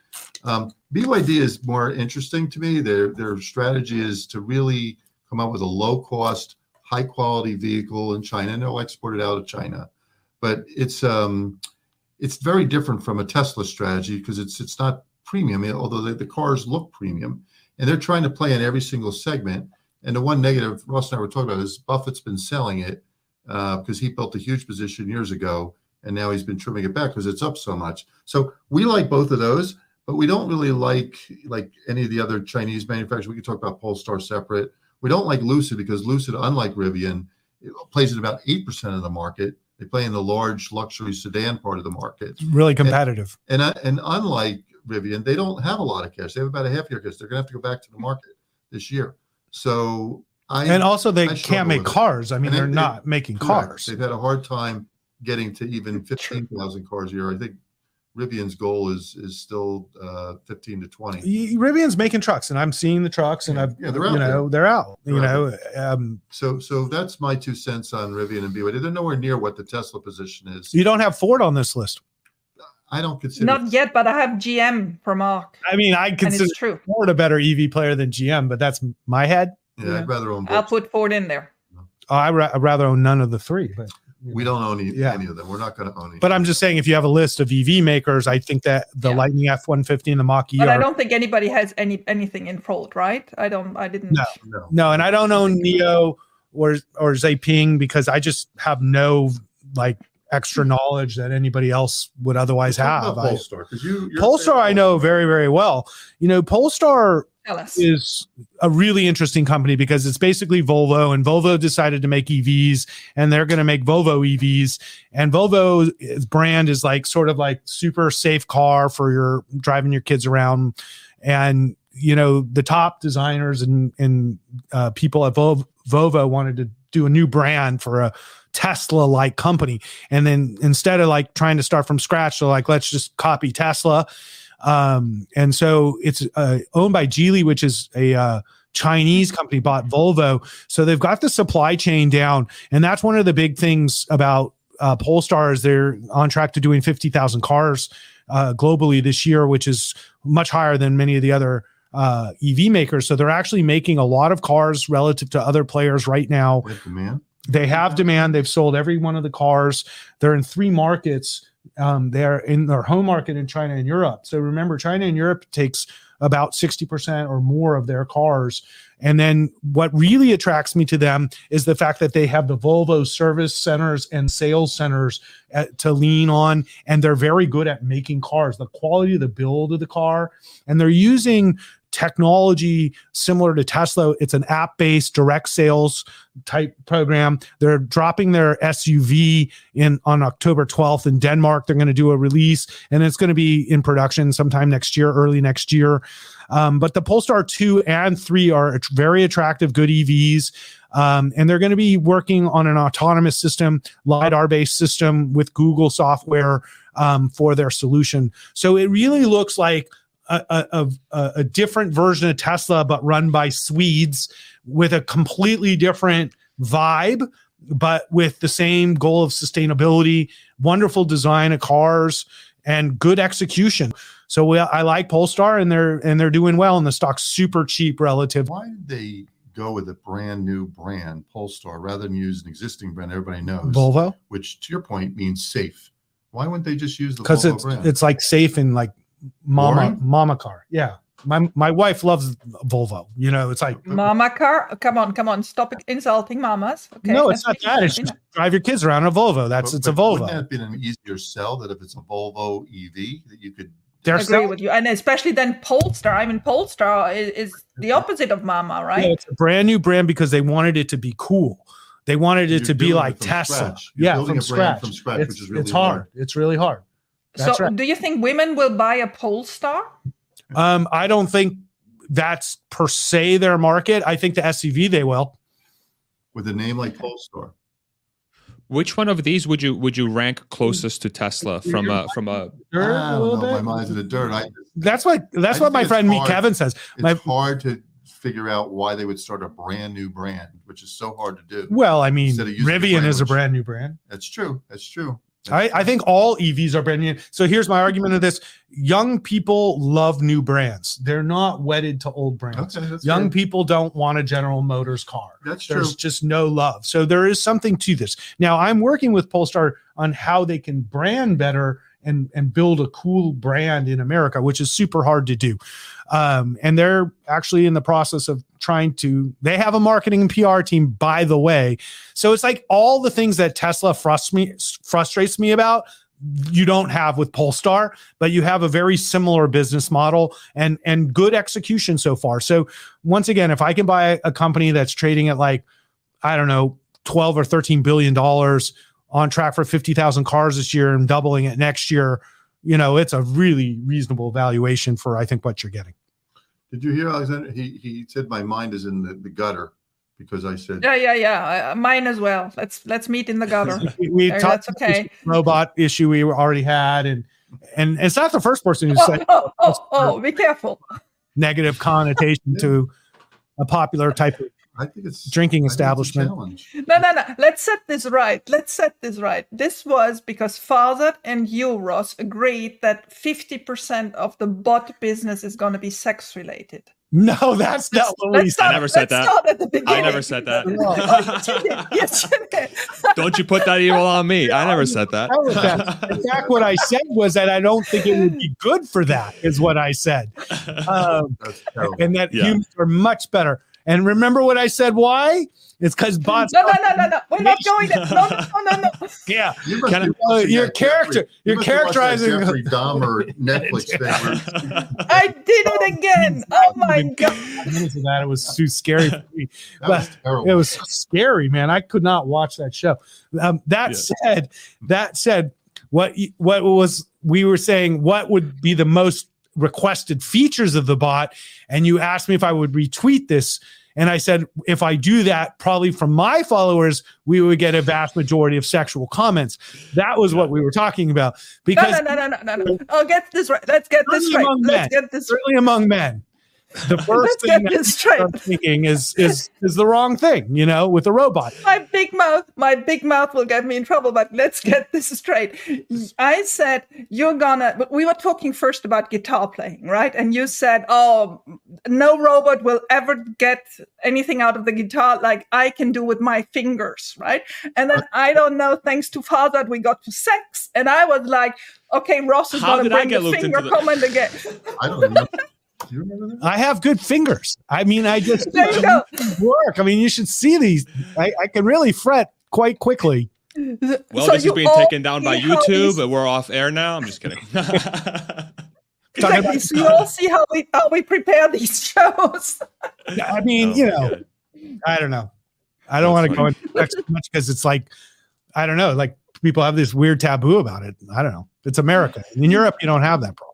Um, BYD is more interesting to me. Their their strategy is to really come up with a low cost, high quality vehicle in China, and they'll export it out of China. But it's um, it's very different from a Tesla strategy because it's it's not premium, although the, the cars look premium, and they're trying to play in every single segment. And the one negative Ross and I were talking about is Buffett's been selling it because uh, he built a huge position years ago, and now he's been trimming it back because it's up so much. So we like both of those but we don't really like like any of the other Chinese manufacturers. We could talk about Polestar separate. We don't like Lucid because Lucid, unlike Rivian, plays in about eight percent of the market. They play in the large luxury sedan part of the market. It's really competitive. And, and and unlike Rivian, they don't have a lot of cash. They have about a half year cash. They're going to have to go back to the market this year. So I and also they I can't make cars. I mean, and they're they, not making correct. cars. They've had a hard time getting to even fifteen thousand cars a year. I think Rivian's goal is is still uh, 15 to 20. Rivian's making trucks, and I'm seeing the trucks, and I've yeah, they're out you know there. they're out. They're you out know, um, so so that's my two cents on Rivian and BYD. They're nowhere near what the Tesla position is. You don't have Ford on this list. I don't consider not yet, but I have GM for Mark. I mean, I consider true. Ford a better EV player than GM, but that's my head. Yeah, yeah. I'd rather own. Both. I'll put Ford in there. Oh, I ra- I'd rather own none of the three, but We don't own any, yeah. any of them. We're not going to own. Any. But I'm just saying, if you have a list of EV makers, I think that the yeah. Lightning F150 and the Mach E. But I don't think anybody has any anything in Ford, right? I don't. I didn't. No, no, no and I don't own NIO or or Xpeng because I just have no like extra knowledge that anybody else would otherwise have. Polestar, because you Polestar, I know very very well. You know, Polestar is a really interesting company because it's basically Volvo, and Volvo decided to make EVs, and they're going to make Volvo EVs. And Volvo's brand is like sort of like super safe car for your driving your kids around, and you know the top designers and and uh, people at Volvo, Volvo wanted to do a new brand for a Tesla like company, and then instead of like trying to start from scratch, they're like let's just copy Tesla um, and so it's uh, owned by Geely, which is a uh, Chinese company, bought Volvo. So they've got the supply chain down. And that's one of the big things about uh, Polestar is they're on track to doing 50,000 cars uh, globally this year, which is much higher than many of the other uh, EV makers. So they're actually making a lot of cars relative to other players right now. They have demand. They've sold every one of the cars. They're in three markets um, they're in their home market in China and Europe. So remember, China and Europe takes about 60% or more of their cars. And then what really attracts me to them is the fact that they have the Volvo service centers and sales centers at, to lean on. And they're very good at making cars, the quality of the build of the car. And they're using technology similar to Tesla. It's an app based direct sales type program. They're dropping their SUV in on October 12th in Denmark. They're going to do a release and it's going to be in production sometime next year, early next year. Um, but the Polestar 2 and 3 are very attractive, good EVs. Um, and they're going to be working on an autonomous system, LiDAR based system with Google software um, for their solution. So it really looks like a, a, a, different version of Tesla, but run by Swedes with a completely different vibe, but with the same goal of sustainability, wonderful design of cars, and good execution. So we, I like Polestar, and they're and they're doing well, and the stock's super cheap relative. Why did they go with a brand new brand, Polestar, rather than use an existing brand everybody knows, Volvo, which to your point means safe? Why wouldn't they just use the because it's brand? it's like safe and like mama Boring? mama car. Yeah. My my wife loves Volvo. You know, it's like mama car. Come on, come on, stop insulting mamas. Okay, no, it's not that. It's just drive your kids around a Volvo. That's but, it's a Volvo. Wouldn't that have been an easier sell that if it's a Volvo EV that you could they're agree selling. with you, and especially then Polestar. I mean, Polestar is, is the opposite of Mama, right? Yeah, it's a brand new brand because they wanted it to be cool. They wanted it You're to be like Tesla. Yeah, from scratch. from scratch. It's, really it's hard. hard. It's really hard. That's so, right. do you think women will buy a Polestar? Um, I don't think that's per se their market. I think the SUV they will. With a name like Polestar. Which one of these would you would you rank closest to Tesla from a from a dirt? A little bit? My mind's in the dirt. I, that's what that's what my friend hard, Kevin says. It's my, hard to figure out why they would start a brand new brand, which is so hard to do. Well, I mean, Rivian is a brand new brand. That's true. That's true. I, I, think all EVs are brand new. So here's my argument of this: young people love new brands. They're not wedded to old brands. Okay, young people don't want a General Motors car. That's There's true. just no love. So there is something to this. Now I'm working with Polestar on how they can brand better and and build a cool brand in America, which is super hard to do. Um, and they're actually in the process of trying to. They have a marketing and PR team, by the way. So it's like all the things that Tesla frustrates me frustrates me about. You don't have with Polestar, but you have a very similar business model and and good execution so far. So once again, if I can buy a company that's trading at like I don't know 12 or 13 billion dollars on track for 50,000 cars this year and doubling it next year, you know, it's a really reasonable valuation for I think what you're getting. Did you hear Alexander? He he said my mind is in the, the gutter because I said yeah yeah yeah uh, mine as well. Let's let's meet in the gutter. we, we there, talked that's okay. Robot issue we already had and and it's not the first person who oh, said oh, oh, oh, be careful negative connotation to a popular type of I think it's drinking establishment. no, no, no. Let's set this right. Let's set this right. This was because Farzad and you, Ross, agreed that 50% of the bot business is going to be sex related. No, that's not what we said. I never said that. I never said that. yes, Don't you put that evil on me. I never said that. In fact, what I said was that I don't think it would be good for that, is what I said. Um, and that yeah. humans are much better. And remember what I said? Why? It's because bots. No, no, no, no, no. We're not going there. No, no, no, no. Yeah. You kind uh, your character. Jeffrey, you're characterizing Jeffrey Dahmer Netflix I did it again. Oh my god. Minutes of that, it was too scary for me. that was terrible. It was scary, man. I could not watch that show. Um, that yeah. said, that said, what what was we were saying? What would be the most requested features of the bot? And you asked me if I would retweet this and I said, if I do that, probably from my followers, we would get a vast majority of sexual comments. That was what we were talking about. Because no, no, no, no, no, no. Oh, get this right. Let's get this right. Let's get this right. among men the first thing that I'm thinking is is is the wrong thing, you know, with a robot. My big mouth, my big mouth will get me in trouble, but let's get this straight. I said you're gonna we were talking first about guitar playing, right? And you said, Oh, no robot will ever get anything out of the guitar like I can do with my fingers, right? And then I don't know, thanks to Farzad, we got to sex, and I was like, Okay, Ross is How gonna bring the finger the- comment again. I don't know. Do you remember that? I have good fingers. I mean, I just work. I mean, you should see these. I, I can really fret quite quickly. Well, so this is being taken down by YouTube, but we're off air now. I'm just kidding. exactly. So you all see how we how we prepare these shows. I mean, oh, you know, good. I don't know. I don't want to go into too much because it's like, I don't know, like people have this weird taboo about it. I don't know. It's America. In Europe, you don't have that problem.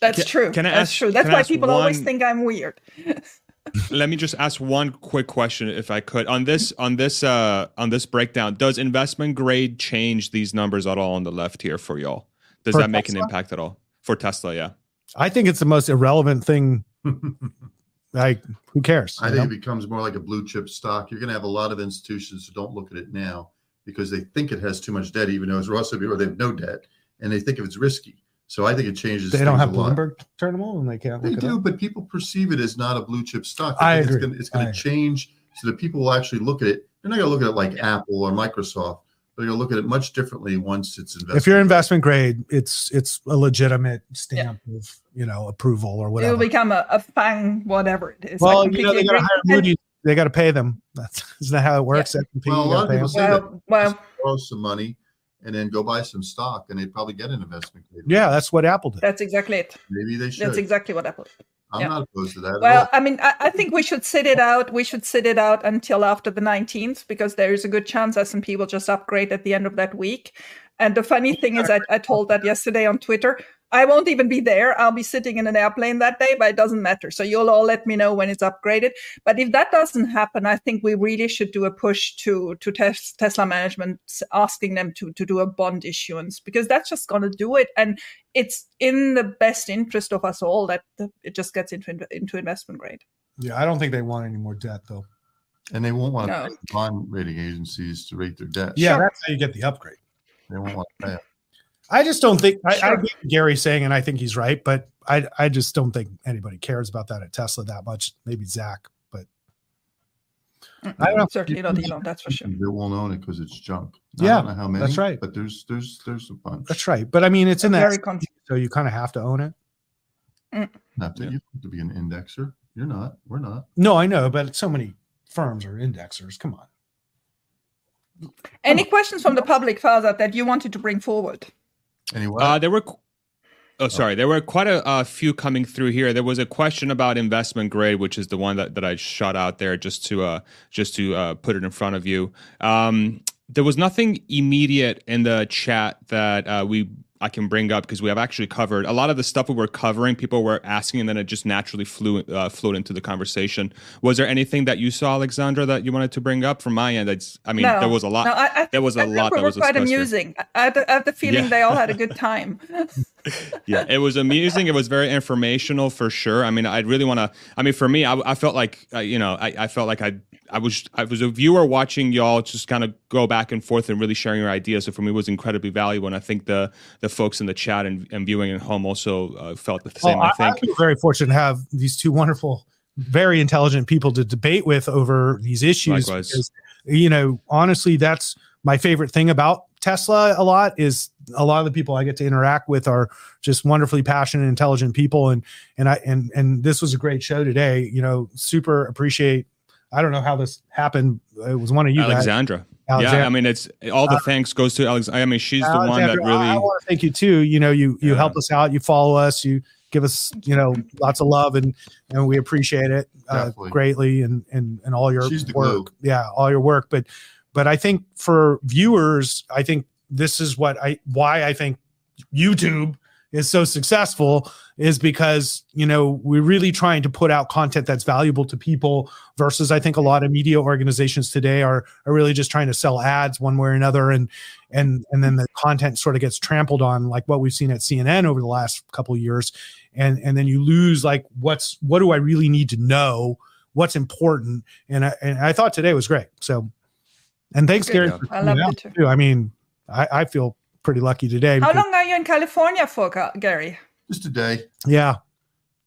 That's can, true. Can I That's ask, true. That's why people one, always think I'm weird. let me just ask one quick question, if I could. On this, on this, uh, on this breakdown, does investment grade change these numbers at all on the left here for y'all? Does for that make Tesla? an impact at all for Tesla? Yeah. I think it's the most irrelevant thing. like, who cares? I think know? it becomes more like a blue chip stock. You're going to have a lot of institutions who don't look at it now because they think it has too much debt, even though it's Ross or they have no debt, and they think if it's risky. So I think it changes. They don't have Bloomberg terminal, and they can't. They do, but people perceive it as not a blue chip stock. I, I agree. It's going to change so that people will actually look at it. They're not going to look at it like Apple or Microsoft. They're going to look at it much differently once it's invested. If you're investment grade, it's it's a legitimate stamp yeah. of you know approval or whatever. It will become a, a FANG, whatever it is. Well, you know, they got to hire Moody's. They got to pay them. That's isn't that how it works? Yeah. Well, a lot of people say well, that. Well, borrow some money and then go buy some stock and they'd probably get an investment grade. Yeah, that's what Apple did. That's exactly it. Maybe they should. That's exactly what Apple did. I'm yeah. not opposed to that. Well, I mean, I, I, think we should sit it out. We should sit it out until after the 19th because there is a good chance S&P will just upgrade at the end of that week. And the funny thing is, I, I told that yesterday on Twitter. I won't even be there. I'll be sitting in an airplane that day, but it doesn't matter. So you'll all let me know when it's upgraded. But if that doesn't happen, I think we really should do a push to to tes- Tesla management, asking them to to do a bond issuance because that's just going to do it, and it's in the best interest of us all that it just gets into into investment grade. Yeah, I don't think they want any more debt though. And they won't want no. bond rating agencies to rate their debt. Yeah, sure. that's how you get the upgrade. They won't want to pay it. I just don't think I, sure. I get Gary saying, and I think he's right, but I I just don't think anybody cares about that at Tesla that much. Maybe Zach, but I don't know. Certainly not Elon, that's for sure. They won't own it because it's junk. I yeah, don't know how many. That's right. But there's there's there's a bunch. That's right. But I mean, it's in that, con- so you kind of have to own it. Mm. Not that yeah. you have to be an indexer. You're not. We're not. No, I know, but so many firms are indexers. Come on. Any questions from the public, Farzad, that you wanted to bring forward? Anyway, uh, there were. Oh, sorry. There were quite a, a, few coming through here. There was a question about investment grade, which is the one that, that I shot out there just to uh, just to uh, put it in front of you. Um, there was nothing immediate in the chat that uh, we I can bring up because we have actually covered a lot of the stuff we were covering. People were asking, and then it just naturally flew uh, flowed into the conversation. Was there anything that you saw, Alexandra, that you wanted to bring up from my end? It's, I mean, no, there was a lot. No, I, I there was a lot that was quite amusing. I have, the, I have, the, feeling yeah. they all had a good time. Yeah, it was amusing. It was very informational for sure. I mean, I really want to. I mean, for me, I, I felt like uh, you know, I, I felt like I I was I was a viewer watching y'all just kind of go back and forth and really sharing your ideas. So for me, it was incredibly valuable, and I think the the folks in the chat and, and viewing at home also uh, felt the same. Oh, I, I, think. I feel very fortunate to have these two wonderful very intelligent people to debate with over these issues. Because, you know, honestly, that's my favorite thing about Tesla a lot is a lot of the people I get to interact with are just wonderfully passionate, intelligent people. And and I and and this was a great show today. You know, super appreciate. I don't know how this happened. It was one of you, Alexandra. Guys. Alexandra. Yeah, I mean, it's all the uh, thanks goes to Alex. I mean, she's the one that really. I, I want to thank you too. You know, you you yeah. help us out. You follow us. You give us you know lots of love and and we appreciate it uh, greatly and and and all your work. Yeah, all your work. But but I think for viewers, I think this is what I why I think YouTube is so successful is because you know we're really trying to put out content that's valuable to people versus i think a lot of media organizations today are are really just trying to sell ads one way or another and and and then the content sort of gets trampled on like what we've seen at cnn over the last couple years. And and then you lose like what's what do i really need to know? What's important? And i, and I thought today was great. So and thanks, Gary. I love it too. I mean, I, I feel pretty lucky today. How long are you in California for, Gary? Just a day. Yeah.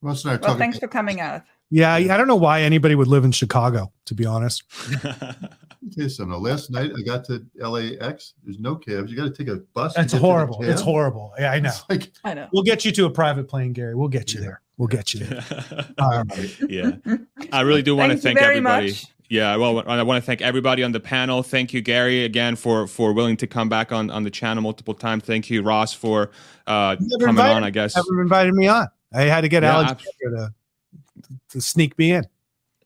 Well, thanks for coming out. Yeah, I don't know why anybody would live in Chicago, to be honest. Okay, so last night I got to LAX. There's no cabs. You got to take a bus. That's horrible. It's horrible. Yeah, I know. Like, I know. We'll get you to a private plane, Gary. We'll get you yeah. there. We'll get you there. Yeah. I really do want to thank everybody. Much. Yeah, well, I want to thank everybody on the panel. Thank you, Gary, again for for willing to come back on on the channel multiple times. Thank you, Ross, for uh, coming invited, on. I guess never invited me on. I had to get yeah, Alex to, to sneak me in.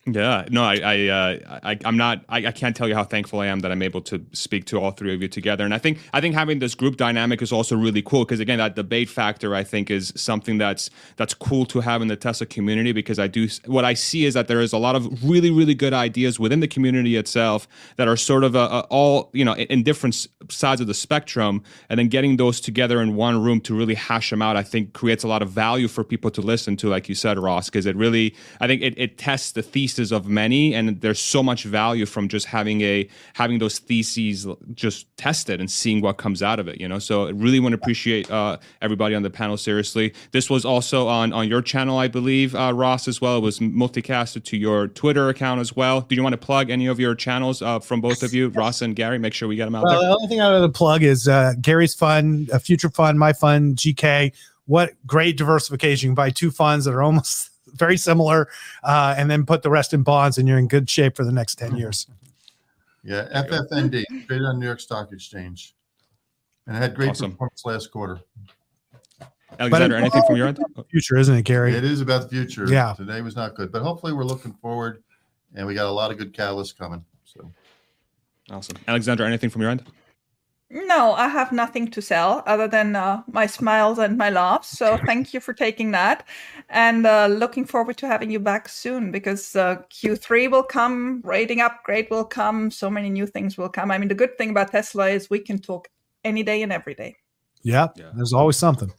Yeah, no, I, I, uh, I, I'm not. I, I can't tell you how thankful I am that I'm able to speak to all three of you together. And I think, I think having this group dynamic is also really cool because again, that debate factor I think is something that's that's cool to have in the Tesla community because I do what I see is that there is a lot of really, really good ideas within the community itself that are sort of a, a all you know in different sides of the spectrum, and then getting those together in one room to really hash them out, I think creates a lot of value for people to listen to, like you said, Ross, because it really, I think it, it tests the thesis of many and there's so much value from just having a having those theses just tested and seeing what comes out of it you know? So I really want to appreciate uh, everybody on the panel seriously. This was also on on your channel i believe uh, ross as well. It was multicasted to your twitter account as well. Do you want to plug any of your channels uh, from both of you ross and gary? Make sure we get them out well, there. the only thing i want to plug is uh, gary's fund a future fund my fund gk what great diversification. By two funds that are almost very similar, uh, and then put the rest in bonds, and you're in good shape for the next 10 years. Yeah, FFND, traded on New York Stock Exchange, and it had great awesome. performance last quarter. Alexandra, anything from your end? Future, isn't it, Gary? It is about the future. Yeah. Today was not good, but hopefully we're looking forward, and we got a lot of good catalysts coming. So, awesome, Alexandra. Anything from your end? No, I have nothing to sell other than uh, my smiles and my laughs. So thank you for taking that, and uh, looking forward to having you back soon because uh, Q3 will come, rating upgrade will come, so many new things will come. I mean, the good thing about Tesla is we can talk any day and every day. Yeah, yeah. there's always something.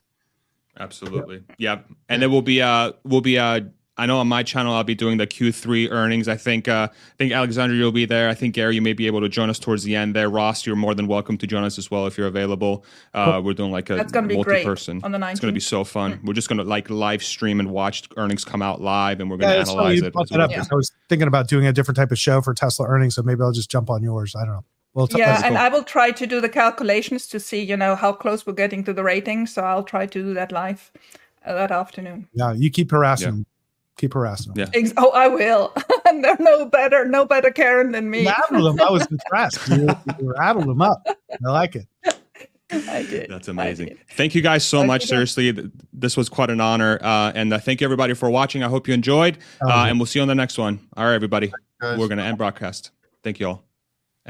Absolutely, yeah, and there will be uh will be uh I know on my channel I'll be doing the Q3 earnings. I think uh, I think Alexandra you'll be there. I think Gary you may be able to join us towards the end there. Ross, you're more than welcome to join us as well if you're available. Uh, we're doing like a That's gonna be multi-person. on the 19th. It's going to be so fun. Mm-hmm. We're just going to like live stream and watch earnings come out live, and we're going to yeah, analyze it. Well. Yeah. I was thinking about doing a different type of show for Tesla earnings, so maybe I'll just jump on yours. I don't know. Well, t- yeah, and cool. I will try to do the calculations to see, you know, how close we're getting to the rating. So I'll try to do that live uh, that afternoon. Yeah, you keep harassing. Yeah keep harassing them. Yeah. Oh, I will. And they're no better, no better Karen than me. Rattled them. I was impressed. You, you rattled them up. I like it. I did. That's amazing. Did. Thank you guys so much. Seriously, this was quite an honor. Uh, and uh, thank you everybody for watching. I hope you enjoyed. Uh, and we'll see you on the next one. All right, everybody. We're going to end broadcast. Thank you all.